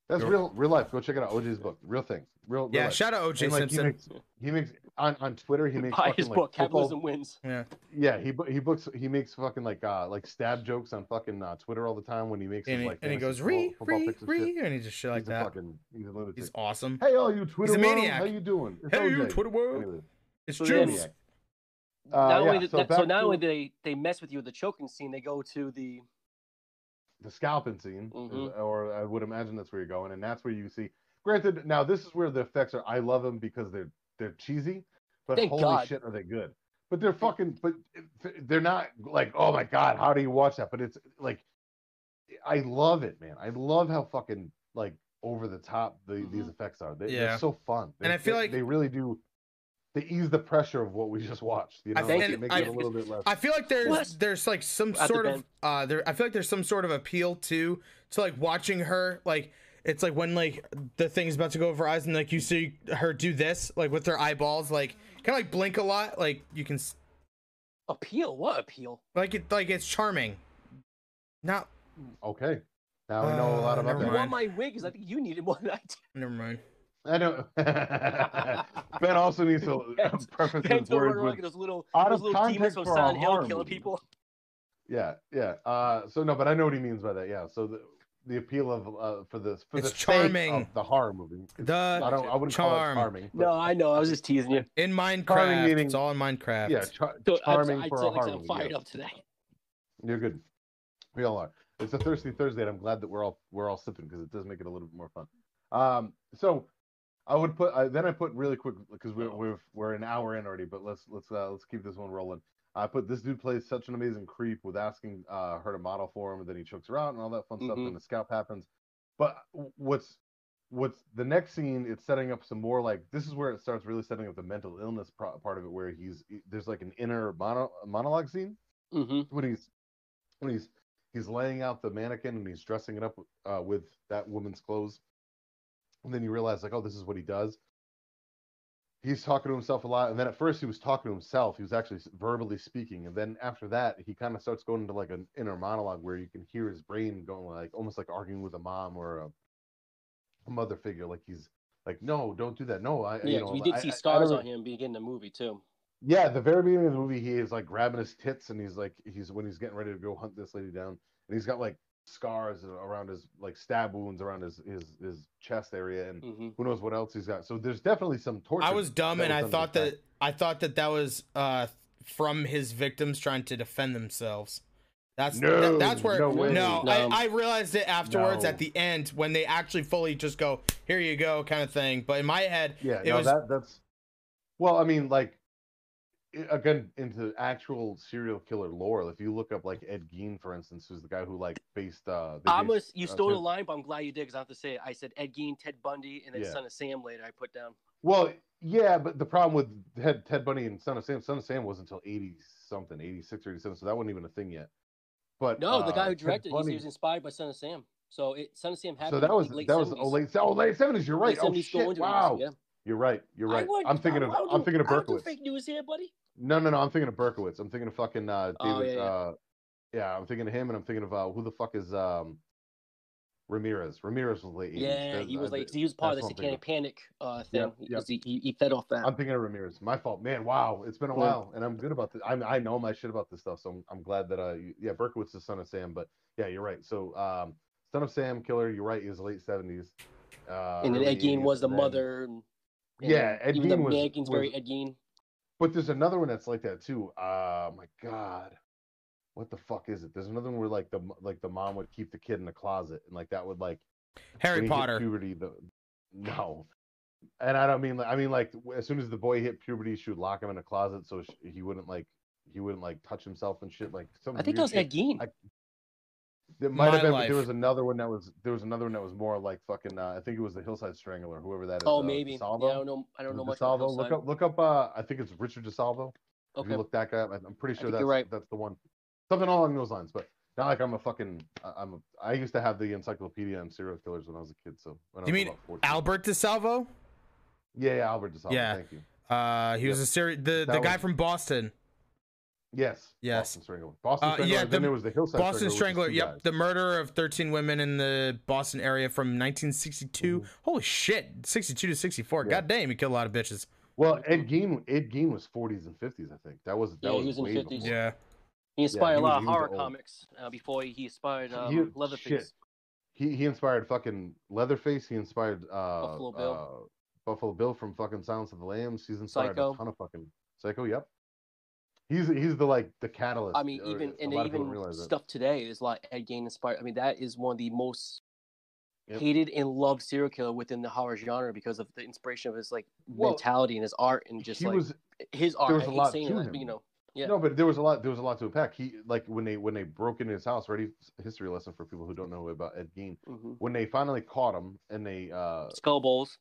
That's Sure. real, real life. Go check it out. OJ's book, real thing, real. real Yeah, life. shout out OJ And, like, Simpson. He makes, he makes on, on Twitter. He makes Buy fucking his like book, football- Capitalism Wins. yeah. Yeah, he bu- he books he makes fucking like uh like stab jokes on fucking uh, Twitter all the time when he makes And his, he, like and he goes re football- football re and re and he just shit like he's a that. fucking he's a lunatic. He's awesome. Hey, all you Twitter a world, maniac. how you doing? It's Hey, you OJ. Twitter world. Anyway, It's So juice. Maniac. Uh, not only yeah, did so that, so not to- only do they they mess with you with the choking scene, they go to the the scalping scene, is- Mhm. or I would imagine that's where you're going, and that's where you see. Granted, now this is where the effects are. I love them because they're they're cheesy, but Thank holy God. shit, are they good? But they're fucking. But they're not like, oh my god, how do you watch that? But it's like, I love it, man. I love how fucking like over the top the, these Mhm. effects are. They, Yeah. They're so fun, And I feel they- like- they really do. They ease the pressure of what we just watched. You I know, think- like, and make I- it a little bit less. I feel like there's What? there's like some At sort of uh there I feel like there's some sort of appeal to to like watching her like it's like when like the thing's about to go over her eyes and like you see her do this like with her eyeballs like kind of like blink a lot like you can s- appeal. What appeal? like it like it's charming. Not okay, now we know a lot Uh, about never that. You mind. want my wig? Because I think you needed it more than I do. never mind. I know. ben also needs to Ben's- preface Ben's his words with, like those little, out those of little demons context from for a Silent Hill horror killing people. yeah, yeah. Uh, so no, but I know what he means by that. Yeah. So the the appeal of uh, for the for It's the sake charming. of the horror movie. The I don't. I wouldn't call charm. it charming. but No, I know. I was just teasing you. In Minecraft, meaning- it's all in Minecraft. yeah, char- So, I'm, charming I'd for say, a like, horror I'm movie. fired yeah. up today. You're good. We all are. It's a thirsty Thursday, and I'm glad that we're all we're all sipping because it does make it a little bit more fun. Um, so I would put I, then I put really quick because we're we're we're an hour in already, but let's let's uh, let's keep this one rolling. I put this dude plays such an amazing creep with asking uh, her to model for him, and then he chokes her out and all that fun stuff. Mhm. Then the scalp happens. But what's what's the next scene? It's setting up some more like this is where it starts really setting up the mental illness pro- part of it, where he's there's like an inner mono, monologue scene hmm when he's when he's he's laying out the mannequin and he's dressing it up uh, with that woman's clothes and then you realize like oh this is what he does. He's talking to himself a lot and then at first he was talking to himself. He was actually verbally speaking and then after that he kind of starts going into like an inner monologue where you can hear his brain going like almost like arguing with a mom or a, a mother figure like he's like no don't do that. No i Yeah, you know we did I- see I scars on him beginning the movie too. yeah, at the very beginning of the movie, he is like grabbing his tits, and he's like, he's when he's getting ready to go hunt this lady down, and he's got like scars around his like stab wounds around his his his chest area, and hmm who knows what else he's got. So there's definitely some torture. I was dumb and I was done thought to the that I thought that that was uh from his victims trying to defend themselves. That's No, that- that's where no no. No. I, I realized it afterwards No. at the end when they actually fully just go here you go kind of thing. But in my head, Yeah, it no, was that that's. Well, I mean, like, i- again, into actual serial killer lore. If you look up like Ed Gein, for instance, who's the guy who like based. uh they I'm based, a, you uh, stole the line, but I'm glad you did because I have to say it. I said Ed Gein, Ted Bundy, and then Yeah. Son of Sam later. I put down. Well, yeah, but the problem with Ted, Ted Bundy and Son of Sam, Son of Sam wasn't until eighty something, eighty six or eighty seven, so that wasn't even a thing yet. But No, the uh, guy who directed, he's- he was inspired by Son of Sam. So it, Son of Sam happened. so that was that was 70s. oh late oh late seventies. You're right. Late Oh 70s shit! going to 80s, Wow, Yeah. you're right. You're right. I'm thinking of I'm thinking of I Berkowitz. fake news here, buddy. No, no, no. I'm thinking of Berkowitz. I'm thinking of fucking uh, Oh, David. yeah, yeah. Uh, yeah, I'm thinking of him, and I'm thinking of uh, who the fuck is um, Ramirez. Ramirez was late Yeah, That- he was like he was part of the Satanic Panic uh, thing. Yep, He- yep. He, he, he fed off that. I'm thinking of Ramirez. My fault, man. Wow, it's been a Yeah. while, and I'm good about this. I I know my shit about this stuff, so I'm, I'm glad that uh you- yeah Berkowitz is son of Sam, but yeah, you're right. So um, son of Sam killer, you're right. He was late 70s. Uh, and then Ed Gein was the mother. And, Yeah, Ed even Gein the was- mannequin's very Ed Gein. But there's another one that's like that too. Uh my god. What the fuck is it? There's another one where like the like the mom would keep the kid in the closet and like that would like Harry when he hit Potter. puberty the no. And I don't mean like I mean like as soon as the boy hit puberty she would lock him in a closet so sh he wouldn't like he wouldn't like touch himself and shit like some I think that was Ed shit. Gein. There might have My been but there was another one that was there was another one that was more like fucking uh, I think it was the Hillside Strangler whoever that is. oh, uh, maybe. DeSalvo? Yeah, I don't know. I don't know it much about DeSalvo? Look up look up uh I think it's Richard DeSalvo. Okay. If you look that guy up, I- I'm pretty sure that's right. that's the one. Something along those lines, but not like I'm a fucking. I- I'm. A, I used to have the encyclopedia on serial killers when I was a kid. So when You was mean about Albert DeSalvo? Yeah, yeah, Albert DeSalvo. Yeah. Thank you. Uh, he was Yep. a serial the That the guy was- from Boston. Yes. Yes. Boston Strangler. Boston Uh, yeah, and then the there was the Hillside Boston Strangler. Strangler. which is two Yep, guys. the murder of 13 women in the Boston area from 1962. Mhm. Holy shit, 62 to 64. Yeah. God damn, he killed a lot of bitches. Well, Ed Gein. Ed Gein was 40s and 50s. I think that was. That Yeah, he was, was in 50s. before. Yeah. He inspired he a was- lot of horror comics uh, before he inspired um, He- Leatherface. shit. He he inspired fucking Leatherface. He inspired uh, Buffalo Bill. Uh, Buffalo Bill from fucking Silence of the Lambs. He's inspired Psycho. a ton of fucking Psycho. Yep. He's he's the like the catalyst. I mean, even and lot of people even don't realize that. stuff today is like Ed Gein inspired. I mean, that is one of the most Yep. hated and loved serial killer within the horror genre because of the inspiration of his like Well, mentality and his art and just like was his art. was I a lot to him. you know, yeah. no, but there was a lot. There was a lot to unpack. He like when they when they broke into his house. Ready history lesson for people who don't know about Ed Gein. hmm When they finally caught him and they uh Skull bowls.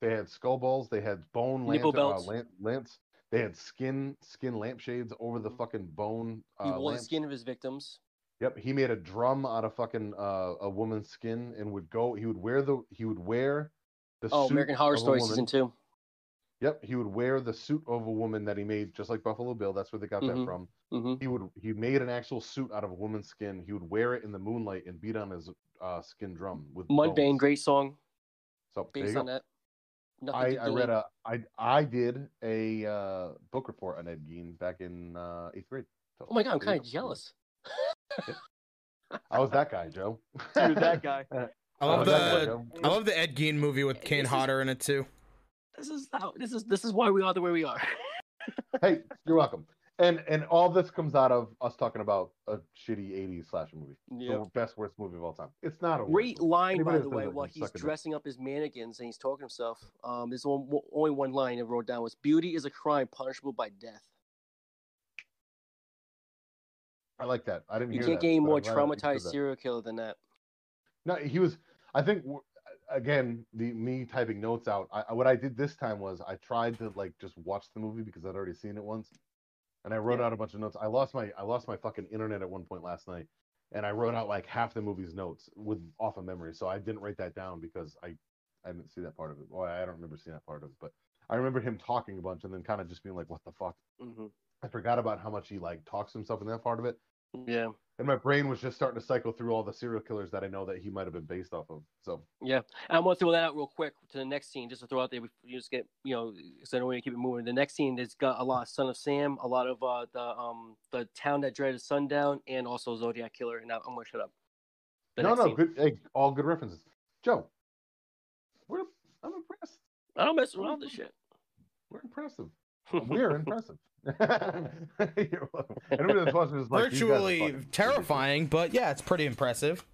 they had skull balls, they had bone lantern, uh, belts. lan- lance, they had skin skin lampshades over the Mhm. fucking bone. He Uh, wore the skin of his victims. Yep, he made a drum out of fucking uh, a woman's skin and would go. He would wear the he would wear the Oh, American Horror Story season two. Yep, he would wear the suit of a woman that he made just like Buffalo Bill. That's where they got Mhm. that from. hmm He would he made an actual suit out of a woman's skin. He would wear it in the moonlight and beat on his uh, skin drum with bones. great song So based on that. Nothing I, I read a I I did a uh, book report on Ed Gein back in uh, eighth grade. So Oh my god, I'm kind of go. jealous. I was that guy, Joe. Dude, that guy. I I love was that guy, the I love the Ed Gein movie with Kane This is- Hodder in it too. This is how this is this is why we are the way we are. hey, you're welcome. And and all this comes out of us talking about a shitty '80s slasher movie, the best worst movie of all time. It's not a Great line, Anybody by the way, while he's suck a dick. dressing up his mannequins and he's talking to himself. Um, there's only one line I wrote down was "Beauty is a crime punishable by death." I like that. I didn't You hear can't that, get any more I'm glad that you said traumatized serial killer than that. No, he was. I think again, the me typing notes out. I- what I did this time was I tried to like just watch the movie because I'd already seen it once, and I wrote Yeah. out a bunch of notes. I lost my I lost my fucking internet at one point last night, and I wrote out like half the movie's notes with off of memory. So I didn't write that down because I I didn't see that part of it. Well, I don't remember seeing that part of it, but I remember him talking a bunch and then kind of just being like, "What the fuck." hmm I forgot about how much he like talks himself in that part of it. Yeah, And my brain was just starting to cycle through all the serial killers that I know that he might have been based off of. So yeah. I'm gonna throw that out real quick to the next scene, just to throw out there. You just get, you know, because I don't want to keep it moving. The next scene, there's got a lot of Son of Sam, a lot of uh, the um the town that dreaded sundown, and also Zodiac Killer. And now I'm gonna shut up. The no, no, scene. good. Hey, all good references. Joe, we're I'm impressed. I don't mess around with this shit. We're impressive. We're impressive. You're welcome. Anybody that's watching is like "These guys are Virtually terrifying, but yeah, it's pretty impressive.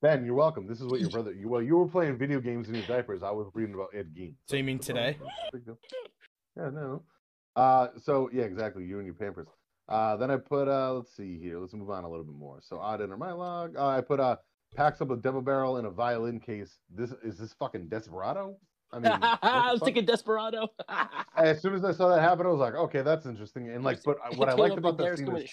Ben, you're welcome. This is what your brother. You, well, you were playing video games in your diapers. I was reading about Ed Gein. So you mean today? Yeah, no. Uh, so yeah, exactly. You and your Pampers. Uh, then I put uh, let's see here. Let's move on a little bit more. So odd enter my log. Uh, I put uh, packs up a double barrel in a violin case. This is this fucking Desperado. I mean, I was fuck? thinking Desperado. as soon as I saw that happen, I was like, okay, that's interesting. And like, but what I liked about that scene is,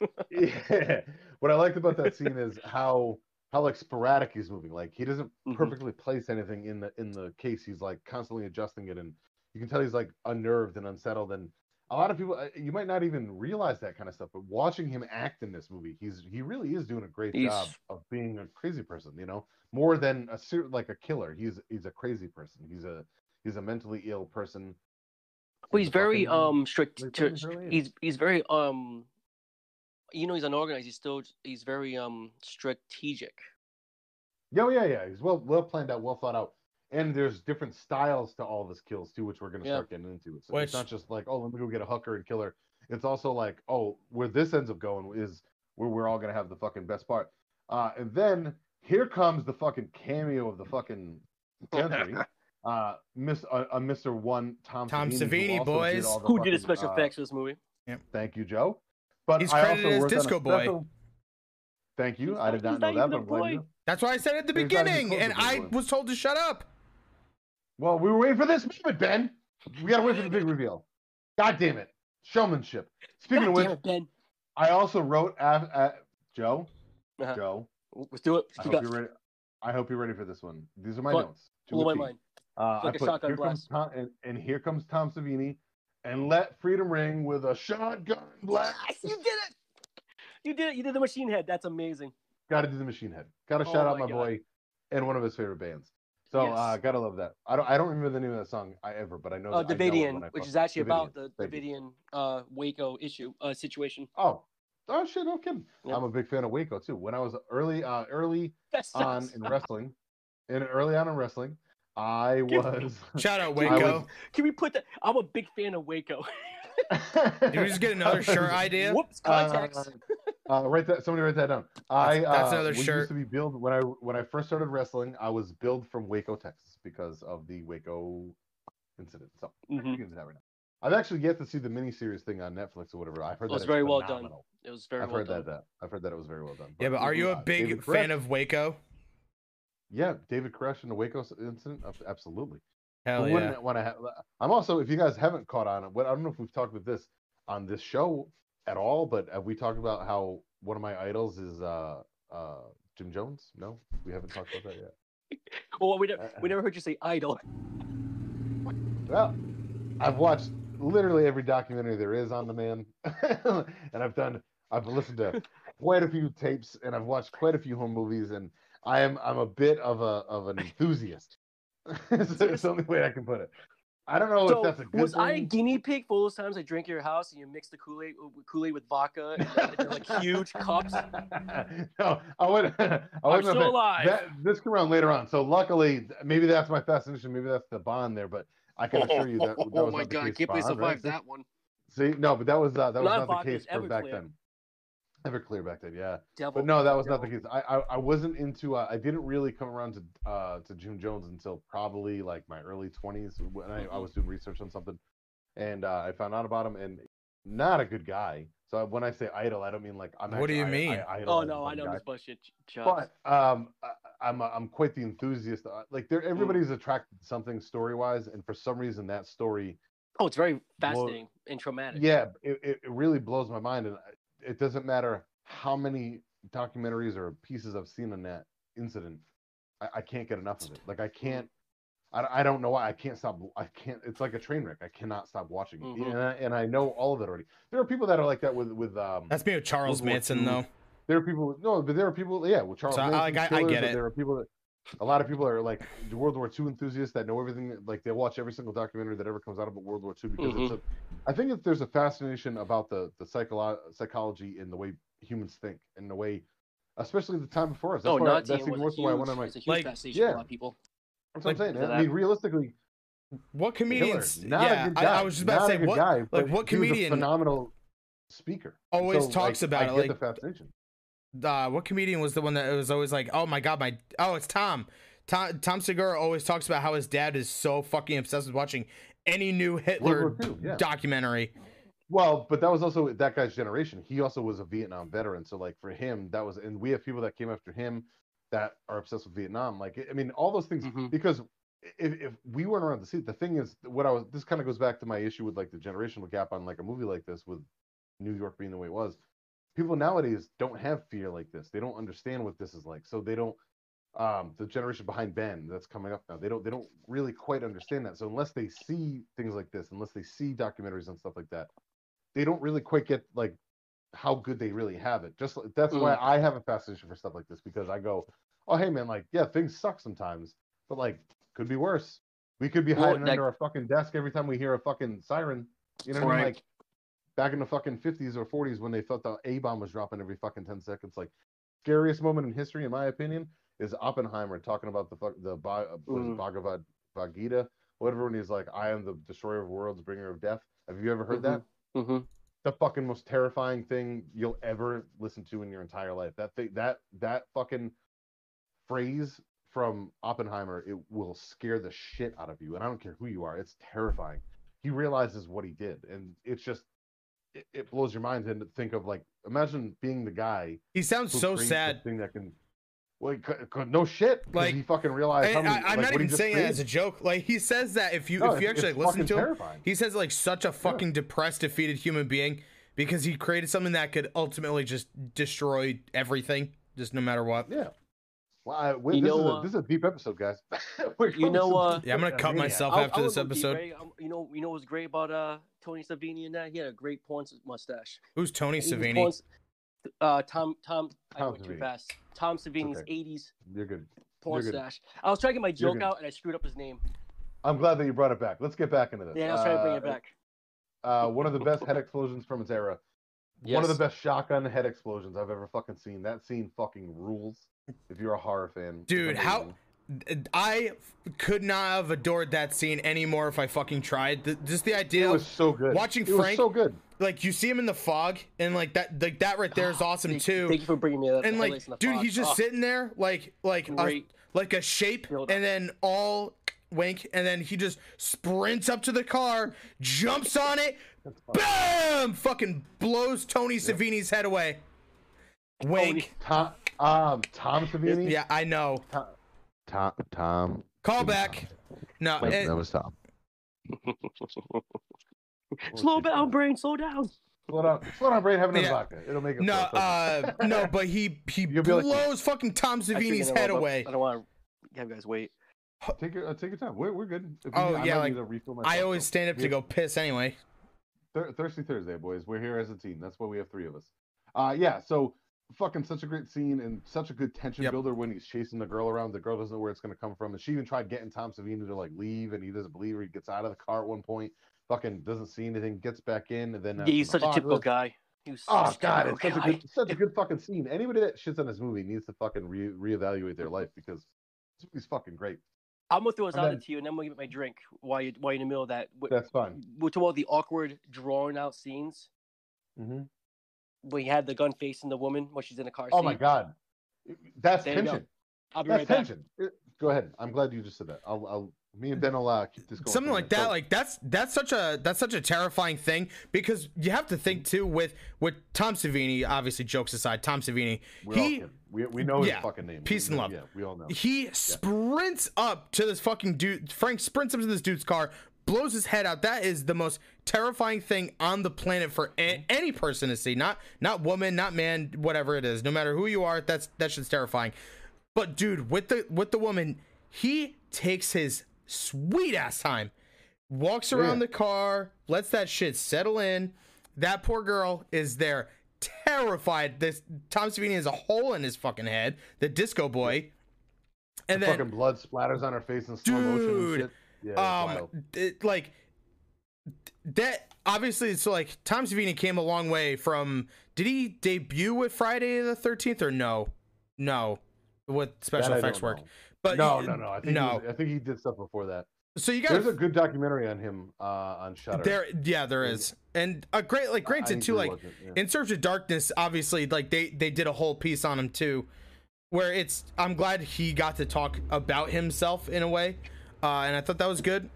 yeah, what I liked about that scene is how how like sporadic he's moving. Like he doesn't Mhm. perfectly place anything in the in the case. He's like constantly adjusting it, and you can tell he's like unnerved and unsettled. And a lot of people uh, you might not even realize that kind of stuff, but watching him act in this movie, he's he really is doing a great He's- job of being a crazy person. You know, more than a like a killer. He's he's a crazy person. He's a he's a mentally ill person. Well, he's It's very um strict. To, he's he's very um, you know, he's unorganized. He's still he's very um strategic. Yeah, yeah, yeah. He's well well planned out, well thought out. And there's different styles to all of his kills too, which we're gonna Yeah. start getting into. So Which- it's not just like, oh, let me go get a hooker and kill her. It's also like, oh, where this ends up going is where we're all gonna have the fucking best part. Uh, and then here comes the fucking cameo of the fucking century. uh, Miss uh, uh, Mr. One Tom Tom Savini, who Savini, also boys. all the Who did the fucking, special uh, effects for this movie? Thank you, Joe. But He's I credited also as worked on a Disco Boy. special- Thank you. He's I did not he's know that, even but a I'm glad you boy. That's why I said at the He's beginning, and I was told to shut up. Well, we were waiting for this moment, Ben. We gotta wait for the big reveal. God damn it. Showmanship. Speaking God of which, it, Ben. I also wrote af- uh, Joe. Uh-huh. Joe. Let's do it. I hope you're ready. I hope you're ready for this one. These are my Go notes. Blow my mind. Uh, like I a put, shotgun here comes blast. Tom, and, and here comes Tom Savini, and let freedom ring with a shotgun blast. You did it. You did it. You did the machine head. That's amazing. Got to do the machine head. Got to Oh shout out my my boy and one of his favorite bands. So Yes. uh, gotta love that. I don't I don't remember the name of that song I ever, but I know. Uh, that- I know Davidian, which is actually about the Davidian uh, Waco issue uh, situation. Oh, oh shit! No kidding. Yep. I'm a big fan of Waco too. When I was early, uh, early on in wrestling, and early on in wrestling, I Give- was. Shout out Waco. was- Can we put that? I'm a big fan of Waco. Did we just get another shirt idea? Whoops, context. Uh, uh, write that. Somebody write that down. I That's- that's uh, another we shirt. used to be billed when I when I first started wrestling. I was billed from Waco, Texas, because of the Waco incident. So we Mhm. can get that right now. I've actually yet to see the miniseries thing on Netflix or whatever. I've heard It was that very well done. It was very I've well heard done. that, that. I've heard that it was very well done. Yeah, but are you a uh, big David fan Koresh- of Waco? Yeah, David Koresh and the Waco incident. Absolutely. Hell Who yeah. wouldn't want to have? I'm also, if you guys haven't caught on, what I don't know if we've talked about this on this show at all, but have we talked about how one of my idols is uh uh Jim Jones? No, we haven't talked about that yet. Well, we never, Uh, we never heard you say idol. Well, I've watched literally every documentary there is on the man, and I've done. I've listened to quite a few tapes, and I've watched quite a few home movies, and I am I'm a bit of a of an enthusiast. it's the only way I can put it. I don't know So if that's a good was I a guinea pig for all those times I drank at your house and you mixed the Kool Aid Kool Aid with vodka and like huge cups? no, I would. I I'm wouldn't still have- alive. That, this come around later on. So luckily, maybe that's my fascination. Maybe that's the bond there. But I can assure you that. that oh was my not the god, I case can't for believe I Bond, right? survived that one. See, no, but that was uh, that was Not not the case for back then. Everclear back then, yeah. Devil. But no, that was not the case. I I, I wasn't into. Uh, I didn't really come around to uh to Jim Jones until probably like my early twenties when I, I was doing research on something, and uh, I found out about him and not a good guy. So when I say idol, I don't mean like I'm. What do you I- mean? I, Oh no, I know guy. this bullshit. Chubbs. But um, I, I'm I'm quite the enthusiast. Uh, Like there, everybody's attracted to something story wise, and for some reason that story, Oh, it's very fascinating and traumatic. yeah, it, it it really blows my mind, and I- it doesn't matter how many documentaries or pieces I've seen on that incident, I, I can't get enough of it. Like I can't. I, I don't know why I can't stop. I can't. It's like a train wreck. I cannot stop watching it, Mhm. and, I, and I know all of it already. There are people that are like that with with um. That's me with Charles World War Manson, II. though. There are people no, but there are people yeah, with Charles So I- Manson like, I- I get it. There are people that a lot of people are like World War II enthusiasts that know everything. Like they watch every single documentary that ever comes out about World War II because it's a. I think that there's a fascination about the the psycholo- psychology in the way humans think and the way, especially the time before us. That's Oh, why, Nazi that's even more a why I huge, went on my. it's a huge Like, fascination for a yeah. lot of people. That's what I'm saying. I mean, realistically, What comedians? Hitler, not yeah, a good I, guy. I was just about not to say what. guy, like, what he a comedian phenomenal speaker. always So, talks like, about I it, get like- the fascination. uh, what comedian was the one that was always like, "Oh my god, my oh, it's Tom." Tom Tom Segura always talks about how his dad is so fucking obsessed with watching any new Hitler II, yeah. documentary. Well, but that was also that guy's generation. He also was a Vietnam veteran, so like for him, that was, and we have people that came after him that are obsessed with Vietnam. Like, I mean, all those things Mhm. because if, if we weren't around to see it, the thing is, what I was, this kind of goes back to my issue with like the generational gap on like a movie like this with New York being the way it was. People nowadays don't have fear like this. They don't understand what this is like, so they don't. Um, the generation behind Ben that's coming up now. They don't they don't really quite understand that. So unless they see things like this, unless they see documentaries and stuff like that, they don't really quite get like how good they really have it. Just that's why I have a fascination for stuff like this because I go, oh hey man, like yeah, things suck sometimes, but like could be worse. We could be Well, hiding like- under our fucking desk every time we hear a fucking siren. You know what I mean? Like back in the fucking fifties or forties when they thought the A bomb was dropping every fucking ten seconds. Like scariest moment in history, in my opinion, is Oppenheimer talking about the fuck the Ba- uh, what is it, Mm. Bhagavad Bhagavad, whatever. When he's like, "I am the destroyer of worlds, bringer of death." Have you ever heard that? hmm The fucking most terrifying thing you'll ever listen to in your entire life. That thing, that that fucking phrase from Oppenheimer, it will scare the shit out of you. And I don't care who you are, it's terrifying. He realizes what he did, and it's just it, it blows your mind to think of like imagine being the guy He sounds so sad. this thing that can. Well, he cou- cou- no shit. Like, he fucking realized. how And many, I, I'm like, not what even saying it as a joke. Like he says that if you No, if you actually it's listen fucking to him, he says like such a fucking depressed, defeated human being because he created something that could ultimately just destroy everything, just no matter what. Yeah. Well, I, wait, You this, know, is a, uh, this is a deep episode, guys. You know, some uh, Yeah, I'm gonna cut maniac. myself I'll- after I'll this go deep, episode. right? Um, You know, you know what's great about uh Tony Savini and that he had a great porn mustache. Who's Tony 80s Savini? Porn- Uh, Tom Tom. I Tom went too fast. Tom Savini's okay. '80s You're good. porn You're good. stash. I was trying to get my joke out and I screwed up his name. I'm glad that you brought it back. Let's get back into this. Yeah, I was trying to bring Uh, it back. Uh, one of the best head explosions from its era. One of the best shotgun head explosions I've ever fucking seen. That scene fucking rules. If you're a horror fan, Dude, how- amazing. I could not have adored that scene anymore if I fucking tried. The, just the idea It was so good. watching it was Frank- so good. like you see him in the fog and like that like that right there is awesome Thank, too. Thank you for bringing me that. and like highlights in the dude fog. he's just Oh, sitting there like like a, like a shape Build and up. then all wink and then he just sprints up to the car jumps on it bam fucking blows tony savini's head away wink Tom, um, Tom Savini. yeah i know Tom. Tom. Tom call back no Tom. Wait, it- that was Tom. slow down, brain. Slow down. Slow down, slow down, brain. Have another Yeah. vodka. It'll make it. no flow. uh no but he he You'll be like- blows fucking tom savini's head what, away I don't want to have you guys wait. take your uh, take your time. We're, we're good. If Oh, I yeah, might like, refill i always so. stand up to go piss anyway Thir- Thirsty Thursday, boys. We're here as a team. That's why we have three of us. Uh, yeah. So fucking such a great scene and such a good tension Yep. builder when he's chasing the girl around. The girl doesn't know where it's going to come from, and she even tried getting Tom Savini to like leave, and he doesn't believe her. He gets out of the car at one point. Fucking doesn't see anything. Gets back in, and then Yeah, he's such a typical apocalypse- guy. He was Oh god, it's such a good, such a good fucking scene. Anybody that shits on this movie needs to fucking re reevaluate their life because this movie's fucking great. I'm gonna throw this out then- to you, and then we'll get my drink while you while you're in the middle of that. That's fine. we're talking about the awkward, drawn out scenes hmm where he had the gun facing the woman while she's in the car. Oh my god, that's There you go. tension. I'll be That's right tension. Uh, Go ahead. I'm glad you just said that. I'll, I'll me and Ben will uh, keep this going. something like that So- like that's that's such a that's such a terrifying thing because you have to think too with with tom savini obviously jokes aside tom savini We're he kidding. we, we know his yeah, fucking name. peace We and love. Yeah, we all know. he sprints up to this fucking dude frank sprints up to this dude's car blows his head out. That is the most terrifying thing on the planet for a- mm-hmm. any person to see. Not not woman not man whatever it is. No matter who you are that's that shit's terrifying. But dude with the with the woman he takes his sweet ass time walks around Yeah. the car lets that shit settle in. That poor girl is there terrified. This tom savini has a hole in his fucking head the disco boy. And then fucking blood splatters on her face in slow motion Dude, shit. Yeah, um it, like that obviously so like tom savini came a long way from did he debut with friday the 13th or no no with special That effects work know. but no, no, no. I think no was, I think he did stuff before that. so you got There's a good documentary on him uh, on Shudder. there yeah there is and a great like granted too like in search of darkness obviously like they they did a whole piece on him too where it's i'm glad he got to talk about himself in a way uh and i thought that was good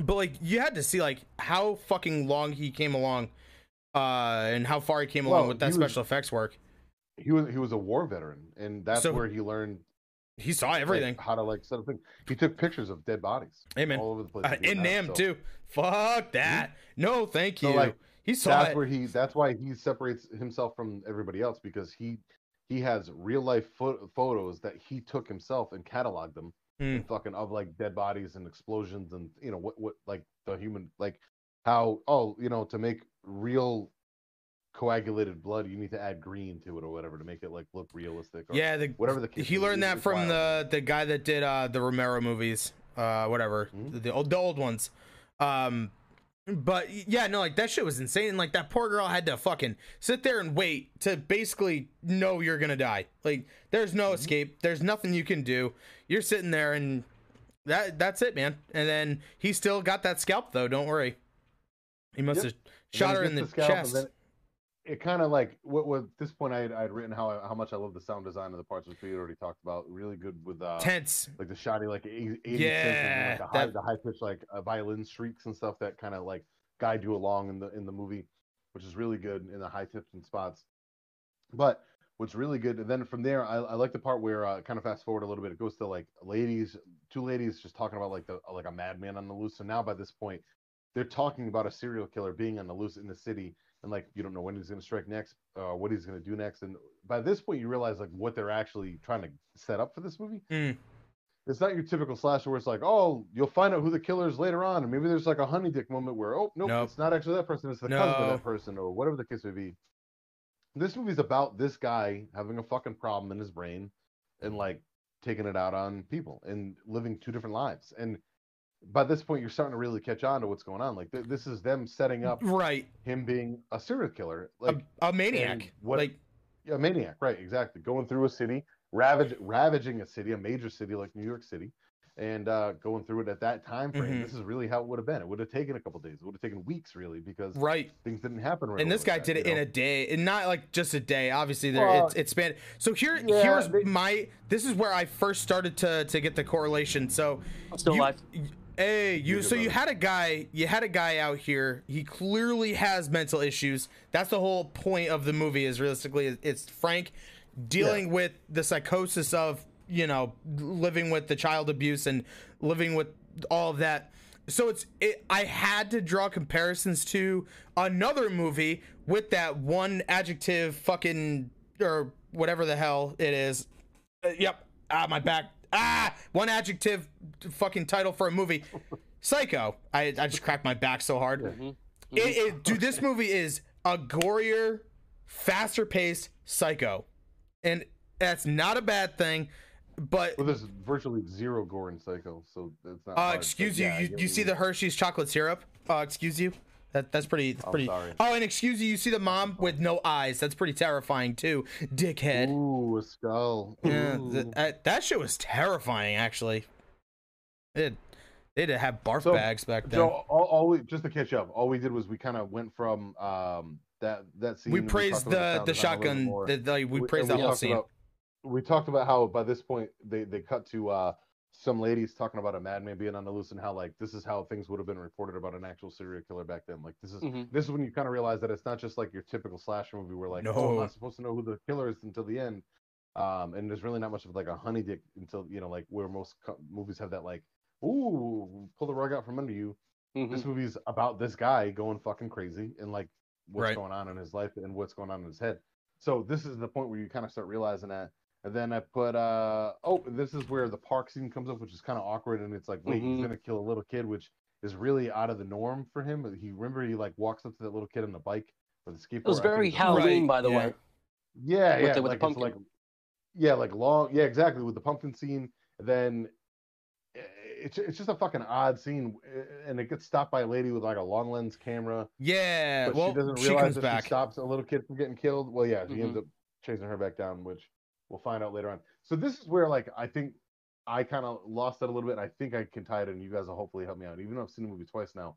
but like you had to see like how fucking long he came along uh and how far he came along with that he was- special effects work he was he was a war veteran, and that's So- where he learned he saw like, everything how to like set up things. He took pictures of dead bodies Hey, Amen. all over the place. uh, in nam so too fuck that no thank So, you like, he saw That's it where he. That's why he separates himself from everybody else because he he has real life pho- photos that he took himself and cataloged them Hmm. fucking of like dead bodies and explosions and you know what what like the human like how oh you know to make real coagulated blood you need to add green to it or whatever to make it like look realistic or Yeah, the, whatever the case he learned that from wild. the the guy that did uh the Romero movies, uh whatever Mhm. the old the old ones. Um, but yeah, no, like that shit was insane. Like that poor girl had to fucking sit there and wait to basically know you're gonna die. Like there's no escape. There's nothing you can do. You're sitting there and that that's it, man. And then he still got that scalp though. Don't worry. He must Yep. have shot her in the and chest. then it kind of like what, what this point I had, I had written how I- how much I love the sound design of the parts which we already talked about. Really good with uh, Tense. like the shoddy like 80 Yeah, like the high, that- the high pitch like uh, violin shrieks and stuff that kind of like guide you along in the in the movie, which is really good in the high tips and spots. But what's really good, and then from there, I, I like the part where uh, kind of fast forward a little bit. It goes to like ladies, two ladies just talking about like the like a madman on the loose. So now by this point, they're talking about a serial killer being on the loose in the city, and like you don't know when he's going to strike next, uh, what he's going to do next, and by this point you realize like what they're actually trying to set up for this movie. Mm. It's not your typical slasher where it's like, oh, you'll find out who the killer is later on, and maybe there's like a honey dick moment where, oh, nope, Nope. it's not actually that person, it's the cousin of that person, or whatever the case may be. This movie's about this guy having a fucking problem in his brain and like taking it out on people and living two different lives. And by this point, you're starting to really catch on to what's going on. Like th- this is them setting up Right. him being a serial killer, like a, a maniac. what- like a maniac, right? Exactly. Going through a city, ravage, ravaging a city, a major city like New York City, and uh, going through it at that time frame. Mhm. This is really how it would have been. It would have taken a couple days. It would have taken weeks, really, because right. things didn't happen. Right and this guy like did it you in know? a day and not like just a day obviously there Well, it's, it's spanned so here yeah, here's they- my this is where i first started to to get the correlation so I'm still you, alive. Hey you so you had a guy you had a guy out here. He clearly has mental issues. That's the whole point of the movie is realistically it's frank dealing with the psychosis of you know living with the child abuse and living with all of that. So it's it, i had to draw comparisons to another movie with that one adjective fucking or whatever the hell it is. Uh, yep. Ah, my back. Ah, one adjective fucking title for a movie. Psycho. I, I just cracked my back so hard. It, it, dude, this movie is a gorier, faster paced psycho. And that's not a bad thing. But Well, there's virtually zero gore in Psycho, so it's not. uh, hard, excuse but you, yeah, I you, you see the Hershey's chocolate syrup? Uh, excuse you. That that's pretty. That's I'm pretty. sorry. Oh, and excuse you, you see the mom with no eyes. That's pretty terrifying too. Dickhead. Ooh, a skull. Yeah, Ooh. th- that, that shit was terrifying. Actually, it they did have barf So, bags back then. So all, all we just to catch up, all we did was we kind of went from um that that scene. we praised talked about the the sound design a little shotgun. more. The, the- we We- praised and the we whole talked scene. about- we talked about how by this point they they cut to uh some ladies talking about a madman being on the loose and how like this is how things would have been reported about an actual serial killer back then. Like this is Mhm. this is when you kind of realize that it's not just like your typical slasher movie where like oh I'm not supposed to know who the killer is until the end. Um, and there's really not much of like a honey dick until you know like where most co- movies have that like ooh pull the rug out from under you Mhm. this movie's about this guy going fucking crazy and like what's Right. going on in his life and what's going on in his head. So this is the point where you kind of start realizing that. And then I put uh oh, this is where the park scene comes up, which is kind of awkward, and it's like, wait, Mhm. he's gonna kill a little kid, which is really out of the norm for him. But he remember he like walks up to that little kid on the bike or the skateboard. It was very it's Halloween, Right, by the yeah. way. yeah, with yeah, the- with the like it's pumpkin. like yeah, like long, yeah, exactly with the pumpkin scene. And then eh, it's it's just a fucking odd scene, eh, and it gets stopped by a lady with like a long lens camera. Yeah, But well, she doesn't realize comes that back. she stops a little kid from getting killed. Well, yeah, she ends Mhm. up chasing her back down, which we'll find out later on. So this is where like I think I kind of lost that a little bit. I think I can tie it in. You guys will hopefully help me out. Even though I've seen the movie twice now,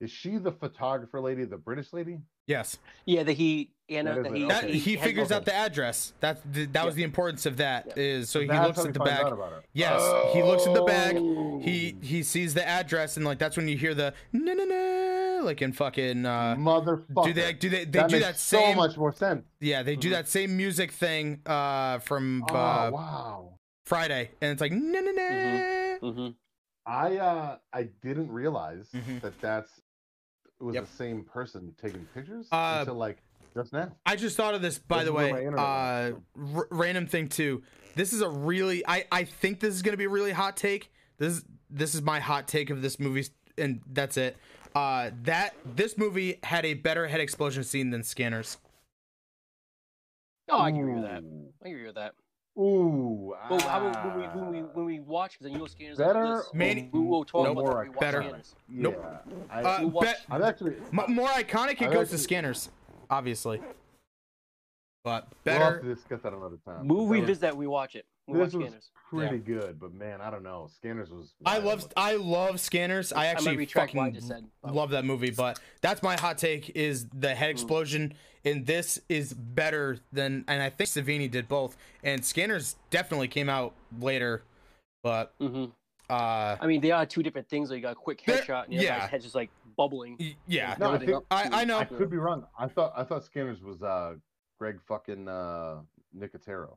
is she the photographer lady, the British lady? Yes, Yeah, that he Anna That that is he, that, okay. he has- figures out the address. That th- that was the importance of that. Is so he looks at the bag. out about her. Yes, he looks at the bag. Oh. He he sees the address and like that's when you hear the na na na like in fucking uh motherfucker. do they do they they that do makes that so same much more sense. yeah they do Mhm. that same music thing uh from Oh uh wow. Friday and it's like na na na Mhm. I uh I didn't realize Mhm. that that's it was Yep. the same person taking pictures Uh, until like just now. I just thought of this, by This the way. Uh, r- random thing too. This is a really. I I think this is gonna be a really hot take. This this is my hot take of this movie, and that's it. Uh, that this movie had a better head explosion scene than Scanners. Oh, I can agree with that. Ooh. I agree with that. Ooh. Well, how about when we when we ah, when we watch because you know scanners Better like this. Mani- we will talk Nope. about that when Better. scanners. Nope. yeah, I, Uh, You watch- bet- I've actually more iconic, it I've goes to actually- Scanners, obviously. But better. we'll have to discuss that another time. We'll That was- that. We watch it. We This was scanners. pretty good, but man, I don't know. Scanners was. I love I love Scanners. I I actually might retract what I fucking just said. love that movie. But that's my hot take: is the Mm. head explosion in this is better than, and I think Savini did both. And Scanners definitely came out later, but Mhm. uh, I mean, they are two different things. Like you got a quick headshot, and the other yeah. guy's head's just like bubbling. yeah, No, I Building think- I- I know. I could be wrong. I thought I thought Scanners was uh Greg fucking uh Nicotero.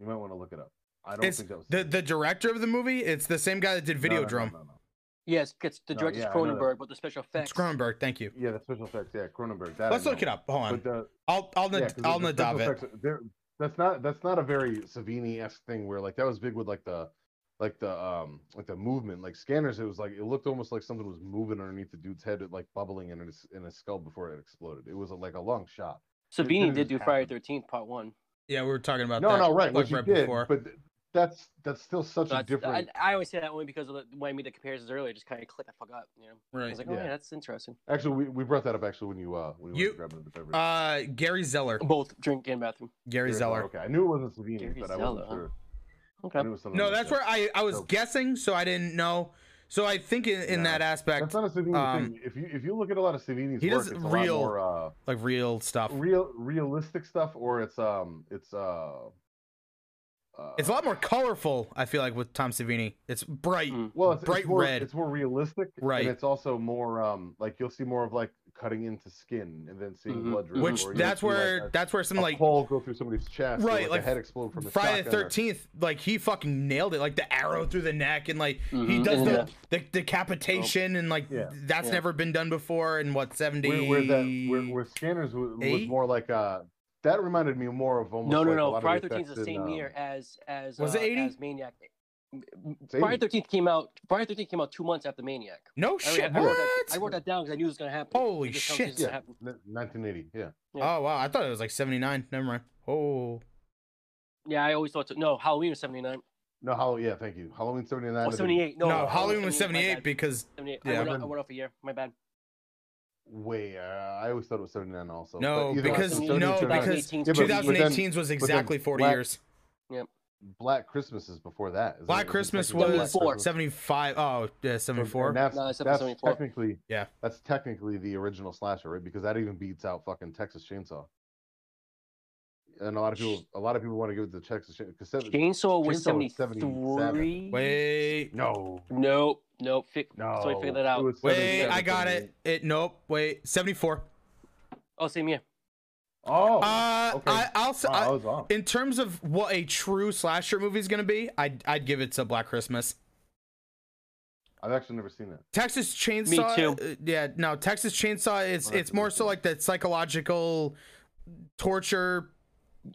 You might want to look it up. I don't it's think that was the the director of the movie. It's the same guy that did No, no, no, Videodrome. no, no. Yes, it's the No, director's yeah, I know that. Cronenberg, but the special effects. It's Cronenberg. Thank you. Yeah, the special effects. Yeah, Cronenberg. That Let's look it up. Hold on. But the, I'll I'll yeah, I'll the special nadav it. effects, That's not that's not a very Savini esque thing where like that was big with like the like the um like the movement like scanners it was like it looked almost like something was moving underneath the dude's head like bubbling in his in his skull before it exploded it was a, like a long shot Savini didn't did do Friday. Thirteenth Part One. Yeah, we were talking about no that. no right like, what you right did before. but that's that's still such So a different I, I always say that only because of the, when I made the comparisons earlier. Just kind of click. fuck up You know. Right. I was like, oh Yeah. yeah, that's interesting. actually we, we brought that up actually when you uh when you, You- were grabbing the beverage Uh, Gary Zeller. Both drink and bathroom. Gary Gary Zeller. okay I knew it wasn't Savini Gary but I wasn't huh? sure Okay. It was something No, like that's that. where I I was So- guessing, so I didn't know. So I think in, in No, that aspect, that's not a Savini um, thing if you if you look at a lot of Savini's he work does it's real- a lot more uh like real stuff. real realistic stuff or it's um it's uh, uh It's a lot more colorful. I feel like with Tom Savini, it's bright. Mm. well it's, bright it's more, red. it's more realistic Right. and it's also more um like you'll see more of like cutting into skin and then seeing Mhm. blood drip Which that's see, like, where a, that's where some a like pole go through somebody's chest or, Right, like, like a head explode from a Friday the shotgun or- Thirteenth, like he fucking nailed it, like the arrow through the neck, and like he Mhm. does And the, the- the decapitation, and like Yeah. that's Yeah. never been done before. In what seventy? where, where that where, where scanners was, was more like uh that reminded me more of almost No, no, like a no. lot Friday the Thirteenth is the effects in, same um, year as as Was uh, it 80? as Maniac. Friday 80. Thirteenth came out. Friday Thirteenth came out two months after Maniac. no I, shit. I wrote What? that, I wrote that down because I knew it was gonna happen. Holy It just tells shit. you it's gonna yeah 1980 yeah Oh wow, I thought it was like seventy nine. Never mind. Oh, Yeah, I always thought so. No, Halloween was seventy nine. no Halloween yeah thank you Halloween seventy nine. Oh, 78. No, no, Halloween was 78, seventy my eight bad. because 78. Yeah. I, went off, I went off a year. My bad. Way uh, I always thought it was 79 also no, but either way, because no, 79, no, 79. because 2018 's Yeah, but- but then- 2018 was exactly forty Black- years. Yep. Black Christmas is before that. isn't Black it? Isn't Christmas technically Black was 74. 75. Oh, yeah, And 74. that's, No, that's 74. technically Yeah. That's technically the original slasher, right? Because that even beats out fucking Texas Chainsaw. And a lot of people, a lot of people want to give it to Texas Chainsaw. Because Chainsaw was Chainsaw was 77. three. Wait, no, Nope. Nope. Fi- no. So I figured that out. Wait, I got it. It nope. Wait, 74. Oh, same year. Oh, Uh, okay. I, I'll s- Wow, I- I was off. in terms of what a true slasher movie is gonna be, I'd I'd give it to Black Christmas. I've actually never seen that. Texas Chainsaw. Me too. uh, yeah, no, Texas Chainsaw. It's Oh, it's more so like the psychological torture.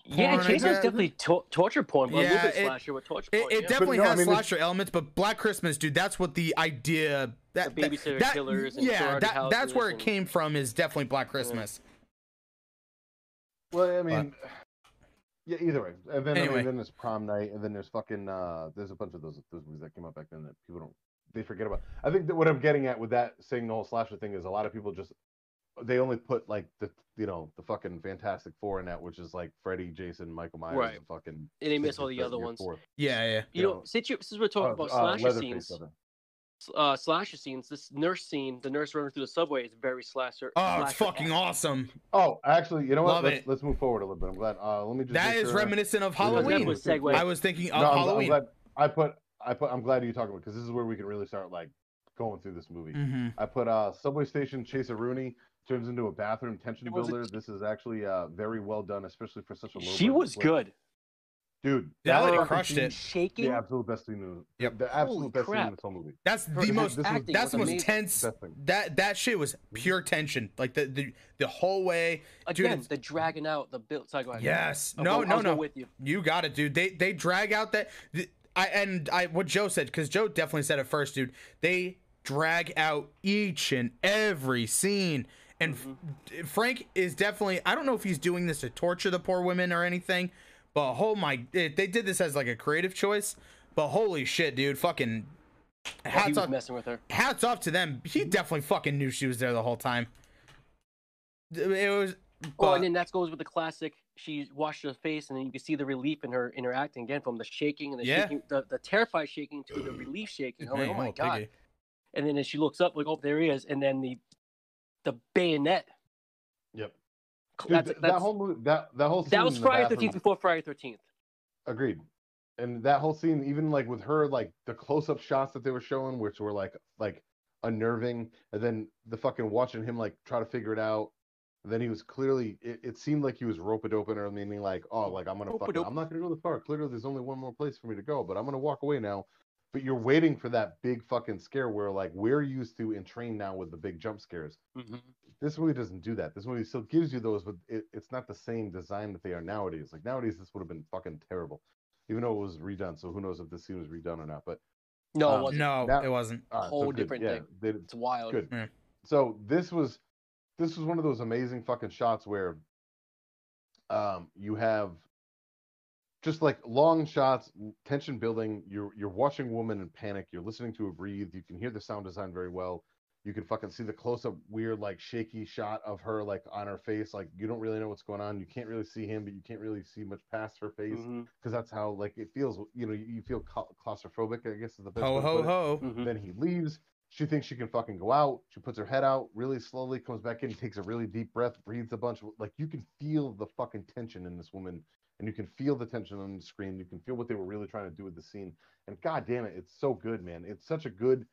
Yeah, Porn, I Chainsaw's guess. definitely to- torture porn, but a Yeah, little bit it- slasher with torture porn. it yeah. definitely no, I has mean, it's- slasher elements, but Black Christmas, dude, that's what the idea that The that- babysitter that- killers and yeah, that, that's houses where it came from. Is definitely Black Christmas. Well, I mean, yeah. Either way, and then I mean, then there's prom night, and then there's fucking uh, there's a bunch of those those movies that came out back then that people don't they forget about. I think that what I'm getting at with that saying the whole slasher thing is a lot of people just they only put like the you know the fucking Fantastic Four in that, which is like Freddy, Jason, Michael Myers, Right. and fucking. And they miss all the other ones. fourth. Yeah, yeah. You you know, know, since you since we're talking Uh, about uh, slasher Leatherface, scenes, uh, slasher scenes, this nurse scene, the nurse running through the subway is very slasher. Oh, it's fucking esque. awesome. Oh, actually, you know what? Love Let's, it. let's move forward a little bit. I'm glad. Uh, let me just. That is sure- reminiscent of Halloween. was segue. I was thinking of No, I'm, I'm Halloween. glad I put I put. I'm glad you talking about because this is where we can really start like going through this movie. hmm I put uh subway station chase a Rooney turns into a bathroom tension It a- builder. This is actually uh very well done, especially for such a low. She was flick. good. Dude, Yeah, that they fucking crushed it. shaking. The absolute best scene. in- Yep. The absolute Holy best scene crap. in this whole movie. That's the this- most. this was- That's the most tense. That that shit was pure tension. Like the the, the whole way. Dude, Again, it's- the dragging out the build. Sorry, go ahead. Yes. I'll No, go- no, no. with you. You got it, dude. They they drag out that. th- I and I what Joe said because Joe definitely said it first, dude. They drag out each and every scene. And F- mm-hmm. Frank is definitely. I don't know if he's doing this to torture the poor women or anything, but oh my, it, they did this as like a creative choice. But holy shit, dude, fucking hats was off, messing with her. hats off to them. He mm-hmm. definitely fucking knew she was there the whole time. It was. oh, and then that goes with the classic. She washed her face, and then you can see the relief in her in her acting again from the shaking and the Yeah. shaking, the, the terrified shaking to the relief shaking. I'm like, oh my oh, little god! piggy. And then as she looks up, like, oh, there he is, and then the the bayonet. Yep. Dude, That's, th- that's, that whole movie, that that whole scene that was Friday Thirteenth before Friday Thirteenth. Agreed. And that whole scene, even like with her, like the close-up shots that they were showing, which were like like unnerving, and then the fucking watching him like try to figure it out. And then he was clearly, it, it seemed like he was rope it open or meaning like, oh, like I'm gonna fucking. I'm not gonna go the far. Clearly, there's only one more place for me to go, but I'm gonna walk away now. But you're waiting for that big fucking scare where like we're used to and trained now with the big jump scares. Mm-hmm. This movie doesn't do that. This movie still gives you those, but it, it's not the same design that they are nowadays. Like nowadays, this would have been fucking terrible, even though it was redone. So who knows if this scene was redone or not? But No, Um, it wasn't. No, That- it wasn't. uh, Whole good. different yeah, thing. They, It's wild. good. Yeah. So this was this was one of those amazing fucking shots where um you have just like long shots, tension building. You're you're watching a woman in panic. You're listening to her breathe. You can hear the sound design very well. You can fucking see the close up, weird, like shaky shot of her, like on her face. Like you don't really know what's going on. You can't really see him, but you can't really see much past her face because Mhm. that's how like it feels. You know, you, you feel claustrophobic. I guess is the best. Ho way to ho put it. ho. Mhm. Then he leaves. She thinks she can fucking go out. She puts her head out really slowly, comes back in, takes a really deep breath, breathes a bunch. Like you can feel the fucking tension in this woman, and you can feel the tension on the screen. You can feel what they were really trying to do with the scene. And god damn it, it's so good, man. It's such a good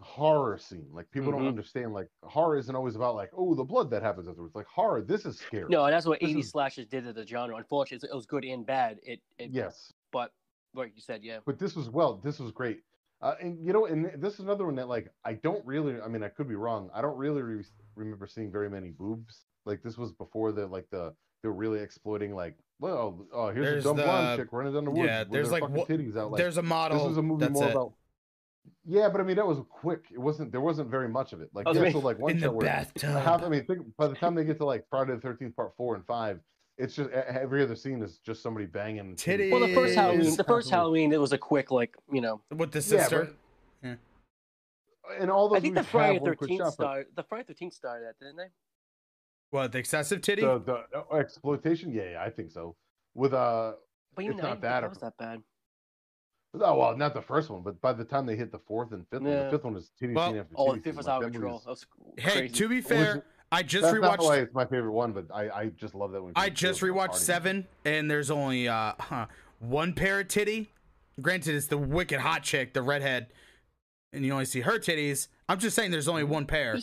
horror scene. Like people don't Mhm. understand. Like horror isn't always about like oh the blood that happens afterwards. Like horror, this is scary. No, that's what 80s is- slashes did to the genre. Unfortunately, it was good and bad. It, it Yes. but like you said, yeah. but this was well this was great uh, and you know and this is another one that like i don't really i mean i could be wrong i don't really re- remember seeing very many boobs like this was before the like the they were really exploiting like well oh here's There's a dumb blonde chick running down the woods yeah, with there's her like fucking titties out like There's a model. this was a movie that's more it. about yeah but i mean that was quick it wasn't there wasn't very much of it like I was yeah like, so like one in the shot where half, I mean, think by the time they get to like Friday the Thirteenth Part Four and Five, it's just every other scene is just somebody banging Titties. Well, the first Halloween, the first Halloween, it was a quick like you know. with the Yeah, sister. but- And all those I think the Friday have Thirteenth shot, but- started. The Friday Thirteenth started that, didn't they? What the excessive titty? the, the uh, exploitation yeah, yeah i think so with uh But even It's I not didn't think that that was that bad. oh well not the first one but by the time they hit the fourth and fifth one the fifth one is titty Well- scene after Oh, titty the fifth scene. was out of control. is- That was hey, crazy. to be was- fair, I just that's not why rewatched. it's my favorite one but i i just love that one I just rewatched seven, and there's only uh huh, one pair of titty. Granted, it's the wicked hot chick, the redhead, and you only see her titties. I'm just saying, there's only one pair.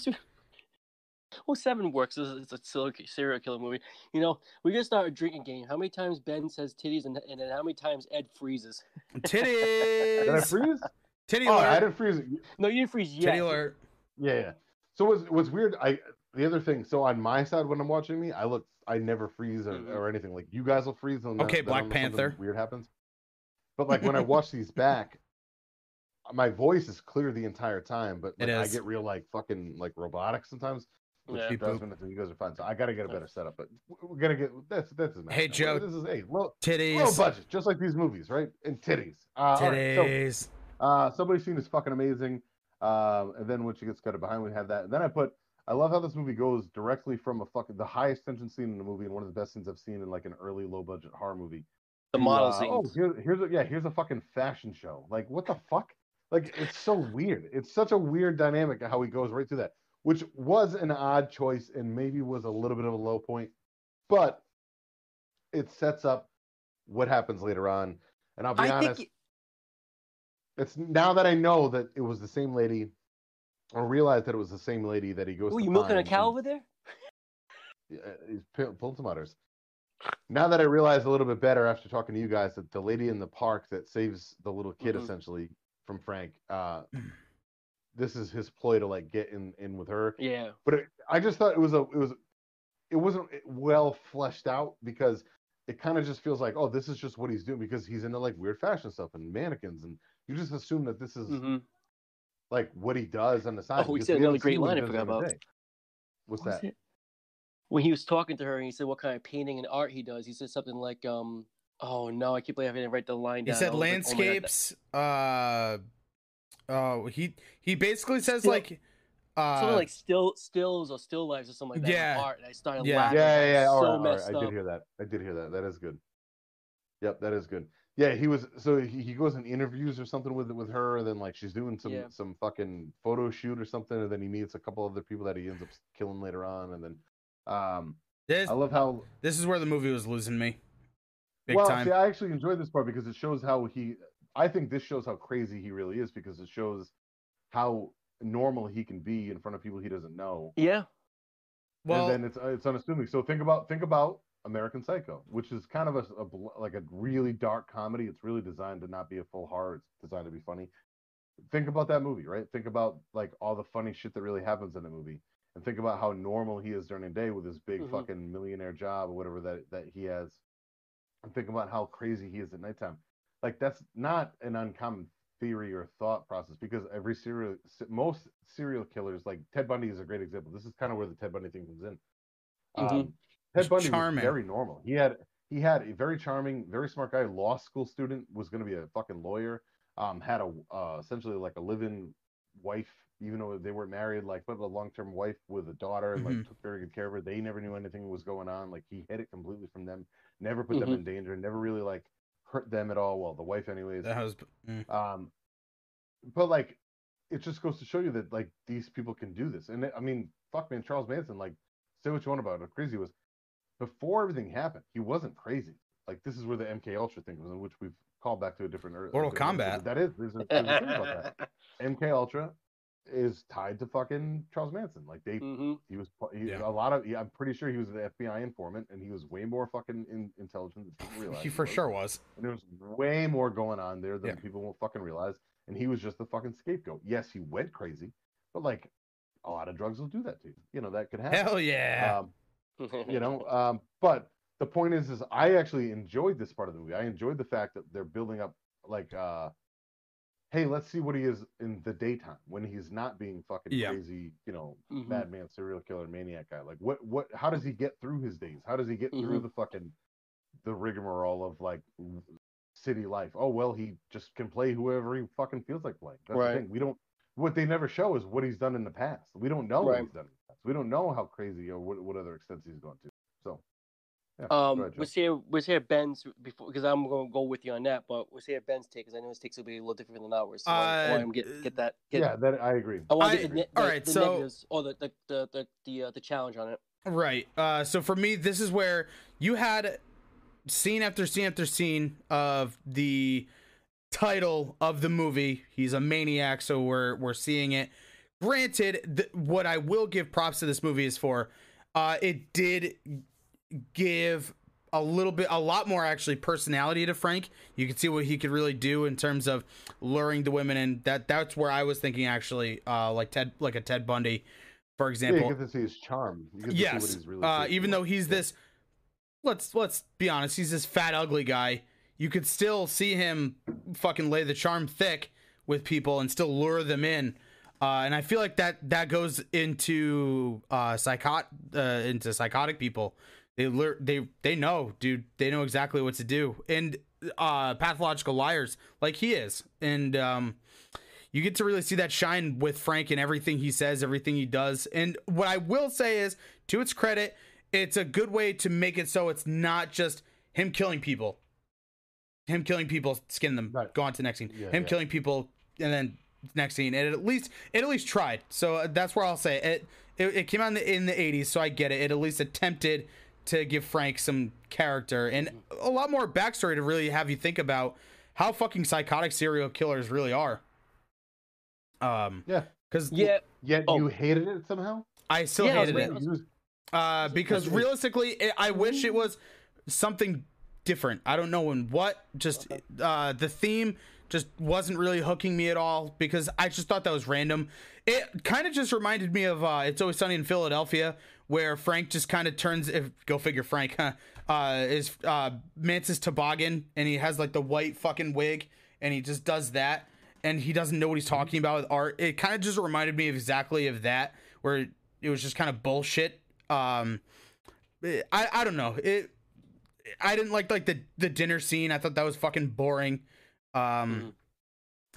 Well, Seven works. It's it's a serial- serial killer movie. You know, we just start a drinking game. How many times Ben says titties, and, and then how many times Ed freezes? Titties. Did i freeze titty oh i didn't freeze it No, you didn't freeze yet. titty alert. yeah yeah so what's what's weird i the other thing so on my side when i'm watching me i look i never freeze or, Mhm. or anything like you guys will freeze and Okay, Black something Panther. weird happens but like when i watch these back my voice is clear the entire time but like, i get real like fucking like robotic sometimes which Yeah. yeah. does when you guys are fine so i gotta get a better setup but we're gonna get that's that's his Hey, Joe. this is hey low, low Titties, budget just like these movies right and titties uh, all right, so titties. uh, somebody scene is fucking amazing. Um, and then when she gets cut behind, we have that. And then I put, I love how this movie goes directly from a fucking the highest tension scene in the movie and one of the best scenes I've seen in like an early low budget horror movie. The to, model uh, scene. Oh, here, here's a yeah, here's a fucking fashion show. Like what the fuck? Like it's so weird. It's such a weird dynamic how he goes right through that, which was an odd choice and maybe was a little bit of a low point, but it sets up what happens later on. And I'll be I honest, think it's now that I know that it was the same lady, or realize that it was the same lady that he goes. Oh, to you milking a cow and- over there? Yeah, he's pu- pulling tomatoes. now that I realize a little bit better after talking to you guys that the lady in the park that saves the little kid Mhm. essentially from Frank, uh, this is his ploy to like get in in with her. Yeah. But it, I just thought it was a it was it wasn't well fleshed out because it kind of just feels like oh this is just what he's doing because he's into like weird fashion stuff and mannequins and you just assume that this is hmm like what he does on the side. Oh, he said another great line he I does forgot during about. day. What's that? When he was talking to her and he said what kind of painting and art he does, he said something like, um, oh no, I keep believe I didn't write the line down. He down. said I was like, oh my God, that- landscapes. uh, oh, he he basically says Still- like, uh, something like still stills or still lives or something like that. Yeah. Yeah. Art. And I started Yeah. laughing. Yeah, yeah, yeah. was so right, all right. I did hear that. I did hear that. That is good. Yep, that is good. Yeah, he was. So he, he goes and interviews or something with with her, and then like she's doing some Yeah. some fucking photo shoot or something, and then he meets a couple other people that he ends up killing later on, and then um, this I love how this is where the movie was losing me, big well, time. see, I actually enjoyed this part because it shows how he. I think this shows how crazy he really is because it shows how normal he can be in front of people he doesn't know. Yeah. well, and then it's it's unassuming. So think about think about American Psycho, which is kind of a, a like a really dark comedy. It's really designed to not be a full horror. It's designed to be funny. Think about that movie, right? Think about like all the funny shit that really happens in the movie, and think about how normal he is during the day with his big Mhm. fucking millionaire job or whatever that that he has, and think about how crazy he is at nighttime. Like that's not an uncommon theory or thought process because every serial most serial killers like ted bundy is a great example this is kind of where the ted bundy thing comes in Mhm. um, ted bundy charming. was very normal he had he had a very charming very smart guy law school student was going to be a fucking lawyer um had a uh, essentially like a live-in wife even though they weren't married like but a long-term wife with a daughter and Mhm. like took very good care of her they never knew anything was going on like he hid it completely from them never put them Mhm. in danger never really like hurt them at all well the wife anyways The husband. mm. um, but like, it just goes to show you that like these people can do this. And I mean, fuck man, Charles Manson, like, say what you want about it, how crazy he was. Before everything happened, he wasn't crazy. Like this is where the MK Ultra thing was, in which we've called back to a different. a Mortal different Kombat. That is there's a, there's a thing about that. MK Ultra is tied to fucking Charles Manson. Like they, hmm he was he, Yeah. a lot of. Yeah, I'm pretty sure he was an FBI informant, and he was way more fucking in, intelligent than people realize. he for was. sure was. And there was way more going on there than Yeah. people will fucking realize. And he was just the fucking scapegoat. Yes, he went crazy, but like a lot of drugs will do that to you. You know, that could happen. Hell yeah. Um, you know, um, but the point is, is I actually enjoyed this part of the movie. I enjoyed the fact that they're building up like, uh, hey, let's see what he is in the daytime when he's not being fucking Yeah. crazy, you know, Mhm. madman, serial killer, maniac guy. Like, what, what, how does he get through his days? How does he get through Mhm. the fucking, the rigmarole of like city life? Oh, well, he just can play whoever he fucking feels like playing. That's Right. the thing. We don't, what they never show is what he's done in the past. We don't know what he's done in the past. We don't know how crazy or what, what other extents he's gone to. So, yeah. Um, ahead, Joe. let's hear let's hear Ben's before because I'm going to go with you on that. But let's hear Ben's take because I know his takes will be a little different than ours. So I, I Uh, want him to get get that. Get, yeah, that I agree. I want I- to get the, ne- the, right, the so- negatives or the the the the the, uh, the challenge on it. Right. Uh, so for me, this is where you had scene after scene after scene of the title of the movie. He's a maniac, so we're we're seeing it. Granted, th- what I will give props to this movie is for uh, it did give a little bit, a lot more actually personality to Frank. You can see what he could really do in terms of luring the women, and that that's where I was thinking actually, uh, like Ted, like a Ted Bundy, for Yeah, example you get to see his charm. You get to see what yes he's really uh, even though he's Yeah. this let's let's be honest he's this fat ugly guy you could still see him fucking lay the charm thick with people and still lure them in uh, and i feel like that that goes into uh psychot uh, into psychotic people they they they know dude they know exactly what to do and uh pathological liars like he is and um you get to really see that shine with Frank and everything he says, everything he does. And what I will say is, to its credit, it's a good way to make it so it's not just him killing people, him killing people, skin them, Right. go on to the next scene, Yeah, him yeah. killing people, and then next scene. It at least it at least tried. So uh, that's where I'll say it. It, it came out in the, in the 80s, so I get it. It at least attempted to give Frank some character and a lot more backstory to really have you think about how fucking psychotic serial killers really are. Um, Yeah. because Yeah, Yet Oh. you hated it somehow. I still Yeah, hated waiting- it. You Uh, because realistically, it, I wish it was something different. I don't know in what. Just uh, the theme just wasn't really hooking me at all because I just thought that was random. It kind of just reminded me of uh, It's Always Sunny in Philadelphia, where Frank just kind of turns. If go figure, Frank huh, uh, is uh, Mantis Toboggan, and he has like the white fucking wig, and he just does that, and he doesn't know what he's talking about with art. It kind of just reminded me of exactly of that, where it was just kind of bullshit. Um, I I don't know it. I didn't like like the the dinner scene. I thought that was fucking boring. Um, Mhm.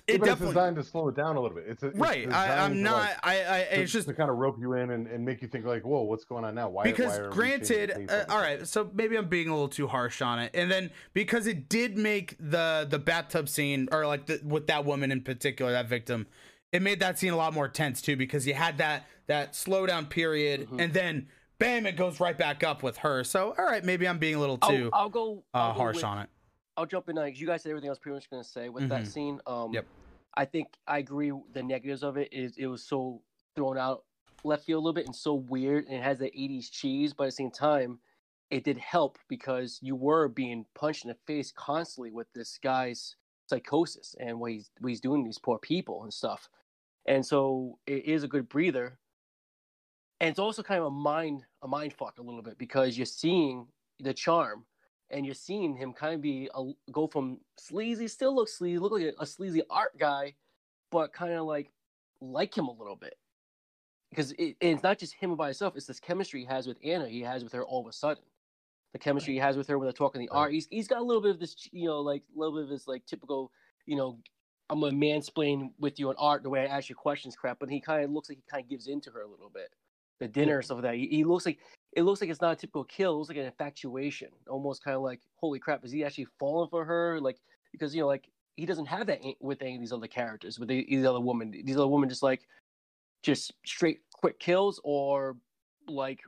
It but it's designed to slow it down a little bit. It's, it's right. designed I, I'm not. like, I I to, it's just to kind of rope you in and, and make you think like, whoa, what's going on now? Why? because why are granted the uh, all right so maybe i'm being a little too harsh on it and then because it did make the the bathtub scene or like the, with that woman in particular that victim it made that scene a lot more tense too because you had that that slowdown period Mhm. and then bam it goes right back up with her so all right maybe i'm being a little I'll, too I'll go uh, I'll go harsh with- on it I'll jump in. Like you guys said, everything I was pretty much gonna say with that Mhm. scene. Um, Yep. I think I agree. The negatives of it is it was so thrown out left field a little bit and so weird, and it has the '80s cheese. But at the same time, it did help because you were being punched in the face constantly with this guy's psychosis and what he's what he's doing to these poor people and stuff. And so it is a good breather. And it's also kind of a mind a mind fuck a little bit because you're seeing the charm and you're seeing him kind of be a, go from sleazy, still looks sleazy, look like a, a sleazy art guy, but kind of like like him a little bit because it, it's not just him by himself; it's this chemistry he has with Anna. He has with her all of a sudden. The chemistry he has with her when they're talking the art. He's he's got a little bit of this, you know, like a little bit of this like typical, you know, I'm gonna mansplain with you on art the way I ask you questions crap. But he kind of looks like he kind of gives into her a little bit. The dinner and stuff like that. He, he looks like it looks like it's not a typical kill. It looks like an infatuation, almost kind of like, holy crap, is he actually falling for her? Like, because you know, like he doesn't have that with any of these other characters, with the, these other women. These other women just like, just straight quick kills or like,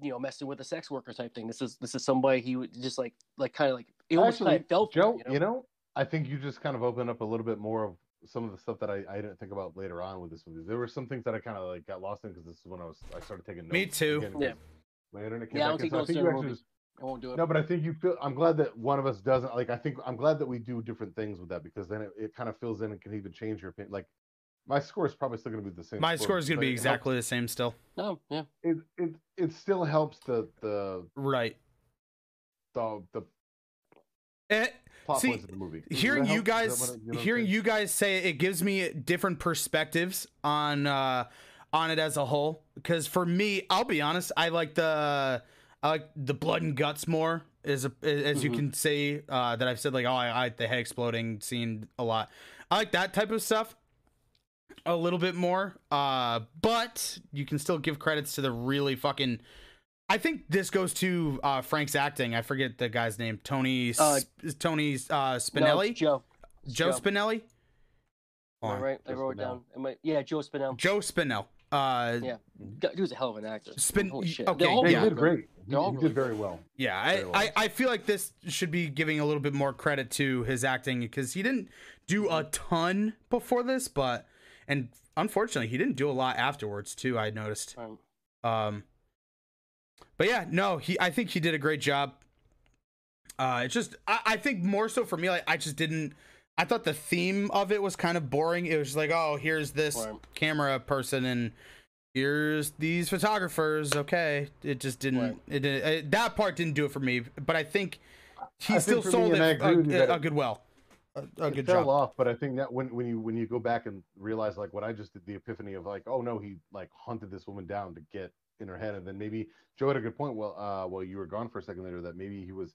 you know, messing with a sex worker type thing. This is this is somebody he would just like, like kind of like it almost kind Actually, of felt for, Joe, you know? you know, I think you just kind of opened up a little bit more of some of the stuff that I, I didn't think about later on with this movie. There were some things that I kind of like got lost in because this is when I was I started taking notes. Me too. again, Yeah. because My internet came Yeah, I don't in, take so I think you actually just I won't do it. no, but I think you feel. I'm glad that one of us doesn't like. I think I'm glad that we do different things with that because then it, it kind of fills in and can even change your opinion. Like my score is probably still going to be the same. my score is going to be it helps- exactly the same still No, yeah. It, it it still helps the the right the the Eh, plot See, the movie. Hearing you? Is guys you know hearing you guys say it, it gives me different perspectives on uh on it as a whole because for me i'll be honest i like the i like the blood and guts more as a, as you Mhm. can say uh that i've said like oh i, I like the head exploding scene a lot i like that type of stuff a little bit more uh but you can still give credits to the really fucking I think this goes to uh, Frank's acting. I forget the guy's name. Tony Uh, Tony uh, Spinelli. it's Joe. It's Joe Spinelli? Am I right? I Joe wrote it down. I, yeah, Joe Spinell. Joe Spinell. Uh, Yeah. God, Dude's a hell of an actor. Spin- Holy shit. okay, They're all Yeah, yeah. he did great. He, They're all he really did very well. yeah, I, Very well. I, I feel like this should be giving a little bit more credit to his acting because he didn't do a ton before this, but and unfortunately he didn't do a lot afterwards too. I noticed. Um, Um, but yeah, no, he. I think he did a great job. Uh, it's just I, I think more so for me, like I just didn't. I thought the theme of it was kind of boring. It was just like, oh, here's this Right. camera person and here's these photographers. Okay, it just didn't. Right. It, didn't it that part didn't do it for me. But I think he I still think for me, sold it you a, a good well, a, a it good fell job. off, but I think that when when you when you go back and realize like what I just did, the epiphany of like, oh no, he like hunted this woman down to get in her head, and then maybe Joe had a good point. Well, uh, well, you were gone for a second later. That maybe he was,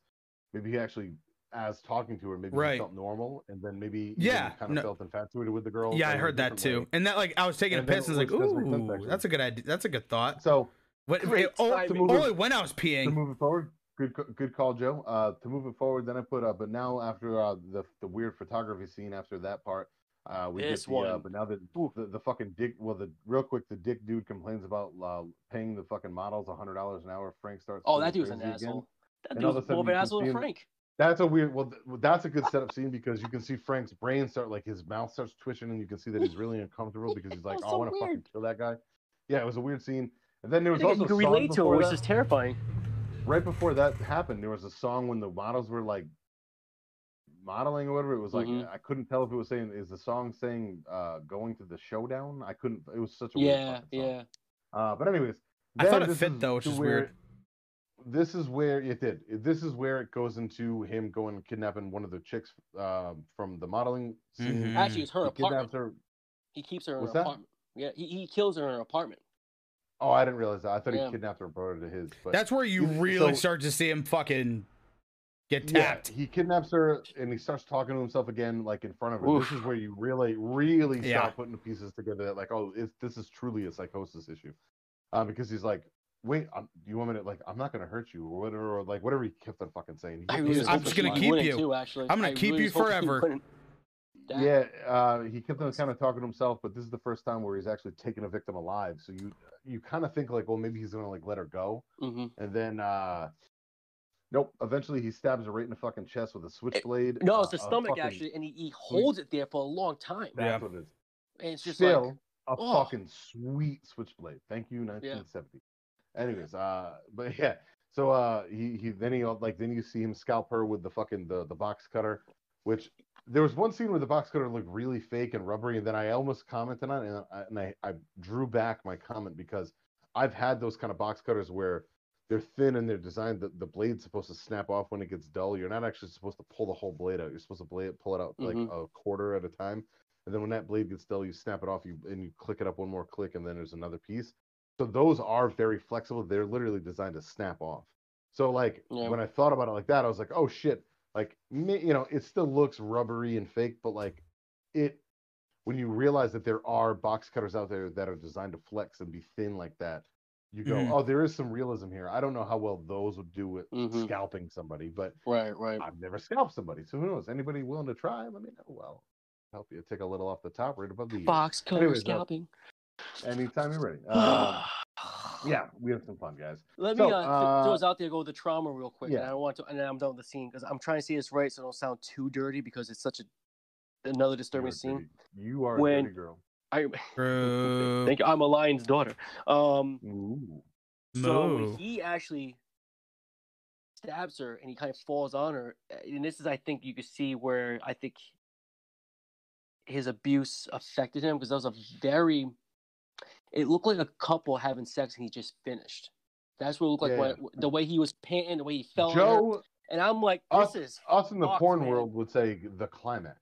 maybe he actually, as talking to her, maybe Right. he felt normal, and then maybe Yeah, kind of no- felt infatuated with the girl. Yeah, I heard that too, way. and that like I was taking And a piss and like, make sense, ooh, that's a good idea. That's a good thought. So What, it- oh, only when I was peeing. to move it forward, good good call, Joe. Uh, to move it forward, then I put uh, but now after uh, the the weird photography scene after that part, uh, we This get the uh, one. but now that Oof. the the fucking dick. Well, the real quick, the dick dude complains about uh, paying the fucking models a hundred dollars an hour. Frank starts. oh, that dude's an again. asshole. That And dude all of was a sudden more of an asshole than Frank. That's a weird. Well, th- that's a good setup scene because you can see Frank's brain start like his mouth starts twitching, and you can see that he's really uncomfortable because he's like, oh, I want to fucking kill that guy. Yeah, it was a weird scene. And then there was also You can relate to it, which is terrifying. right before that happened, there was a song when the models were like modeling or whatever. It was like Mhm. I couldn't tell if it was saying is the song saying uh going to the showdown. I couldn't. It was such a weird Yeah, fucking song. yeah. Uh, but anyways, I thought it this fit, is though, which is where- weird. This is where it did. This is where it goes into him going and kidnapping one of the chicks um, from the modeling scene. Mhm. Actually, it's her He apartment. kidnaps her. He keeps her in What's her that? apartment. Yeah, he, he kills her in her apartment. Oh, I didn't realize that. I thought Yeah. he kidnapped her and brought her to his. But That's where you really so- start to see him fucking get yeah, tapped. he kidnaps her and he starts talking to himself again, like in front of her. This is where you really, really Yeah. start putting the pieces together. That like, oh, it's, this is truly a psychosis issue, uh, because he's like, wait, um, do you want me to like, I'm not gonna hurt you or whatever, or like whatever he kept on fucking saying. He I really I'm just gonna keep you. Too, actually. I'm gonna I keep really you was hoping he forever. wouldn't. Yeah, uh, he kept on kind of talking to himself, but this is the first time where he's actually taking a victim alive. So you you kind of think like, well, maybe he's gonna like let her go, mhm. and then uh nope. Eventually, he stabs her right in the fucking chest with a switchblade. No, uh, it's the a stomach fucking- actually, and he, he holds it there for a long time. That's Yeah. what it is. And it's just Still like, a oh. fucking sweet switchblade. Thank you, 1970. Anyways, uh, but yeah. So uh, he he then he like then you see him scalp her with the fucking the the box cutter, which there was one scene where the box cutter looked really fake and rubbery, and then I almost commented on it, and I, and I, I drew back my comment because I've had those kind of box cutters where they're thin and they're designed the, the blade's supposed to snap off when it gets dull. You're not actually supposed to pull the whole blade out. You're supposed to blade pull it out like Mhm. a quarter at a time. And then when that blade gets dull, you snap it off, you and you click it up one more click, and then there's another piece. So those are very flexible. They're literally designed to snap off. So like Yeah. when I thought about it like that, I was like, oh shit, like me, you know, it still looks rubbery and fake, but like it when you realize that there are box cutters out there that are designed to flex and be thin like that, you go, Mhm. oh, there is some realism here. I don't know how well those would do with Mhm. scalping somebody, but right, right. I've never scalped somebody, so who knows? Anybody willing to try? Let me know. Well, help you take a little off the top, right above the box Fox cutter Anyways, uh, scalping. Anytime you're ready. Um, yeah, we have some fun, guys. Let So, me uh, th- throw uh, us out there. Go with the trauma real quick. And yeah. I don't want to, and I'm done with the scene because I'm trying to see this right, so it don't sound too dirty because it's such a another disturbing scene. You are When- a dirty girl. I True. thank you. I'm a lion's daughter. Um, Ooh. so Moo. he actually stabs her and he kind of falls on her, and this is, I think, you could see where I think his abuse affected him because that was a very. It looked like a couple having sex and he just finished. That's what it looked like. Yeah, when, the way he was panting, the way he fell on her, Joe, and I'm like, this us, is. us in the fucked, porn man. world would say the climax.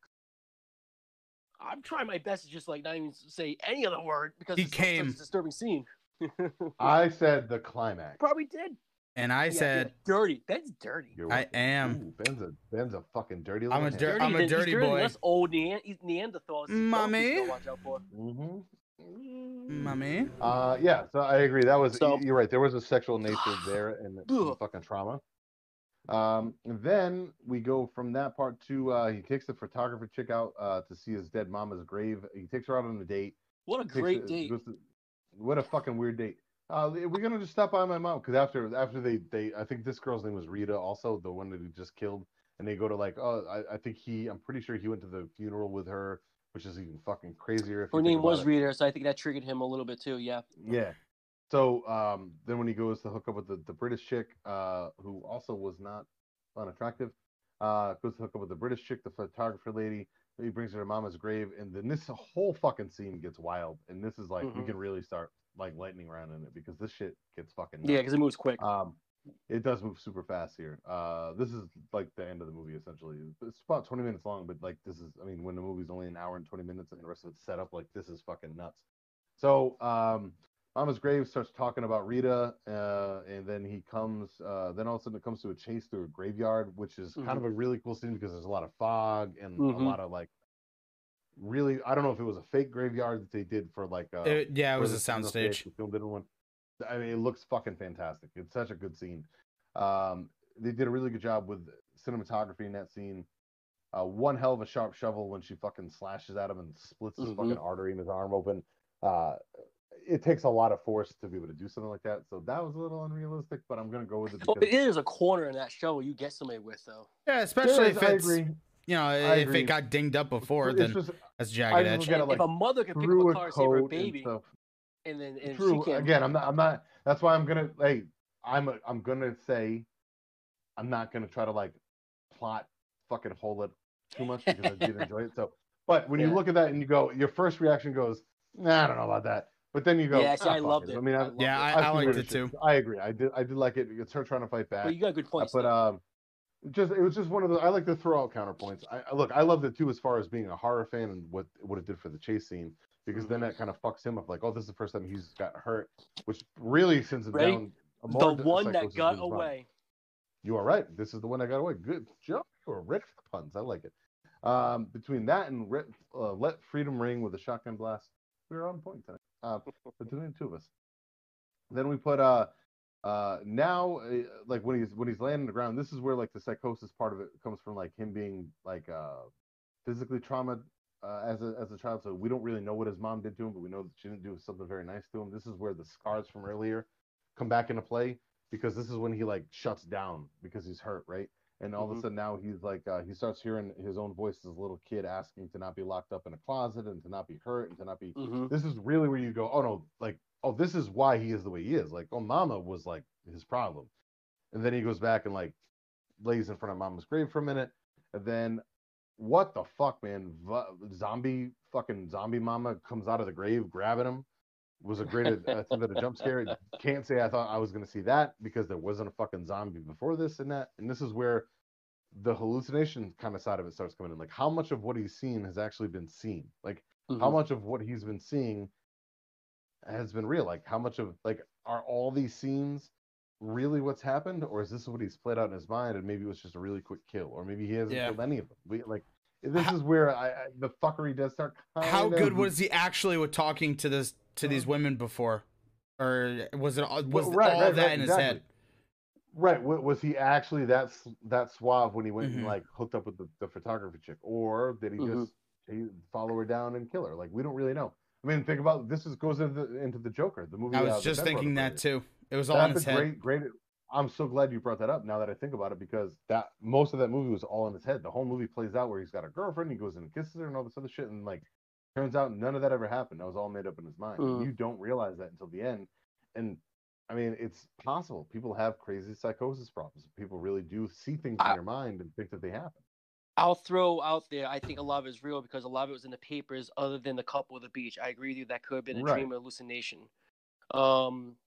I'm trying my best to just like not even say any other word because He it's such a came. disturbing scene. I said the climax. Probably did. And I Yeah, yeah, said, dirty. Ben's dirty. You're I welcome. am. Ooh, Ben's a Ben's a fucking dirty. I'm a little dir- I'm a than- he's dirty dirty boy. us old Nean- he's Neanderthals. Mommy. Gotta watch out for. Mhm. "Mommy." Uh, yeah, so I agree. That was So- you're right. There was a sexual nature there and some fucking trauma. Um, and then we go from that part to uh, he takes the photographer chick out uh, to see his dead mama's grave. He takes her out on a date. What a great her- date. to- what a fucking weird date. Uh, we're gonna just stop by my mom because after after they they I think this girl's name was Rita, also the one that he just killed, and they go to like oh I, I think he I'm pretty sure he went to the funeral with her, which is even fucking crazier. If Her name was it. Rita, so I think that triggered him a little bit too. Yeah. Yeah. So um, then when he goes to hook up with the, the British chick, uh, who also was not unattractive, uh, goes to hook up with the British chick, the photographer lady. He brings her to Mama's grave, and then this whole fucking scene gets wild. And this is like we Mhm. can really start like lightning round in it because this shit gets fucking Yeah, because it moves quick. Um, it does move super fast here. Uh, this is like the end of the movie essentially. It's about 20 minutes long, but like this is, I mean, when the movie's only an hour and 20 minutes and the rest of it's set up, like this is fucking nuts. So, um, Mama's grave starts talking about Rita, uh, and then he comes. Uh, then all of a sudden, it comes to a chase through a graveyard, which is kind of a really cool scene because there's a lot of fog and a Mhm. lot of like, really. I don't know if it was a fake graveyard that they did for like. Uh, It- yeah, it was a soundstage. actually Filmed it in one. I mean, it looks fucking fantastic. It's such a good scene. Um, they did a really good job with cinematography in that scene. Uh, one hell of a sharp shovel when she fucking slashes at him and splits his Mhm. fucking artery in his arm open. Uh, it takes a lot of force to be able to do something like that. So that was a little unrealistic, but I'm gonna go with it because it is a corner in that show you get somebody with though. Yeah, especially is- if I it's agree. you know I if agree. it got dinged up before, It's then just that's jagged edge. look at it And if a mother can pick up a a car to save her coat and baby, stuff. and then and True. she can't. Again, I'm not. I'm not. That's why I'm gonna. Hey, I'm a, I'm gonna say I'm not gonna try to like plot fucking hole it too much because I did enjoy it. So, but when you look at that and you go, your first reaction goes, nah, I don't know about that. But then you go, Yeah, see, "Ah, I fuck loved I it. mean, I I, Yeah, it. I, I've I liked it too. I agree. I did. I did like it. It's her trying to fight back. But you got good points. but though. um, just it was just one of the. I like to throw out counterpoints. I I- look. I loved it too, as far as being a horror fan and what what it did for the chase scene, because then that kind of fucks him up. Like, oh, this is the first time he's got hurt, which really sends him Ready? down. a the more d- one that got than his away. You are right. This is the one that got away. Good job. You were rich with puns. I like it. Um, between that and Ri- uh, let freedom ring with a shotgun blast, we were on point tonight. Uh, between the two of us. Then we put uh uh now uh, like when he's when he's laying on the ground this is where like the psychosis part of it comes from like him being like uh physically trauma uh, as a as a child. So we don't really know what his mom did to him but we know that she didn't do something very nice to him. This is where the scars from earlier come back into play because this is when he like shuts down because he's hurt right and all of Mhm. a sudden now he's like uh, he starts hearing his own voice as a little kid asking to not be locked up in a closet and to not be hurt and to not be hmm this is really where you go, oh no, like, oh, this is why he is the way he is. Like, oh, Mama was like his problem, and then he goes back and like lays in front of Mama's grave for a minute, and then what the fuck, man? V- zombie fucking zombie Mama comes out of the grave grabbing him. Was a great I think that a jump scare. Can't say I thought I was gonna see that because there wasn't a fucking zombie before this and that, and this is where the hallucination kind of side of it starts coming in. Like, how much of what he's seen has actually been seen? Like Mm-hmm. how much of what he's been seeing has been real like how much of like are all these scenes really what's happened or is this what he's played out in his mind and maybe it was just a really quick kill or maybe he hasn't Yeah. killed any of them we like this How- is where I, I the fuckery does start How good of- was he actually with talking to this to these women before, or was it all- was Well, right, all right, that right, in his head? right was he actually that that suave when he went Mhm. and like hooked up with the, the photography chick or did he Mhm. just he follow her down and kill her like we don't really know i mean think about this is goes into the, into the joker the movie I uh, was The just thinking that too. It was all in his a head. great, great. I'm so glad you brought that up. Now that I think about it, because that most of that movie was all in his head. The whole movie plays out where he's got a girlfriend, he goes in and kisses her, and all this other shit, and like, turns out none of that ever happened. That was all made up in his mind. Mm. You don't realize that until the end, and I mean, it's possible. People have crazy psychosis problems. People really do see things in their mind and think that they happen. I'll throw out there. I think a lot of it is real because a lot of it was in the papers, other than the couple at the beach. I agree with you. That could have been a Right. dream or hallucination. Um,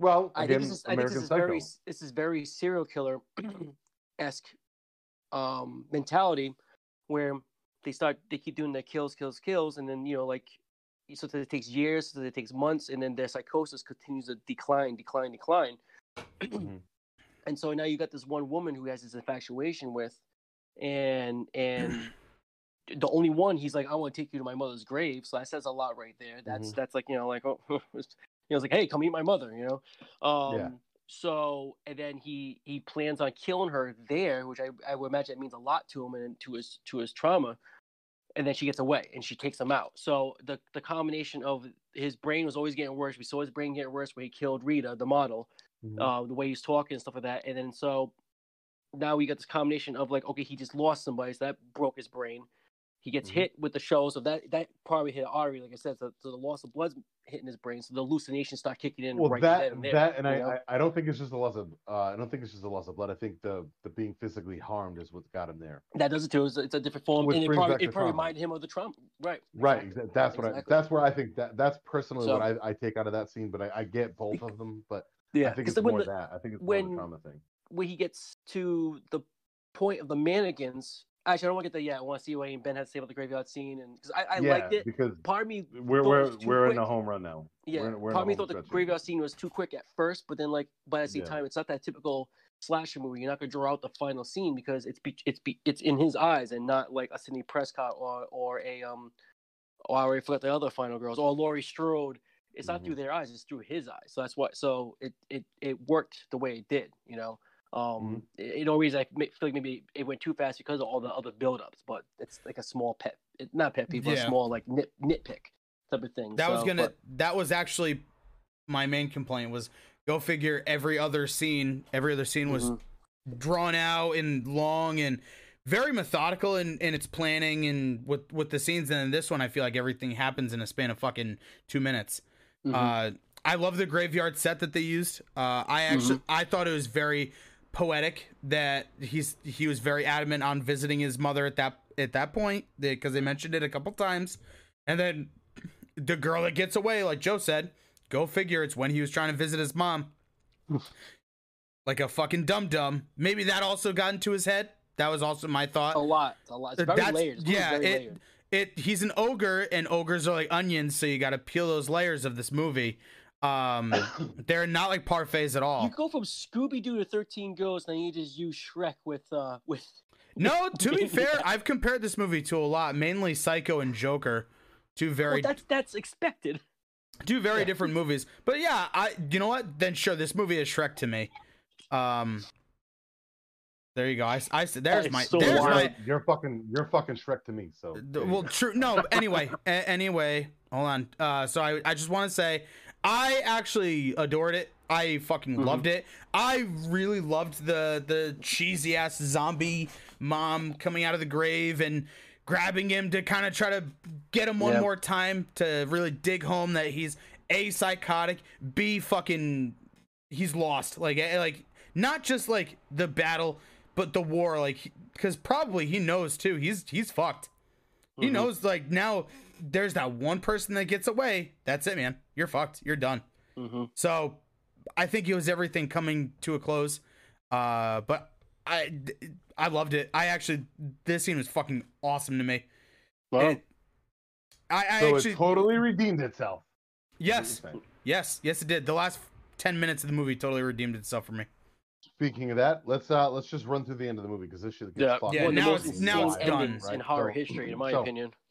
Well, I again, think this is. I think this is very. This is very serial killer esque um, mentality, where they start. They keep doing their kills, kills, kills, and then you know, like, so it takes years, so it takes months, and then their psychosis continues to decline, decline, decline. Mhm. and so now you got this one woman who has this infatuation with, and and the only one he's like, I want to take you to my mother's grave. So that says a lot right there. That's that's like you know like oh, know, it's like hey, come meet my mother. You know. Um, Yeah. So and then he he plans on killing her there, which I I would imagine it means a lot to him and to his to his trauma. And then she gets away and she takes him out. So the the combination of his brain was always getting worse. We saw his brain get worse when he killed Rita, the model Mhm. uh, the way he's talking and stuff like that. And then so now we got this combination of like, okay, he just lost somebody, so that broke his brain. He gets Mhm. hit with the show, so that that probably hit an artery, like I said. So, so the loss of blood's hitting his brain, so the hallucinations start kicking in well right that and there. that and I, know? I don't think it's just a loss of uh, I don't think it's just a loss of blood. I think the the being physically harmed is what got him there. that does it too. It's, a- it's a different form, Which and it probably it probably trauma. reminded him of the trauma. Right. Right. exactly. That's what Exactly. I. That's where I think that that's personally So- what I, I take out of that scene. But I, I get both of them. But Yeah, I think it's when more the, that. I think it's more the trauma thing. when he gets to the point of the mannequins. Actually, I don't want to get there yet. I want to see what Ben had to say about the graveyard scene, and because I, I yeah, liked it. because Part of me we're we're we're in the home run now. Yeah, We're, we're part of me thought the graveyard scene was too quick at first, but then like, but at the same Yeah. time, it's not that typical slasher movie. You're not gonna draw out the final scene because it's be, it's be, it's in his eyes and not like a Sidney Prescott or or a um, or I already forgot the other final girls or Laurie Strode. It's not Mhm. through their eyes; it's through his eyes. So that's what. So it it it worked the way it did. You know. Mm-hmm. Um, it, it always I feel like maybe it went too fast because of all the other buildups, but it's like a small pet, it, not pet peeve, but Yeah. a small like nit, nitpick type of thing. That was gonna. but- That was actually my main complaint. Was go figure. Every other scene, every other scene was Mhm. drawn out and long and very methodical in, in its planning and with with the scenes. And in this one, I feel like everything happens in a span of fucking two minutes. Mhm. Uh, I love the graveyard set that they used. Uh, I actually Mm-hmm. I thought it was very poetic that he's he was very adamant on visiting his mother at that at that point because they mentioned it a couple times, and then the girl that gets away, like Joe said, go figure. It's when he was trying to visit his mom, like a fucking dum dum. Maybe that also got into his head. That was also my thought. A lot, a lot. It's very That's- layered. Movie's yeah, very it, layered. it he's an ogre and ogres are like onions, so you got to peel those layers of this movie. Um, they're not like parfaits at all. You go from Scooby Doo to Thirteen Ghosts, and then you just use Shrek with uh with. No, to be fair, I've compared this movie to a lot, mainly Psycho and Joker, two very Well, that's that's expected. two very different movies. But yeah, I you know what? Then sure, this movie is Shrek to me. Um, there you go. I, I said there's my so there's wild. my You're fucking you're fucking Shrek to me. So well true no anyway a- anyway hold on uh so i, I just want to say i actually adored it i fucking Mm-hmm. loved it i really loved the the cheesy ass zombie mom coming out of the grave and grabbing him to kind of try to get him one Yeah. more time to really dig home that he's a psychotic b fucking he's lost like eh, like not just like the battle but the war like because probably he knows too he's he's fucked he Mm-hmm. knows like now there's that one person that gets away. That's it, man. You're fucked. You're done. Mm-hmm. So I think it was everything coming to a close. Uh, but I I loved it. I actually this scene was fucking awesome to me. Well, It- I, I so actually it totally redeemed itself. yes yes yes it did. The last ten minutes of the movie totally redeemed itself for me. Speaking of that, let's uh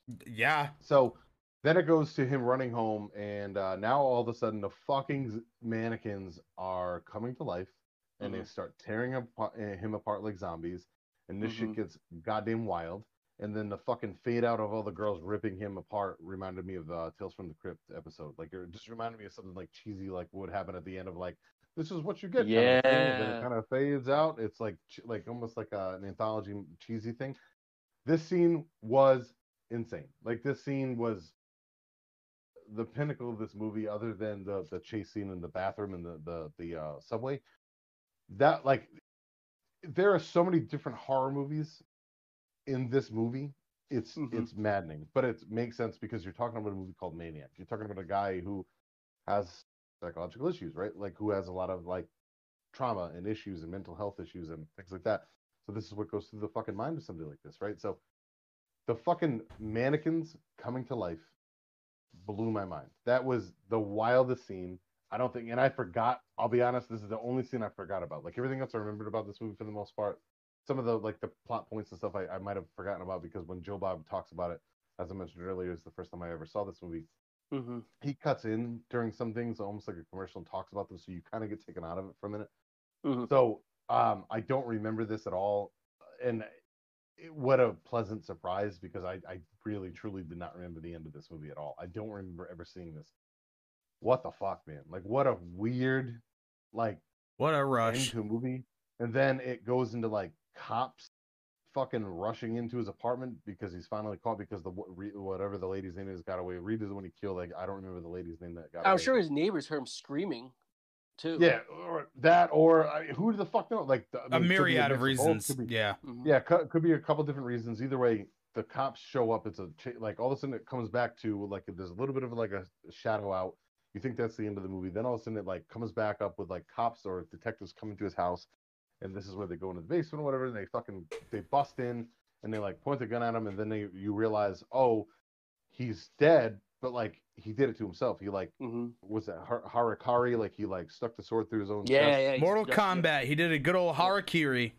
let's just run through the end of the movie because this shit gets yeah, fucked. Yeah, one of the now most it's- now it's insane done, endings in right? horror So- history, in my so- opinion. Yeah, So then it goes to him running home, and uh, now all of a sudden the fucking mannequins are coming to life, and they start tearing apart, uh, him apart like zombies, and this Mhm. shit gets goddamn wild. And then the fucking fade out of all the girls ripping him apart reminded me of uh, Tales from the Crypt episode. Like it just reminded me of something like cheesy, like what happened at the end of like this is what you get. Kind of it kind of fades out. It's like like almost like a, an anthology cheesy thing. This scene was insane. Like this scene was the pinnacle of this movie, other than the the chase scene in the bathroom and the the the uh, subway. That like, there are so many different horror movies in this movie. It's Mhm. it's maddening, but it makes sense because you're talking about a movie called Maniac. You're talking about a guy who has psychological issues, right? Like who has a lot of like trauma and issues and mental health issues and things like that. So this is what goes through the fucking mind of somebody like this, right? So the fucking mannequins coming to life blew my mind. That was the wildest scene. I don't think, and I forgot. I'll be honest. This is the only scene I forgot about. Like everything else, I remembered about this movie for the most part. Some of the like the plot points and stuff I, I might have forgotten about because when Joe Bob talks about it, as I mentioned earlier, it's the first time I ever saw this movie. Mm-hmm. He cuts in during some things, almost like a commercial, and talks about them, so you kind of get taken out of it for a minute. Mhm. So um, I don't remember this at all, and it, what a pleasant surprise because I, I really truly did not remember the end of this movie at all. I don't remember ever seeing this. What the fuck, man? Like what a weird like what a rush. to a movie, and then it goes into like cops fucking rushing into his apartment because he's finally caught because the whatever the lady's name is got away. Reed is the one he killed. Like I don't remember the lady's name that got. I'm away. sure his neighbors heard him screaming, too. Yeah, or that or I mean, who the fuck know? Like the, I A mean, could be myriad of reasons. could be- Yeah. Mhm. yeah, could, could be a couple different reasons. Either way, the cops show up. It's a cha- like all of a sudden it comes back to like there's a little bit of like a shadow out. You think that's the end of the movie. Then all of a sudden it like comes back up with like cops or detectives coming to his house, and this is where they go into the basement or whatever. And they fucking they bust in and they like point the gun at him, and then they you realize oh he's dead, but like he did it to himself. He like Mhm. was that Har- Harakari? Like he like stuck the sword through his own Yeah, chest. yeah. Mortal yeah, Kombat. He did a good old harakiri.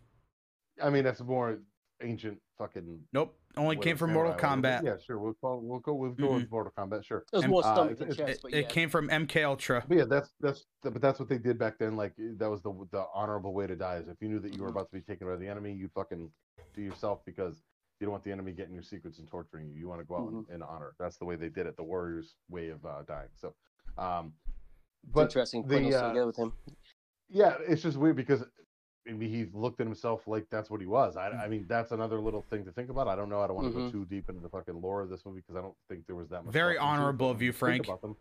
I mean that's more ancient fucking Nope. Only came from Mortal would, Kombat. Yeah, sure. We'll call, we'll go we'll go with Mortal Kombat. Sure. It was more uh, stomach it's- than it's- chest, It, but it came from MK Ultra. But yeah, that's that's but that's what they did back then. Like that was the the honorable way to die. Is if you knew that you were Mhm. about to be taken by the enemy, you fucking do yourself because you don't want the enemy getting your secrets and torturing you. You want to go out in, in honor. That's the way they did it. The warriors' way of uh, dying. So, um, It's but interesting the, putting those uh, together with him. yeah, it's just weird because maybe he looked at himself like that's what he was. I, I mean, that's another little thing to think about. I don't know. I don't want to Mhm. go too deep into the fucking lore of this movie because I don't think there was that much. Very thought into it, honorable of you, Frank. about them-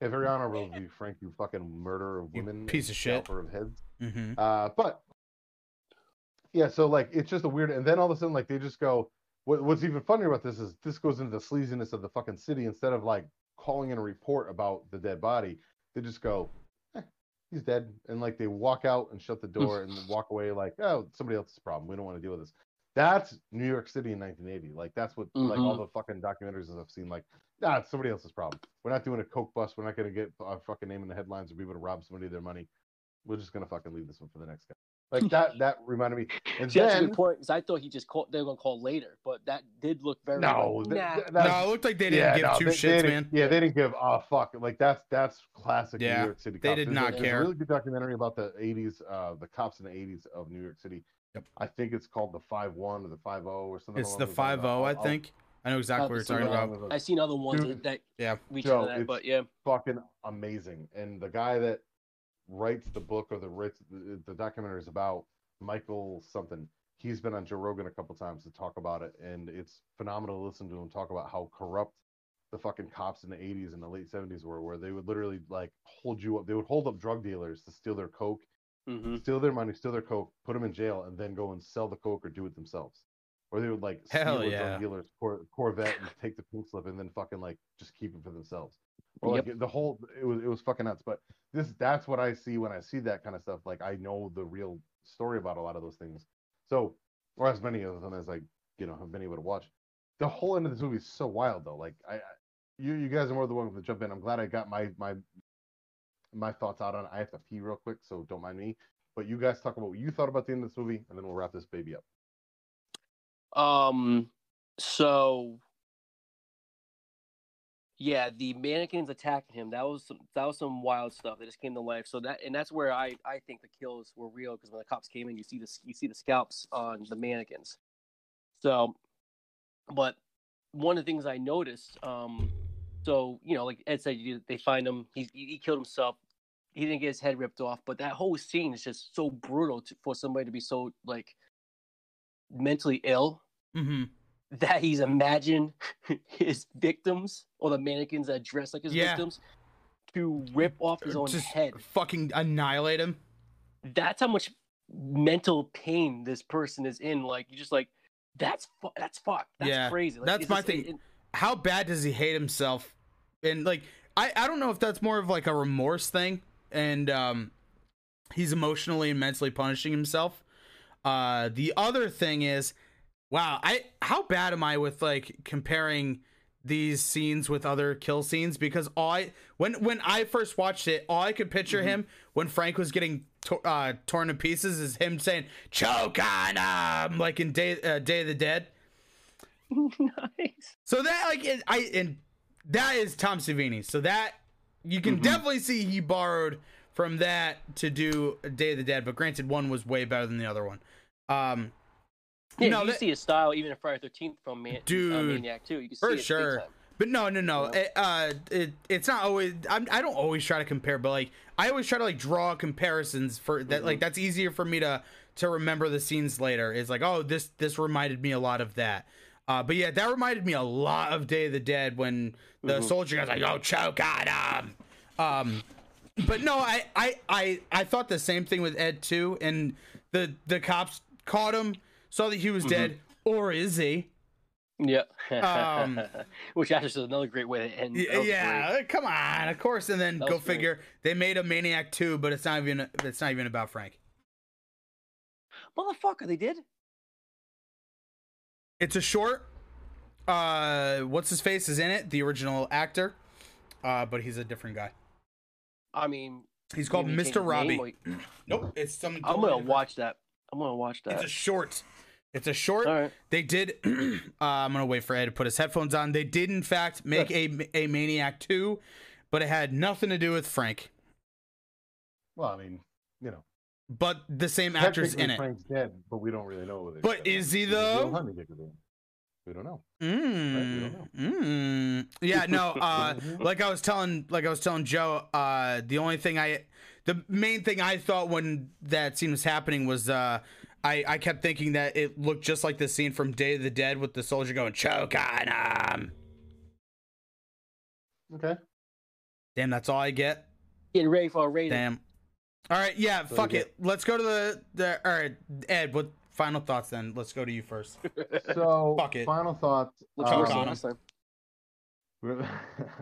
Yeah, very honorable of you, Frank. You fucking murderer of You women, piece of shit. of heads. Mm-hmm. Uh, but yeah, so like it's just a weird, and then all of a sudden, like they just go. What, what's even funnier about this is this goes into the sleaziness of the fucking city. Instead of like calling in a report about the dead body, they just go, eh, "He's dead," and like they walk out and shut the door and walk away, like, "Oh, somebody else's problem. We don't want to deal with this." That's New York City in 1980. Like that's what like all Mhm. the fucking documentaries I've seen. Like, nah, it's somebody else's problem. We're not doing a coke bust. We're not gonna get our fucking name in the headlines or be able to rob somebody of their money. We're just gonna fucking leave this one for the next guy. Like that. That reminded me. And See, that's a then good point because I thought he just called. They were gonna call later, but that did look very. no, like, nah. th- no, it looked like they didn't give no, two they- they shits, didn't- man. Yeah, they didn't give a fuck. Like that's that's classic Yeah, New York City. they cops. did There's not a, there's care. A really good documentary about the '80s, uh, the cops in the '80s of New York City. Yep. I think it's called the Five One or the Five Zero or something. It's the those lines. five zero, I I'll- I'll- think. I know exactly what you're I've talking seen about. I've seen other ones Dude, that Yeah. reach Joe, that, it's- but yeah. fucking amazing. And the guy that writes the book or the writes the, the documentary is about Michael something. He's been on Joe Rogan a couple times to talk about it, and it's phenomenal to listen to him talk about how corrupt the fucking cops in the 80s and the late 70s were, where they would literally like hold you up. They would hold up drug dealers to steal their coke, hmm steal their money, steal their coke, put them in jail, and then go and sell the coke or do it themselves. Or they would like steal Hell a yeah. drug dealer's cor- Corvette and take the pink slip and then fucking like just keep it for themselves. Or like the whole it was it was fucking nuts. But this that's what I see when I see that kind of stuff. Like I know the real story about a lot of those things. So or as many of them as I you know have been able to watch. The whole end of this movie is so wild though. Like I, I you you guys are more the one to jump in. I'm glad I got my my my thoughts out on it. I have to pee real quick, so don't mind me. But you guys talk about what you thought about the end of this movie, and then we'll wrap this baby up. Um. So. Yeah, the mannequins attacking him. That was some, that was some wild stuff that just came to life. So that and that's where I I think the kills were real because when the cops came in, you see the you see the scalps on the mannequins. So, but one of the things I noticed, um, so you know, like Ed said, you, they find him. He he killed himself. He didn't get his head ripped off, but that whole scene is just so brutal to, for somebody to be so like mentally ill Mm-hmm. That he's imagined his victims or the mannequins that dress like his Yeah. victims to rip off his own Just head. fucking annihilate him. That's how much mental pain this person is in. Like you just like that's fu- that's fucked. That's Yeah, crazy. Like, that's my just- thing. it- it- How bad does he hate himself? And like, I I don't know if that's more of like a remorse thing, and um, he's emotionally and mentally punishing himself. Uh, the other thing is, wow, I how bad am I with like comparing these scenes with other kill scenes? Because all I when when I first watched it, all I could picture Mm-hmm. him when Frank was getting to, uh, torn to pieces is him saying "choke on him" like in Day uh, Day of the Dead. nice. So that like it, I and that is Tom Savini. So that you can definitely see he borrowed from that to do Day of the Dead. But granted, one was way better than the other one. Um, Yeah, No, you that- see his style even in Friday Thirteenth from Man- uh, Dude, Maniac too. You can see for sure. But no, no, no. Yeah. It, uh, it it's not always. I'm, I don't always try to compare, but like I always try to like draw comparisons for that. Like that's easier for me to to remember the scenes later. It's like, oh, this this reminded me a lot of that. Uh, but yeah, that reminded me a lot of Day of the Dead when the soldier guy's like, "Oh, choke on him." Um, but no, I, I, I, I thought the same thing with Ed too, and the the cops caught him, saw that he was dead, or is he? Yeah. Um, Which actually is another great way to end. Yeah, great. come on, of course. And then go great. figure, they made a Maniac two, but it's not even it's not even about Frank. Motherfucker, they did. It's a short. Uh, what's his face is in it, the original actor, uh, but he's a different guy. I mean, He's called Mr. Robbie. or- Nope, it's some. I'm gonna different. watch that. I'm gonna watch that. It's a short. It's a short. All right. They did. uh, I'm gonna wait for Ed to put his headphones on. They did in fact make a a Maniac two, but it had nothing to do with Frank. Well, I mean, you know, But the same actors in it. Frank's dead, but we don't really know whether. But dead. is he He's a real though? honey dicker, dude. We don't know. Mm, mm. Yeah, no. Uh, like I was telling, like I was telling Joe, uh, the only thing I, the main thing I thought when that scene was happening was, uh, I, I kept thinking that it looked just like the scene from Day of the Dead with the soldier going choke on him. Okay. Damn, that's all I get. Getting ready for a rating. Damn. All right, yeah, So fuck it. Let's go to the the. All right, Ed. What final thoughts then? Let's go to you first. So, Fuck it. final thoughts. Which Choke one was on the him. last time? we're-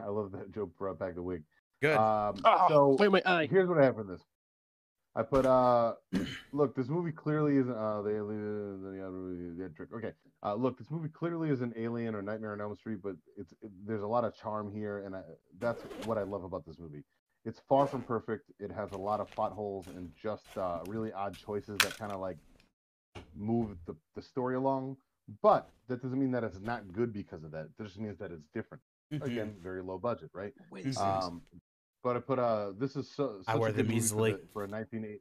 I love that Joe brought back the wig. Good. Um, Oh, so wait, wait, eye. here's what I have for this. I put uh, look, this movie clearly isn't uh the alien the other movie the trick. Okay, uh, look, this movie clearly is an Alien or Nightmare on Elm Street, but it's it, there's a lot of charm here, and I, that's what I love about this movie. It's far from perfect. It has a lot of plot holes and just uh, really odd choices that kind of like move the, the story along. But that doesn't mean that it's not good because of that. It just means that it's different. Mhm. Again, very low budget, right? Wait. Um, but I put uh this is so I such wear a good them easily. for, the, for a 1980.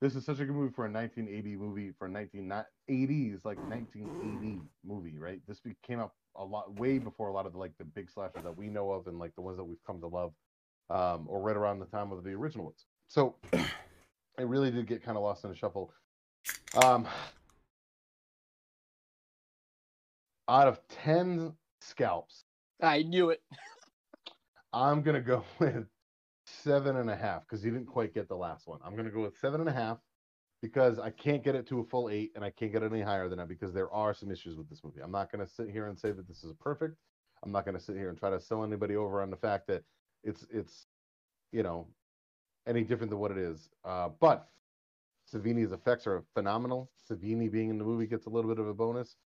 This is such a good movie for a 1980 movie for a 1980s like 1980 movie, right? This be- came out a lot way before a lot of the, like the big slashers that we know of and like the ones that we've come to love, um, or right around the time of the original ones. So it really did get kind of lost in the shuffle. Um, out of 10 scalps, I knew it. I'm gonna go with seven and a half because you didn't quite get the last one. I'm gonna go with seven and a half because I can't get it to a full eight and I can't get it any higher than that because there are some issues with this movie. I'm not gonna sit here and say that this is perfect. I'm not gonna sit here and try to sell anybody over on the fact that it's it's you know any different than what it is. Uh, but Savini's effects are phenomenal. Savini being in the movie gets a little bit of a bonus.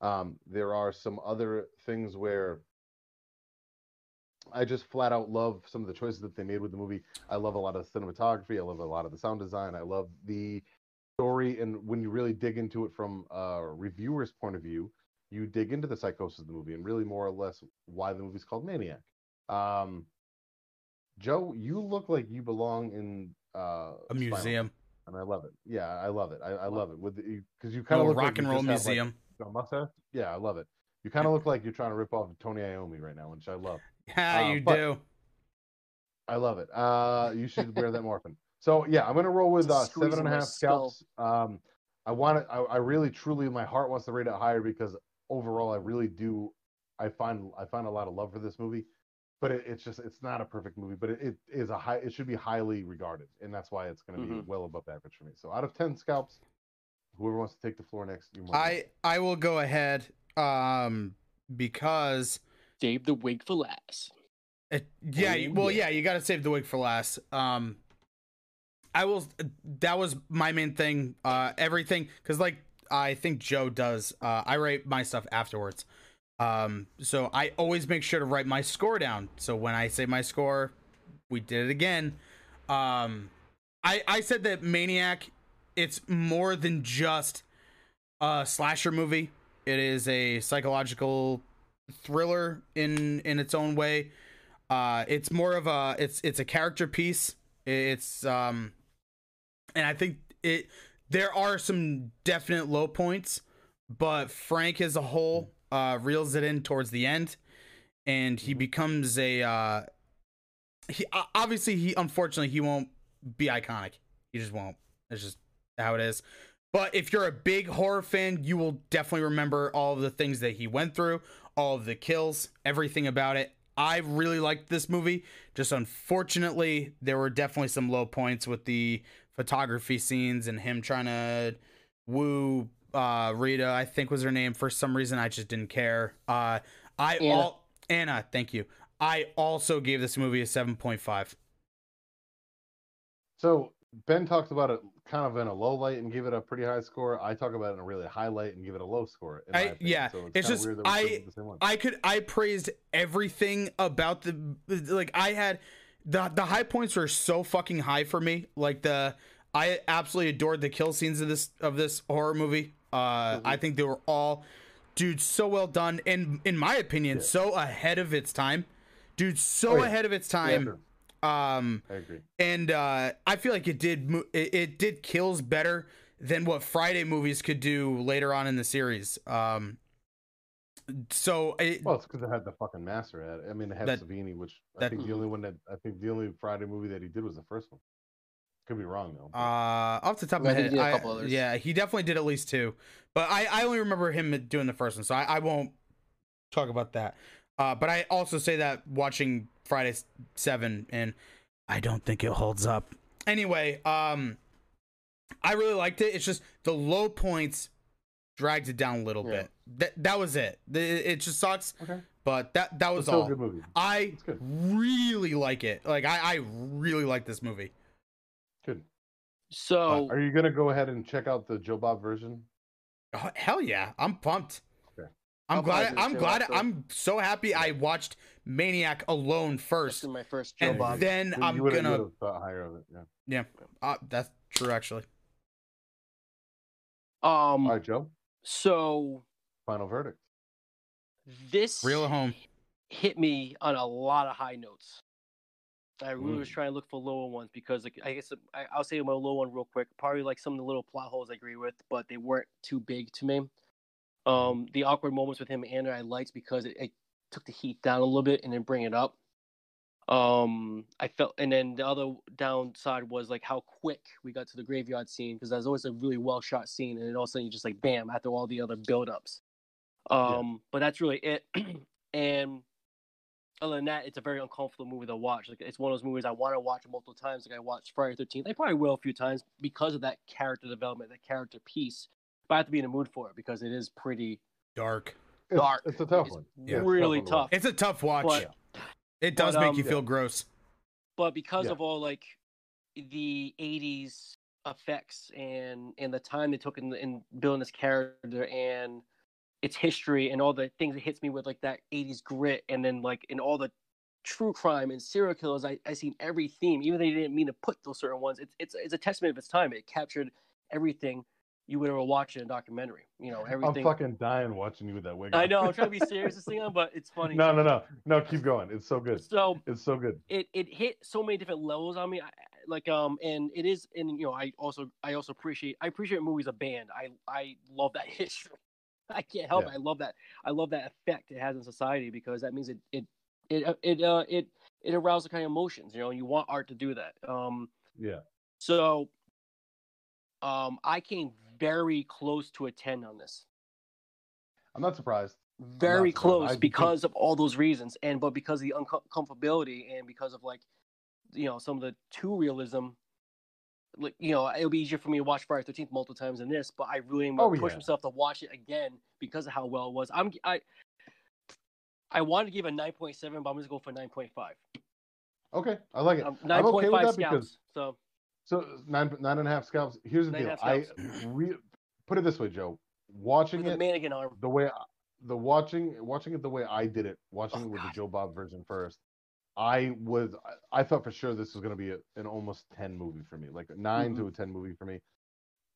Um, there are some other things where I just flat out love some of the choices that they made with the movie. I love a lot of the cinematography. I love a lot of the sound design. I love the story. And when you really dig into it from a reviewer's point of view, you dig into the psychosis of the movie and really more or less why the movie's called Maniac. Um, Joe, you look like you belong in uh, a museum, and I love it. Yeah, I love it. I, I love it with because you kind of look like rock and roll have, like, museum. mustache. Yeah, I love it. You kind of look like you're trying to rip off Tony Iommi right now, which I love. Yeah, uh, you do. I love it. Uh, you should wear that more often. So yeah, I'm gonna roll with uh, Squeezing seven and a my half skull. scalps. Um, I want it. I, I really, truly, my heart wants to rate it higher because overall, I really do. I find I find a lot of love for this movie, but it, it's just it's not a perfect movie, but it, it is a high. It should be highly regarded, and that's why it's gonna be Mhm. well above average for me. So out of ten scalps, whoever wants to take the floor next, you're more than I I will go ahead, um, because Save the wig for last. It, yeah, Oh, well, yeah. yeah, you got to save the wig for last. Um, I will. That was my main thing. Uh, everything because like I think Joe does. Uh, I write my stuff afterwards. Um, so I always make sure to write my score down. So when I say my score, we did it again. Um, I I said that Maniac, it's more than just a slasher movie. It is a psychological thriller in in its own way. Uh, it's more of a it's it's a character piece. It's um, and I think it there are some definite low points, but Frank as a whole uh reels it in towards the end, and he becomes a uh, he obviously he unfortunately he won't be iconic. He just won't. It's just how it is. But if you're a big horror fan, you will definitely remember all of the things that he went through, all of the kills, everything about it. I really liked this movie. Just unfortunately, there were definitely some low points with the photography scenes and him trying to woo uh Rita, I think was her name. For some reason I just didn't care. Uh I Anna. all Anna, thank you. I also gave this movie a 7.5. So Ben talked about it kind of in a low light and give it a pretty high score. I talk about it in a really high light and give it a low score. I- yeah, so it's kinda just- weird that we're I- the same one. I could I praised everything about the like I had the the high points were so fucking high for me. Like the I absolutely adored the kill scenes of this of this horror movie. Uh I think they were all dude so well done and in my opinion Yeah. so ahead of its time. Dude so Oh, yeah. ahead of its Yeah, time. sure. Um I agree. and uh, I feel like it did mo- it, it did kills better than what Friday movies could do later on in the series. Um, so it, Well, it's because it had the fucking master at it. I mean, it had That- Savini, which I that- think the only one that I think the only Friday movie that he did was the first one. Could be wrong though. uh, off the top of my head, he did a I- couple others. yeah, he definitely did at least two, but I I only remember him doing the first one, so I, I won't talk about that. Uh, but I also say that watching Friday Seven, and I don't think it holds up. Anyway, um, I really liked it. It's just the low points dragged it down a little Yeah. bit. That that was it. The- It just sucks, Okay. but that that was It's all. a good movie. I good. really like it. Like I, I really like this movie. Good. So Are you gonna go ahead and check out the Joe Bob version? Oh, hell yeah, I'm pumped. Okay. I'm I'll glad. I'm glad. I'm so happy I watched Maniac alone first, is my first Joe and Bob. then You I'm gonna. thought higher of it. Yeah. Yeah, uh, that's true actually. Um, All right, Joe. so Final verdict. this Real at home. hit me on a lot of high notes. I really was Mm. trying to look for lower ones because, like, I guess I, I'll say my low one real quick. Probably like some of the little plot holes I agree with, but they weren't too big to me. Um, the awkward moments with him and Anna I liked because it, it took the heat down a little bit and then bring it up. Um, I felt, and then the other downside was like how quick we got to the graveyard scene because that's always a really well shot scene, and then all of a sudden you just like bam after all the other build-ups. Um, but that's really it. and other than that, it's a very uncomfortable movie to watch. Like it's one of those movies I want to watch multiple times. Like I watched Friday Thirteenth. I probably will a few times because of that character development, that character piece. But I have to be in the mood for it because it is pretty Dark. It's, dark. It's a tough It's one. Yeah. really one tough. watch. It's a tough watch. But- it does but, make um, you feel Yeah. gross. but because Yeah. of all like the 80s effects and and the time they took in, in building this character and its history and all the things it hits me with like that 80s grit and then like in all the true crime and serial killers i i seen every theme even though they didn't mean to put those certain ones it's it's, it's a testament of its time it captured everything you would ever watch in a documentary you know everything. I'm fucking dying watching you with that wig. i know i'm trying to be serious this thing on but it's funny no, no, no, no. Keep going. It's so good. so It's so good. it it hit so many different levels on me. I, like um, and it is, and you know, I also I also appreciate I appreciate movies a band. I I love that history. I can't help Yeah. it. I love that. I love that effect it has in society because that means it it it it uh, it it arouses the kind of emotions. You know, you want art to do that. Um, Yeah. so um, I came very close to a ten on this I'm not surprised. very surprised. I close think- because of all those reasons and but because of the uncomfortability and because of like you know some of the too realism like you know it'll be easier for me to watch Friday Thirteenth multiple times than this, but I really am Oh, push yeah. myself to watch it again because of how well it was. I'm I I wanted to give a nine point seven, but I'm gonna go for nine point five. Okay, I like it. Um, I'm okay point with that because. So so nine nine and a half scalps. Here's the Nine deal. I re- put it this way, Joe. Watching with it mannequin arm. the way I- the watching watching it the way I did it, watching Oh, it with God. the Joe Bob version first. I was I- thought for sure this was going to be a, an almost ten movie for me, like a 9 Mm-hmm. to a ten movie for me.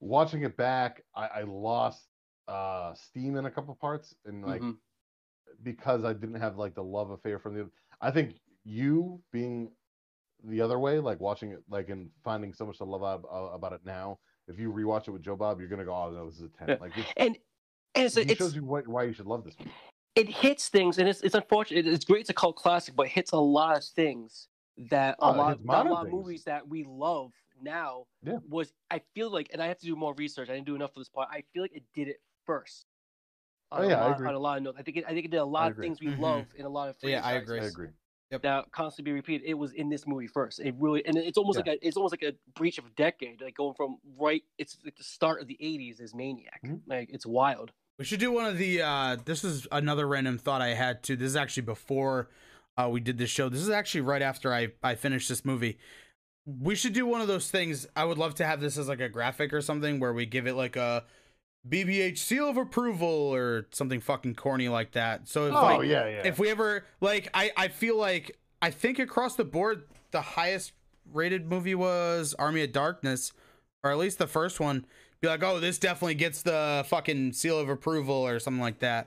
Watching it back, I, I lost uh steam in a couple parts, and like Mhm. because I didn't have like the love affair from the. I think you being the other way, like watching it, like and finding so much to love ab- uh, about it now. If you rewatch it with Joe Bob, you're gonna go, "Oh no, this is a 10. Yeah. Like it's, and and it's, it shows you why, why you should love this movie. it hits things, and it's it's unfortunate. It's great. It's a cult classic, but it hits a lot of things that Oh, a lot, that a modern lot of movies that we love now Yeah. was. I feel like, and I have to do more research. I didn't do enough for this part. I feel like it did it first. On Oh, a yeah, I agree. on a lot of notes. I think it, I think it did a lot of things we Mhm. love in a lot of Yeah, I agree. I agree. That constantly be repeated. It was in this movie first. It really, and it's almost Yeah. like a, it's almost like a breach of a decade. Like going from right, it's like the start of the '80s is Maniac. Mhm. Like it's wild. We should do one of the. uh This is another random thought I had too. This is actually before uh, we did this show. This is actually right after I I finished this movie. We should do one of those things. I would love to have this as like a graphic or something where we give it like a BBH seal of approval or something fucking corny like that. So if Oh like, yeah, yeah. if we ever like I I feel like I think across the board the highest rated movie was Army of Darkness or at least the first one be like oh this definitely gets the fucking seal of approval or something like that.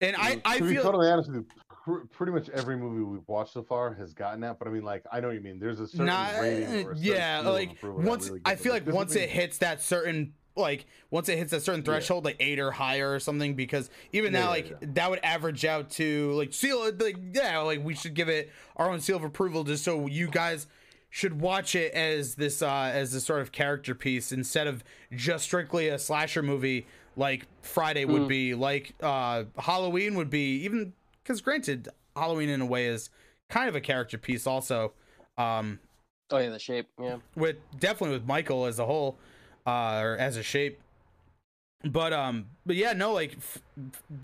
And I mm, I to be feel totally honest with you, pr- pretty much every movie we've watched so far has gotten that. But I mean, like, I know what you mean. There's a certain not rating or a yeah seal like once really I feel like This once it hits that certain like once it hits a certain threshold like 8 or higher or something because even Yeah, now yeah, like yeah. that would average out to like seal like yeah like we should give it our own seal of approval just so you guys should watch it as this uh as this sort of character piece instead of just strictly a slasher movie like Friday would Mm. be like uh Halloween would be even cuz granted Halloween in a way is kind of a character piece also. Um, Oh yeah, the shape. Yeah. with definitely with Michael as a whole, uh, or as a shape. But um, but yeah, no, like F-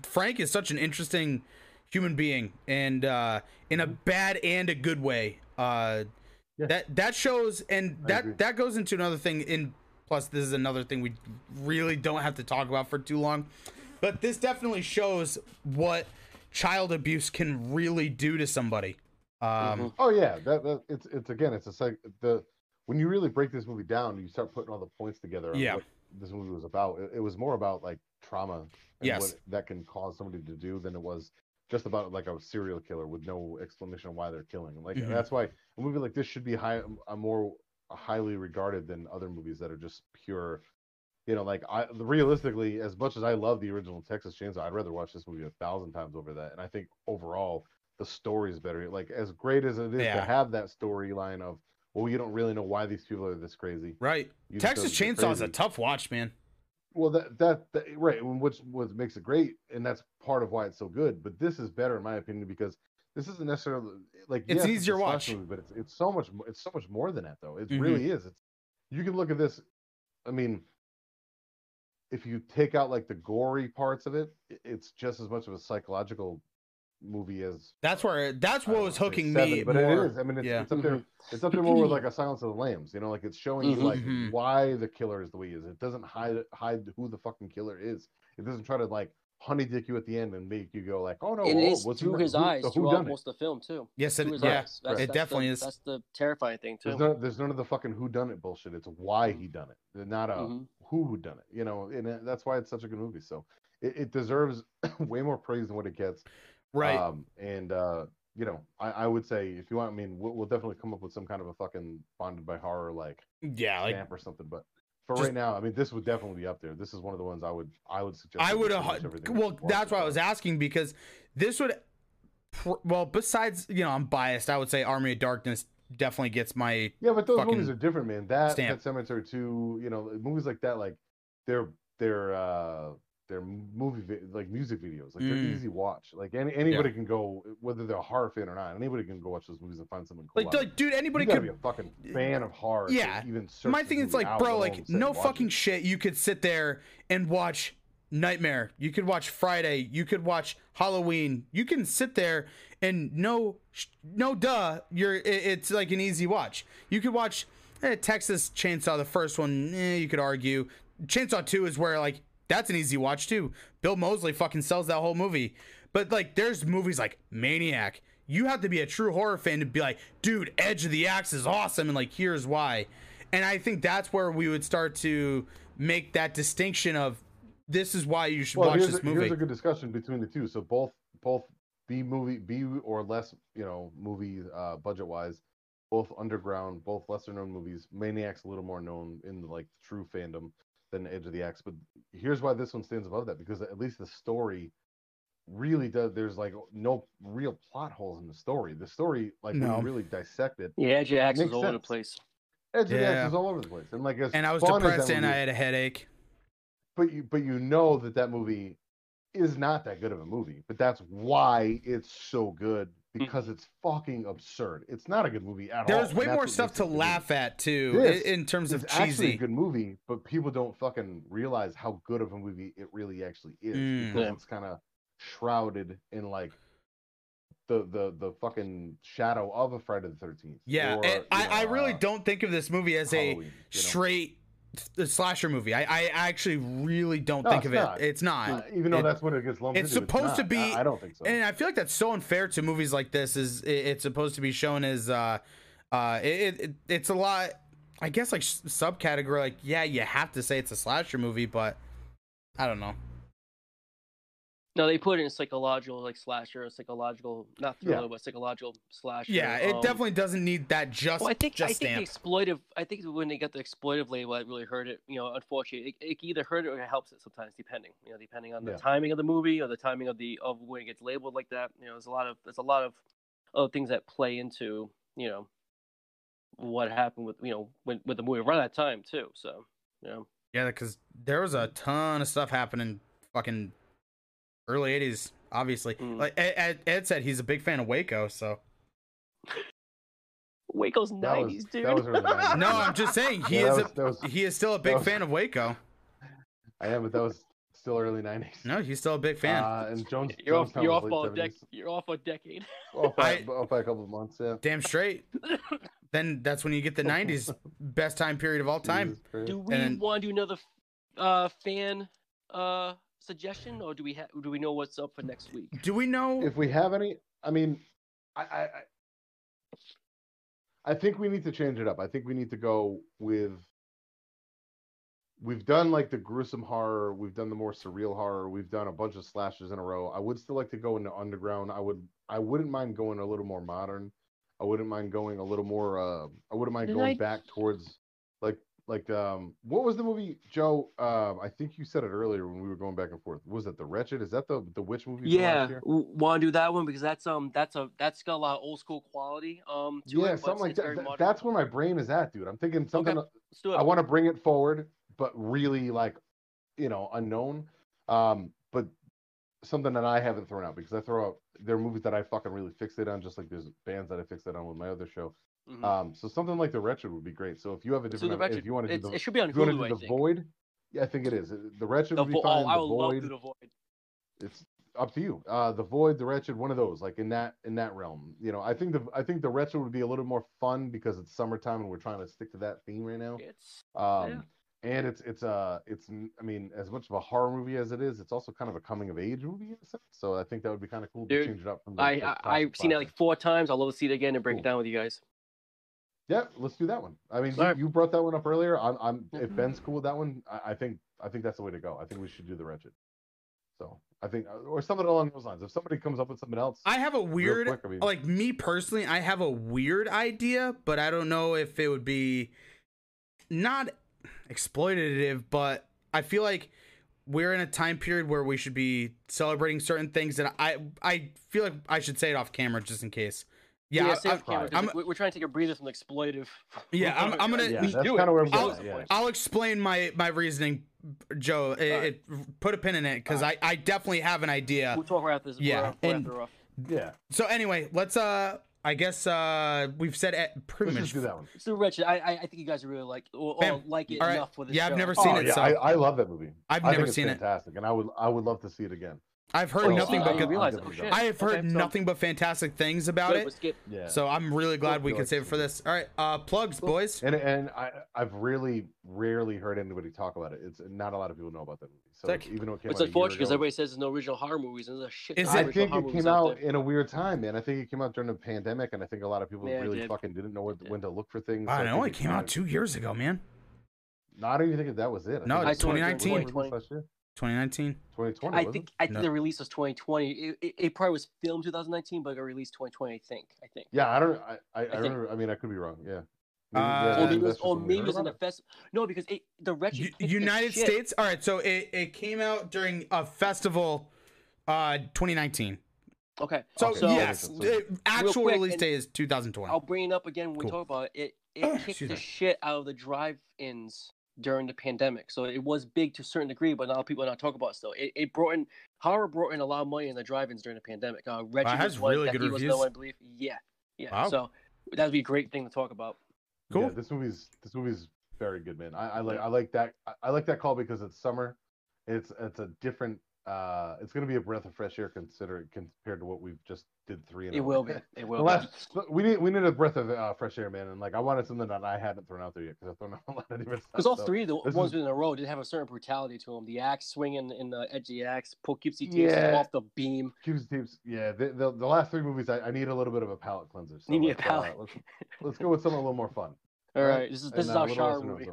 Frank is such an interesting human being, and uh, in a bad and a good way. Uh, Yeah. that that shows, and that that goes into another thing. In plus, this is another thing we really don't have to talk about for too long. But this definitely shows what child abuse can really do to somebody. Um, Mhm. Oh yeah, that, that it's it's again it's a the when you really break this movie down, you start putting all the points together. Yeah. what this movie was about. It, it was more about like trauma and Yes. what that can cause somebody to do than it was just about like a serial killer with no explanation of why they're killing. Like Mhm. that's why a movie like this should be high, a more highly regarded than other movies that are just pure. You know, like I realistically, as much as I love the original Texas Chainsaw, I'd rather watch this movie a thousand times over that. And I think overall, the story is better. Like as great as it is Yeah. to have that storyline of, well, you don't really know why these people are this crazy. right. You Texas know that they're Chainsaw is a tough watch, man. Well, that, that that right, which what makes it great, and that's part of why it's so good. But this is better in my opinion because this isn't necessarily like It's yes, easier slash watch. movie, but it's it's so much it's so much more than that though. It Mhm. really is. It's you can look at this. I mean, if you take out like the gory parts of it, it's just as much of a psychological movie as That's where that's what was know, hooking seven, me But more. it is. I mean, it's, yeah. it's up there. Mhm. It's up there more with like a Silence of the Lambs. You know, like it's showing you Mhm. like why the killer is the way he is. It doesn't hide hide who the fucking killer is. It doesn't try to like honey dick you at the end and make you go like, oh no, And oh, it is what's through the- his who- eyes so who throughout it? most of the film too. Yes, it, his yeah, eyes. That's, it that's definitely the, is. That's the terrifying thing too. There's no, there's none of the fucking who done it bullshit. It's why he done it. They're not a Mhm. who done it. You know, and that's why it's such a good movie. So it, it deserves way more praise than what it gets. Right. Um, and uh, you know, I, I would say if you want, I mean, we'll, we'll definitely come up with some kind of a fucking bonded by horror like yeah, like or something. But for just- right now, I mean, this would definitely be up there. This is one of the ones I would I would suggest. I would. Well, that's why I was asking because this would. Well, besides, you know, I'm biased. I would say Army of Darkness definitely gets my. Yeah, but those movies are different, man. That stamp. Pet Sematary two, you know, movies like that, like they're they're uh they're movie vi- like music videos, like they're Mm. easy watch. Like any anybody can go, whether they're a horror fan or not, anybody can go watch those movies and find something cool. Like, like, dude, anybody you could be a fucking fan of horror. Yeah. even My thing is like, bro, like no fucking it. shit. You could sit there and watch Nightmare. You could watch Friday. You could watch Halloween. You can sit there and no, no, duh. You're. it- It's like an easy watch. You could watch eh, Texas Chainsaw, the first one. Eh, you could argue Chainsaw Two is where like that's an easy watch too. Bill Moseley fucking sells that whole movie. But like, there's movies like Maniac. You have to be a true horror fan to be like, dude, Edge of the Axe is awesome, and like, here's why. And I think that's where we would start to make that distinction of this is why you should Well, watch this a, movie. here's a good discussion between the two. So both both B movie B or less, you know, movie uh, budget wise, both underground, both lesser known movies. Maniac's a little more known in the, like true fandom than Edge of the Axe. But here's why this one stands above that because at least the story really does. There's like no real plot holes in the story. The story, like when No. you really dissect it, Yeah, Edge of the Axe is all over the place. Edge of the Axe is all over the place. And like and I was fun as that depressed and movie I had a headache. but you but you know that that movie is not that good of a movie but that's why it's so good because it's fucking absurd it's not a good movie at all There's way more stuff to it a good laugh at too, This in, in terms movie. of it's actually a good movie but people don't fucking realize how good of a movie it really actually is Mm. because Yeah. it's kind of shrouded in like the the the fucking shadow of a Friday the 13th Yeah, or, and you I, I really uh, don't think of this movie as a Halloween, you know? straight s- slasher movie. I, I actually really don't No, think it's of it. not. It's not. Uh, even though it- that's what it gets lumped it's into, supposed to be- I, I don't think so and I feel like that's so unfair to movies like this. Is it, it's supposed to be shown as uh, uh, it, it it's a lot. I guess like subcategory. Like yeah, you have to say it's a slasher movie, but I don't know. No, they put it in psychological, like slasher, psychological, not Yeah. thriller, but psychological slasher. Yeah, it um, definitely doesn't need that just Well, I think I think exploitive. I think when they got the exploitive label, it really hurt it. You know, unfortunately, it, it either hurt it or it helps it sometimes, depending. You know, depending on the Yeah. timing of the movie or the timing of the of when it gets labeled like that. You know, there's a lot of there's a lot of other things that play into you know what happened with you know when with the movie around that time too. So you know, Yeah, because there was a ton of stuff happening fucking early '80s. Obviously, Mm. like Ed, Ed, Ed said, he's a big fan of Waco. So Waco's That was, nineties, dude. that was early 90s. No, I'm just saying he Yeah, is that a, was- he is still a big was- fan of Waco. I am, but that was still early 90s. No, he's still a big fan. Uh, and Jones, you're off. You're was off by a dec- You're off a decade. Off by, I- off by a couple of months, yeah. Damn straight. then that's when you get the '90s best time period of all time. Do we then- want to do another uh, fan uh, suggestion, or do we ha- do we know what's up for next week? Do we know? if we have any, I mean, I, I, I- I think we need to change it up. I think we need to go with. We've done like the gruesome horror. We've done the more surreal horror. We've done a bunch of slashes in a row. I would still like to go into underground. I would. I wouldn't mind going a little more modern. I wouldn't mind going a little more. Uh, I wouldn't mind Did going I- back towards like um what was the movie Joe? Um, I think you said it earlier when we were going back and forth. Was it the Wretched? Is that the the witch movie? Yeah, want to do that one because that's um that's a that's got a lot of old school quality um to yeah, it. something like that. modern. That's where my brain is at, dude. I'm thinking something. Let's do it. I want to bring it forward, but really like, you know, unknown. Um, but something that I haven't thrown out because I throw out there are movies that I fucking really fixate on, just like there's bands that I fixate on with my other show. Mhm. Um, so something like the Wretched would be great. So if you have a different, the Wretched. if you want to do the, it should be on if you want to Hulu. I the think. Void, yeah, I think it is. The Wretched The would be vo- fine. oh, I would love Void, to the void. it's up to you. Uh, the Void, the Wretched, one of those, like in that in that realm. You know, I think the I think the Wretched would be a little more fun because it's summertime and we're trying to stick to that theme right now. It's Um, Yeah. and it's it's uh it's I mean as much of a horror movie as it is, it's also kind of a coming of age movie in a sense. So I think that would be kind of cool to change it up from the. I, the I I've seen it like four times. I'll love to see it again and break it down with you guys. Yeah, let's do that one. I mean, you, you brought that one up earlier. I'm I'm if Mhm. Ben's cool with that one, I, I think I think that's the way to go. I think we should do the Wretched. So I think or something along those lines. If somebody comes up with something else, I have a weird, quick, I mean- like me personally, I have a weird idea, but I don't know if it would be not exploitative, but I feel like we're in a time period where we should be celebrating certain things, and I I feel like I should say it off camera just in case. Yeah, I- I- the I'm- we- we're trying to take a breather from the exploitive. Yeah, I'm- I'm gonna- yeah, We that's do kind it. of where I'm We going. do at, it. Yeah. I'll explain my my reasoning, Joe. It, Alright. it- put a pin in it because I I definitely have an idea. We'll talk right after this. Yeah, Yeah, right and- after off. yeah. So anyway, let's uh, I guess uh, we've said it pretty Let's much. just do that one. It's the wretched. I, I I think you guys really like or, or like it All right. enough for this Yeah, I've never seen oh, it, yeah, so- I, I love that movie. I've I never think it's seen it. fantastic, and I would I would love to see it again. I've heard Oh, nothing uh, but you good. realize- I'm oh, definitely shit. down. I have heard Okay, so- nothing but fantastic things about Good, it. skip. Yeah. So I'm really glad we feel could save it for this. All right, uh, plugs, Cool. boys. And and I I've really rarely heard anybody talk about it. It's not a lot of people know about that movie. So Sick. even though it came It's out unfortunate because everybody says there's no original horror movies, and there's a shit. Is it- I think it came out there. in a weird time, man. I think it came out during the pandemic, and I think a lot of people Yeah, really did. fucking didn't know what, did. when to look for things. I so know it came out two years ago, man. No, I don't even think that was it. No, it's 2019. 2020 2019. 2020. I think it? I think No. the release was 2020. It, it, it probably was filmed 2019, but it released 2020. I think. I think. Yeah, I don't. I I, I, think- remember. I mean, I could be wrong. Yeah. Uh, Or maybe maybe it was, that's just or maybe it was in about the fest. No, because it, the wretched U- picked the United. States. All right, so it, it came out during a festival, uh, 2019. Okay. So, Okay, so- yes, so- the actual quick, release day is 2020. I'll bring it up again when we talk about it. It, it kicked the shit out of the drive-ins during the pandemic. So it was big to a certain degree, but now people are not talking about it still. It, it brought in horror brought in a lot of money in the drive-ins during the pandemic. Uh, Reggie it was has one, really good Becky was reviews. another I believe. Yeah, yeah. Wow. So that'd be a great thing to talk about. Cool. Yeah, this movie's this movie's very good, man. I, I like I like that I, I like that call because it's summer. It's it's a different. Uh It's gonna be a breath of fresh air consider compared to what we've just did three. In a It will be. It will. be. we need we need a breath of uh, fresh air, man, and like I wanted something that I hadn't thrown out there yet because I've thrown out a lot of different stuff. Because all so- three of the ones is- in a row did have a certain brutality to them. The axe swinging in the edgy axe, Poughkeepsie takes Yeah. off the beam. Teams, yeah. The, the the last three movies, I, I need a little bit of a palate cleanser. So You need a let's, palate. Uh, let's, let's go with something a little more fun. All Right. this is this and, is uh, our a little shower less movie.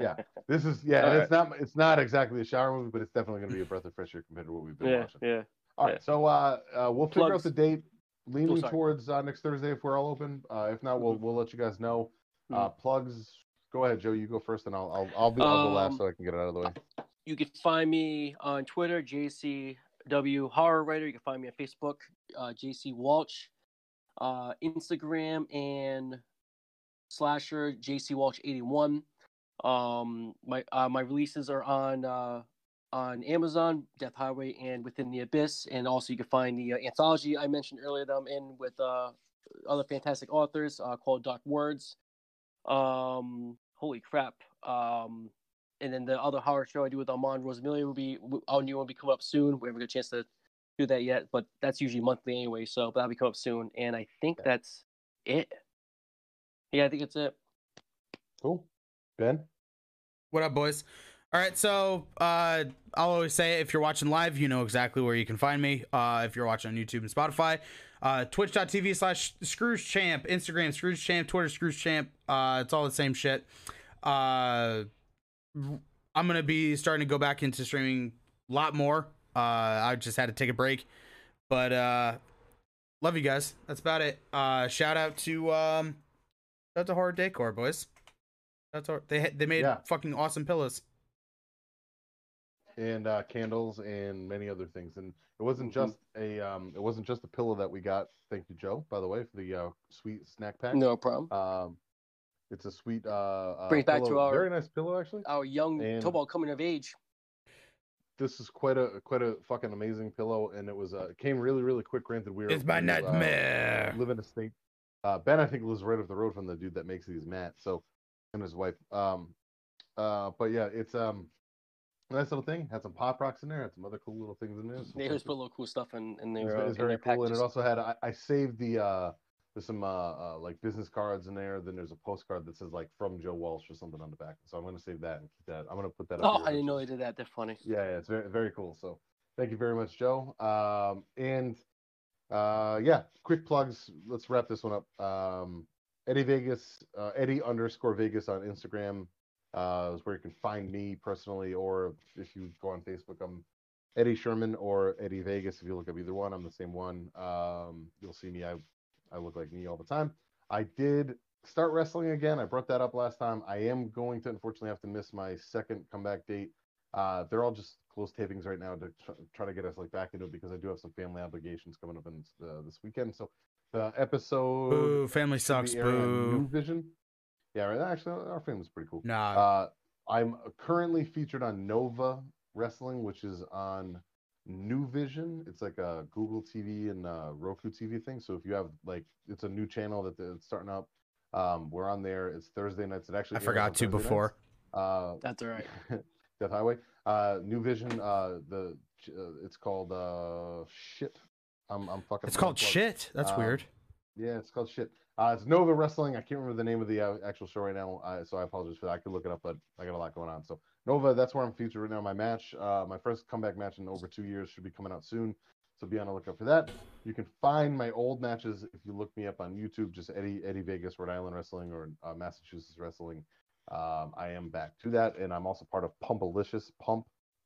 Yeah, this is yeah. All It's not it's not exactly a shower movie, but it's definitely going to be a breath of fresh air compared to what we've been yeah, watching. yeah. All right, yeah. so uh, uh, we'll figure out the date, leaning sorry. towards uh, next Thursday if we're all open. Uh, if not, we'll Mhm. we'll let you guys know. Mm-hmm. Uh, plugs. Go ahead, Joe. You go first, and I'll I'll I'll, be, I'll go last Um, so I can get it out of the way. You can find me on Twitter, JCW Horror Writer. You can find me on Facebook, uh, JC Walsh, uh, Instagram, and slasher JC Walsh eighty one. Um, my uh, my releases are on uh, on Amazon, Death Highway, and Within the Abyss, and also you can find the uh, anthology I mentioned earlier that I'm in with uh, other fantastic authors uh, called Dark Words. Um, holy crap! Um, and then the other horror show I do with Armand Rosamilia will be our new one will be coming up soon. We haven't got a chance to do that yet, but that's usually monthly anyway. So that'll be coming up soon, and I think that's it. Yeah, I think it's it. Cool. Ben. What up, boys? All right, so uh, I'll always say if you're watching live, you know exactly where you can find me. Uh, if you're watching on YouTube and Spotify, uh, twitch.tv slash Scrooge Champ, Instagram Scrooge Champ, Twitter Champ. Uh, it's all the same shit. Uh, I'm gonna be starting to go back into streaming a lot more. Uh, I just had to take a break, but uh, love you guys. That's about it. Uh, shout out to um, shout out to Horror Decor boys. That's all. They they made Yeah. fucking awesome pillows. and uh, candles and many other things. And it wasn't Mhm. just a um, it wasn't just a pillow that we got. Thank you, Joe, by the way, for the uh, sweet snack pack. No problem. Um, it's a sweet uh, uh Brings back to our- very nice pillow actually. Our young And- talk about coming of age. This is quite a quite a fucking amazing pillow, and it was uh, it came really really quick. Granted, we were It's my we uh, nightmare. live in a state. Uh, ben, I think, lives right up the road from the dude that makes these mats. So, and his wife. Um, uh, but yeah, it's um, a nice little thing. Had some pop rocks in there. Had some other cool little things in there. some They always put a little cool stuff in, in ve- uh, it's very cool, and it also had I, I saved the uh, there's some uh, uh like business cards in there. Then there's a postcard that says like from Joe Walsh or something on the back. So I'm gonna save that and keep that. I'm gonna put that. up Oh, I didn't know they did that. They're funny. Yeah, yeah, it's very very cool. So thank you very much, Joe. Um, and uh, yeah, quick plugs. Let's wrap this one up. Um, Eddie Vegas, uh, Eddie underscore Vegas on Instagram uh, is where you can find me personally, or if you go on Facebook, I'm Eddie Sherman or Eddie Vegas. If you look up either one, I'm the same one. Um, you'll see me. I I look like me all the time. I did start wrestling again. I brought that up last time. I am going to unfortunately have to miss my second comeback date. Uh, they're all just close tapings right now to tr- try to get us like back into it because I do have some family obligations coming up in uh, this weekend. So the episode Boo, family should be sucks. airing New Boo. Vision. Yeah, right. Actually, our family's pretty cool. Nah. Uh, I'm currently featured on Nova Wrestling, which is on New Vision. It's like a Google TV and uh, Roku TV thing. So if you have like, it's a new channel that it's starting up. Um, we're on there. It's Thursday nights. It actually I forgot to Thursday before. Uh, That's all right. Death Highway. Uh, New Vision. Uh, the uh, it's called uh shit. I'm I'm fucking. It's called shit. That's Um, weird. Yeah, it's called shit. Uh, it's Nova Wrestling. I can't remember the name of the uh, actual show right now, uh, so I apologize for that. I could look it up, but I got a lot going on. So Nova, that's where I'm featured right now. My match, uh, my first comeback match in over two years, should be coming out soon. So be on the lookout for that. You can find my old matches if you look me up on YouTube, just Eddie Eddie Vegas, Rhode Island Wrestling, or uh, Massachusetts Wrestling. Um, I am back to that, and I'm also part of Pumpalicious. Pump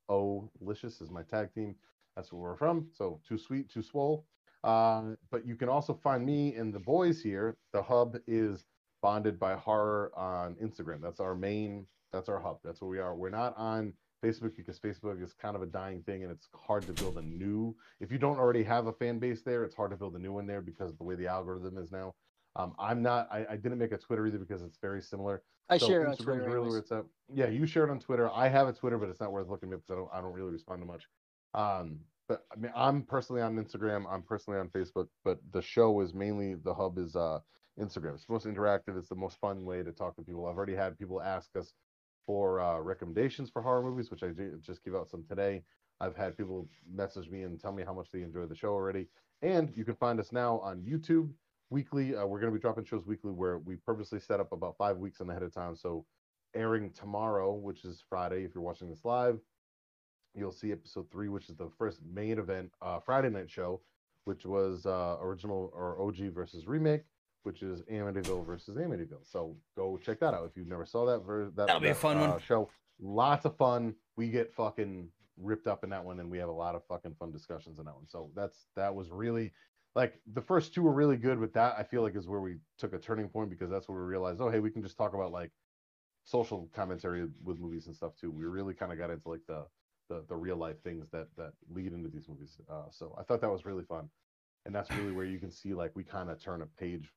O Licious is my tag team. That's where we're from. So too sweet, too swole. Uh, but you can also find me and the boys here. The hub is bonded by horror on Instagram. That's our main. That's our hub. That's where we are. We're not on Facebook because Facebook is kind of a dying thing, and it's hard to build a new. If you don't already have a fan base there, it's hard to build a new one there because of the way the algorithm is now. Um, I'm not. I, I didn't make a Twitter either because it's very similar. I So share it on Instagram's Twitter. really where it's at. Yeah, you share it on Twitter. I have a Twitter, but it's not worth looking at because I don't I don't really respond to much. Um, but I mean, I'm personally on Instagram. I'm personally on Facebook. But the show is mainly the hub is uh Instagram. It's the most interactive. It's the most fun way to talk to people. I've already had people ask us for uh, recommendations for horror movies, which I ju- just give out some today. I've had people message me and tell me how much they enjoy the show already. And you can find us now on YouTube weekly. Uh, we're going to be dropping shows weekly where we purposely set up about five weeks in ahead of time. So airing tomorrow, which is Friday, if you're watching this live, you'll see episode three, which is the first main event uh, Friday night show, which was uh, original or OG versus remake, which is Amityville versus Amityville. So go check that out if you've never saw that. Ver- that That'll be a fun uh, one. Show lots of fun. We get fucking ripped up in that one, and we have a lot of fucking fun discussions in that one. So that's that was really like the first two were really good, but that I feel like is where we took a turning point because that's where we realized, oh hey, we can just talk about like social commentary with movies and stuff too. We really kind of got into like the the, the real life things that that lead into these movies. Uh, so I thought that was really fun, and that's really where you can see like we kind of turn a page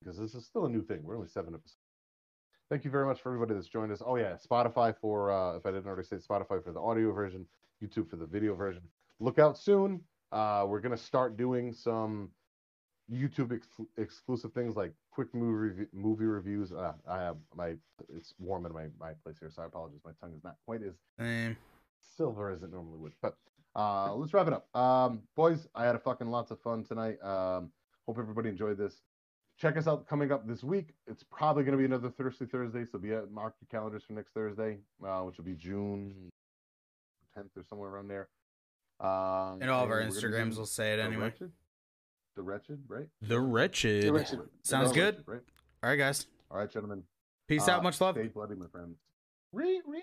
because this is still a new thing. We're only seven episodes. Thank you very much for everybody that's joined us. Oh yeah, Spotify for uh, if I didn't already say Spotify for the audio version, YouTube for the video version. Look out soon. Uh, we're gonna start doing some YouTube ex- exclusive things like quick movie rev- movie reviews. Uh, I have my it's warm in my my place here, so I apologize. My tongue is not quite as Same. Silver as it normally would. But uh, let's wrap it up. Um, boys, I had a fucking lots of fun tonight. Um, hope everybody enjoyed this. Check us out coming up this week. It's probably going to be another Thirsty Thursday, so be at mark your calendars for next Thursday, uh, which will be June 10th or somewhere around there. Um, And all of our we're gonna be Instagrams will say it The anyway. Wretched? The Wretched, right? The wretched. The Wretched. Sounds The good. Wretched, right? All right, guys. All right, gentlemen. Peace Uh, out. Much love. Stay bloody, my friends. Re, re,